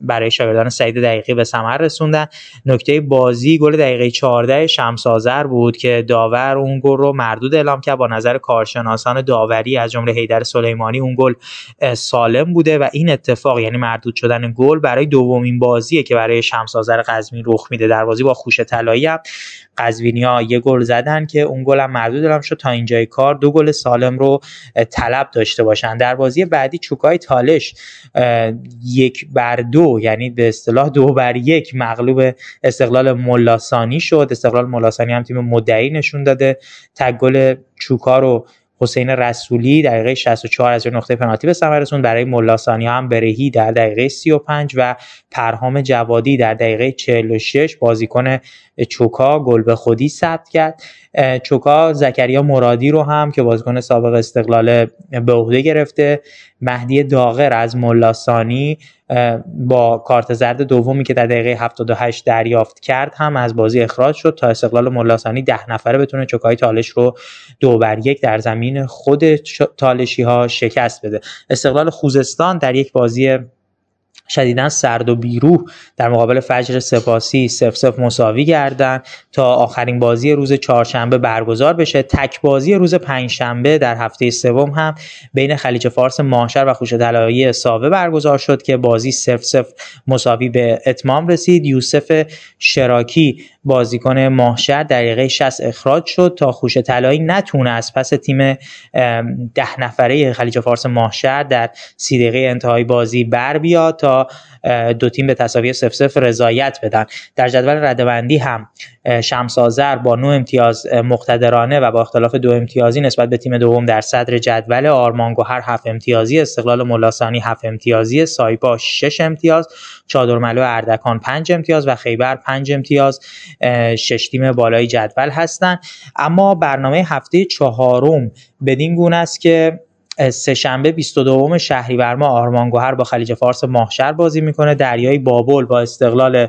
برای شاگردان سعید دقیقی به ثمر رسوندن. نکته بازی گل دقیقه 14 شمس آذر بود که داور اون گل رو مردود اعلام کرد. با نظر کارشناسان داوری از جمله حیدر سلیمانی اون گل سالم بوده و این اتفاق یعنی مردود شدن گل برای دومین بازیه که برای شمس آذر قزوین رخ میده. در بازی با خوش طلایی هم قزوینیا یه گل زدن که اون گل هم مردود اعلام شد تا اینجای کار. دو گل سالم رو طلب داشته باشن. در بازی بعدی چوکای تالش یک بر دو یعنی به اصطلاح دو بر یک مغلوب استقلال ملاسانی شد. استقلال ملاسانی هم تیم مدعی نشون داده. تک گل چوکا رو حسین رسولی دقیقه 64 از نقطه پنالتی به ثمر رسوند. برای ملاسانی هم برهی در دقیقه 35 و پرهام جوادی در دقیقه 46 بازیکن چوکا گل به خودی ثبت کرد. چوکا زکریا مرادی رو هم که بازیکن سابق استقلال به عهده گرفته مهدی داغر از ملاسانی با کارت زرد دومی که در دقیقه 78 دریافت کرد هم از بازی اخراج شد تا استقلال ملاسانی ده نفره بتونه چوکای تالش رو دو بر یک در زمین خود تالشی ها شکست بده. استقلال خوزستان در یک بازی شدیدا سرد و بیروح. در مقابل فجر سپاسی سف سف مساوی گردن تا آخرین بازی روز چهارشنبه برگزار بشه. تک بازی روز پنجشنبه در هفته سوم هم بین خلیج فارس ماهشر و خوش طلایی ساوه برگزار شد که بازی سف سف مساوی به اتمام رسید. یوسف شراکی بازیکن ماهشر دقیقه 60 اخراج شد تا خوش طلایی نتونه از پس تیم ده نفره خلیج فارس ماهشر در سی دقیقه انتهای بازی بر بیاد تا دو تیم به تساوی 0 0 رضایت بدن. در جدول ردبندی هم شمس آذر با 9 امتیاز مقتدرانه و با اختلاف دو امتیازی نسبت به تیم دوم در صدر جدول آرمان گوهر 7 امتیازی استقلال ملاسانی 7 امتیازی سایپا 6 امتیاز چادرملو اردکان 5 امتیاز و خیبر 5 امتیاز شش تیم بالای جدول هستند اما برنامه هفته چهارم بدین گونه است که سه شنبه 22 شهریور ماه آرمان گوهر با خلیج فارس ماهشر بازی می‌کنه. دریای بابل با استقلال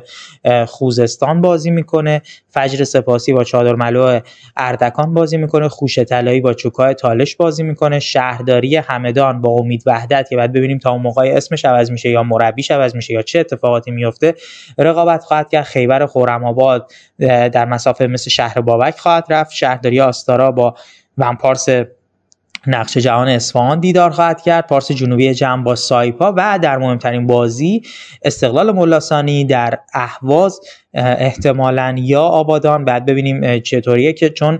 خوزستان بازی می‌کنه. فجر سپاسی با چادر ملو اردکان بازی می‌کنه. خوش طلایی با چوکای تالش بازی می‌کنه. شهرداری همدان با امید وحدت که بعد ببینیم تا اون موقع اسمش عوض میشه یا مربیش عوض میشه یا چه اتفاقاتی میفته رقابت خواهد کرد. خیبر خرم‌آباد در مسافه مثل شهر بابک خواهد رفت. شهرداری آستارا با ونپارس نقش جهان اصفهان دیدار خواهد کرد. پارس جنوبی جمع با سایپا و در مهمترین بازی استقلال ملاسانی در اهواز احتمالا یا آبادان. بعد ببینیم چطوریه که چون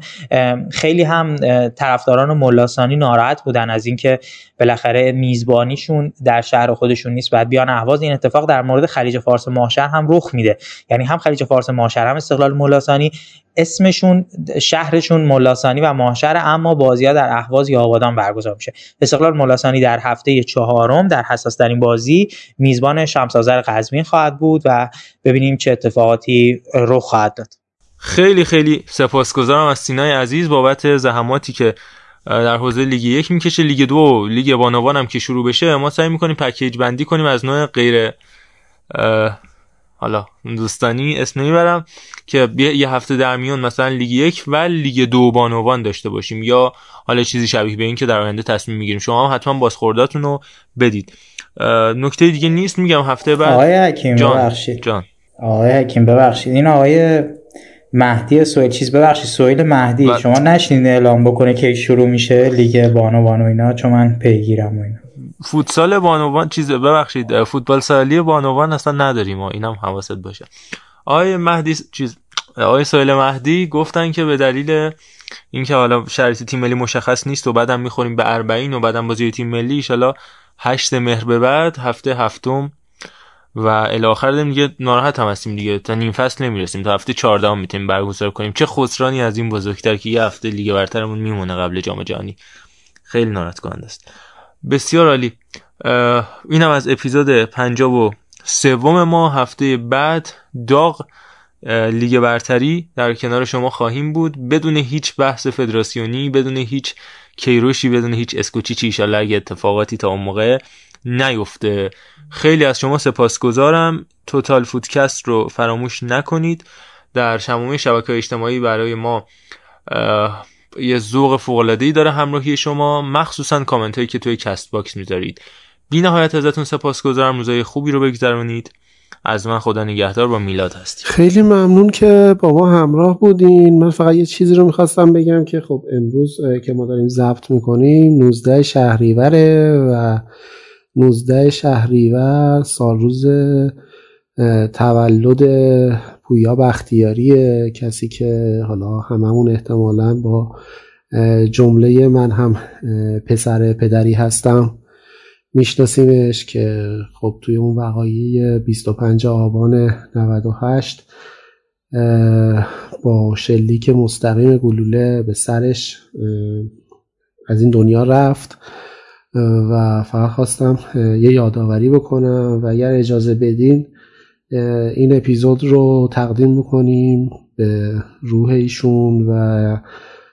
خیلی هم طرفداران ملاسانی ناراحت بودن از اینکه بالاخره میزبانیشون در شهر خودشون نیست. بعد بیان اهواز این اتفاق در مورد خلیج فارس ماهشهر هم رخ میده. یعنی هم خلیج فارس ماهشهر هم استقلال ملاسانی اسمشون شهرشون ملاسانی و ماهشهر اما بازی ها در اهواز یا آبادان برگزار میشه. استقلال ملاسانی در هفته چهارم در حساس ترین بازی میزبان شمس آذر قزوین خواهد بود و ببینیم چه اتفاقاتی رخ خواهد داد. خیلی خیلی سپاسگزارم از سینای عزیز بابت زحماتی که در حوزه لیگ یک می‌کشه. لیگ دو لیگ بانوان هم که شروع بشه ما سعی می‌کنیم پکیج بندی کنیم از نوع غیر حالا دوستانی اسم نمی‌برم که یه هفته در میون مثلا لیگ یک و لیگ دو بانوان داشته باشیم یا حالا چیزی شبیه به این که در آینده تصمیم می‌گیریم. شما هم حتما بازخورداتون رو بدید. نکته دیگه نیست میگم هفته بعد. آقای حکیم جان. ببخشید. جان. آقای حکیم ببخشید. این آقای مهدی سویل چیز ببخشید سویل مهدی. بله. شما نشنید اعلام بکنه که شروع میشه لیگ بانو بانو اینا چون من پیگیرم و اینا. فوتسال بانوان چیز ببخشید. فوتبال سالی بانوان اصلا نداریم و اینم حواست باشه. آقای مهدی چیز آقای سویل مهدی گفتن که به دلیل اینکه حالا شرایط تیم ملی مشخص نیست و بعدم می‌خوریم به 40 و بعدم بازی تیم ملی ایشالا 8 مهر به بعد هفته هفتم و الاخر دیگه ناراحت هم هستیم دیگه. تا نیم فصل نمی‌رسیم. تا هفته 14 می‌تونیم برگزار کنیم. چه خسرانی از این بزرگتر که یه هفته لیگ برترمون میمونه قبل جام جهانی. خیلی ناراحت کننده است. بسیار عالی. اینم از اپیزود 53 سوم ما. هفته بعد داغ لیگ برتری در کنار شما خواهیم بود. بدون هیچ بحث فدراسیونی بدون هیچ کیروشی بدون هیچ اسکوچیچی ایشالله اگه اتفاقاتی تا اون موقع نیفته. خیلی از شما سپاسگزارم. توتال فودکست رو فراموش نکنید. در شمومی شبکه اجتماعی برای ما یه ذوق فوق‌العاده‌ای داره همراهی شما. مخصوصا کامنت هایی که توی Castbox می‌ذارید. بی نهایت ازتون سپاسگزارم. روزای خوبی رو بگذرونید. از من خدا نگهدار با میلاد هستیم. خیلی ممنون که با ما همراه بودین. من فقط یه چیزی رو می‌خواستم بگم که خب امروز که ما داریم ضبط می‌کنیم 19 شهریوره و 19 شهریور سال روز تولد پویا بختیاریه. کسی که حالا هممون احتمالا با جمله من هم پسر پدری هستم. میشناسیمش که خب توی اون وقایع 25 آبان 98 با شلیک مستقیم گلوله به سرش از این دنیا رفت و فقط خواستم یه یادآوری بکنم و اگر اجازه بدین این اپیزود رو تقدیم بکنیم به روح ایشون و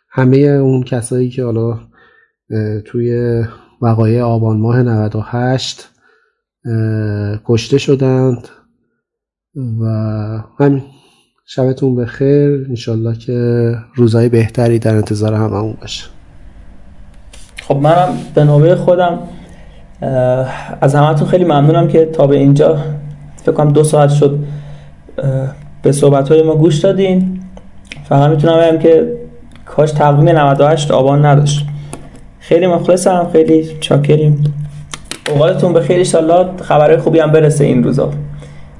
همه اون کسایی که حالا توی وقایع آبان ماه 98 کشته شدند و همین شبتون بخیر. انشالله که روزهای بهتری در انتظار هممون باشه. خب منم به نوبه خودم از همتون خیلی ممنونم که تا به اینجا فکر کنم دو ساعت شد به صحبت های ما گوش دادین. فقط می‌تونم بگم که کاش تقویم 98 آبان نداشت. خیلی مخلصم خیلی چاکریم. اوقاتتون به خیلی انشالله خبرهای خوبی هم برسه این روزا.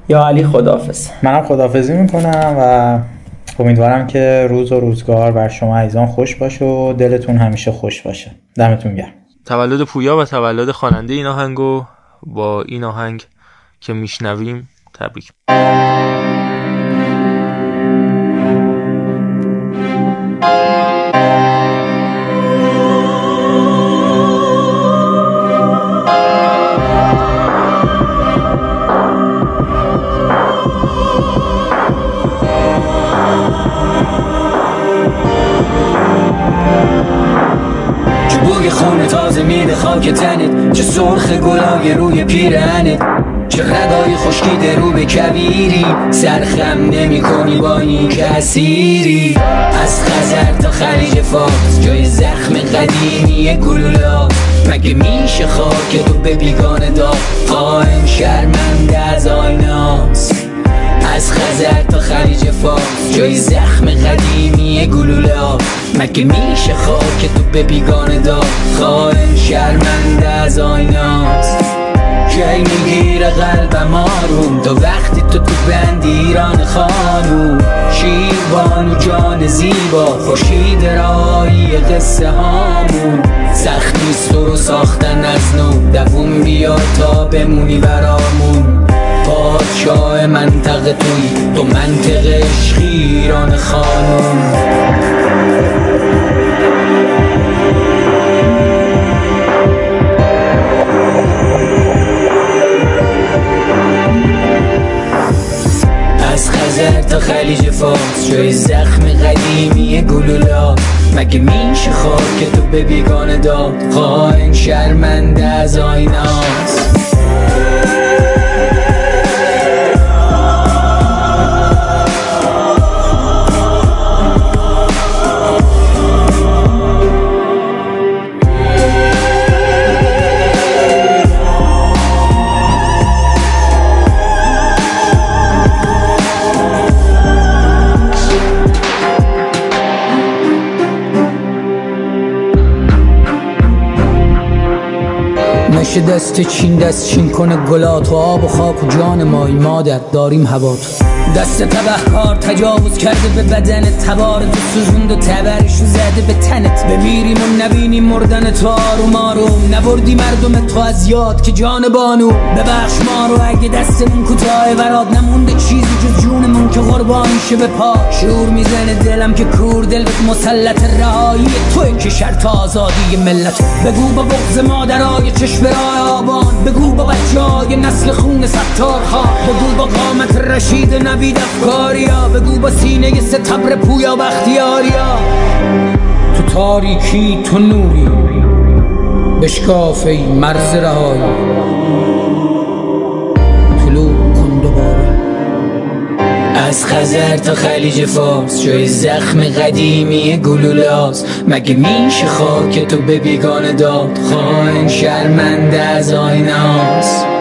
یا علی خداحافظ. منم خداحافظی می‌کنم و امیدوارم که روز و روزگار بر شما عزیزان خوش باشه و دلتون همیشه خوش باشه. دمتون گرم. تولد پویا و تولد خواننده این آهنگو با این آهنگ که میشنویم تبریک. خون تازه میده خاک تنت. چه سرخ گلای روی پیرهنت چه ردای خشکیده رو به کبیری سرخم نمی کنی با این کسیری از خزر تا خلیج فارس جای زخم قدیمی گلولا مگه میشه خاک تو به بیگانه داد؟ قائم شرمنده از آیناست. از خزر تا خلیج فارس. جای زخم قدیمی گلولا مگه میشه خاک تو به بیگانه داد؟ خائن شرمنده از آیناس کی می‌گیره قلبم آروم تو وقتی تو تو بند ایران خانوم شیر بانو جان زیبا خوشید رایی قصه هامون. سخت نیست تو رو ساختن از نو. دوون بیا تا بمونی برامون. پادشاه منطقه توی تو منطقه عشق ایران خانوم از خزر تا خلیج فارس جای زخم قدیمی گلولا مگه میشه خاک تو به بیگانه داد؟ خائن شرمنده از آیناس نشه دست چین دست چین کنه گلا تو آب و خاک و جان مای مادر داریم هوا دست تبه کار تجاوز کرده به بدن تبار تو سوزوند و تبرشو زده به تنت. بمیریم و نبینیم مردن تو آروم آروم. نبردی مردم تو از یاد که جان بانو. ببخش ما رو اگه دستمون کوتاه برات نمونده چیزی جز جونمون که قربانی شه به پا. شور می‌زنه دلم که کور دل به مسلط رهایی توی که شرط آزادی ملت. بگو با بغز مادرای چشم راه بگو با بچه نسل خون ستار خواه بگو با قامت رشید نوید افکاریا. بگو با سینه ستبر پویا بختیاریا تو تاریکی تو نوری. بشکاف ای مرز رهایی. از خزر تا خلیج فارس جای زخم قدیمی گلولاس مگه میشه خاک تو به بیگانه داد؟ خائن شرمنده از آیناس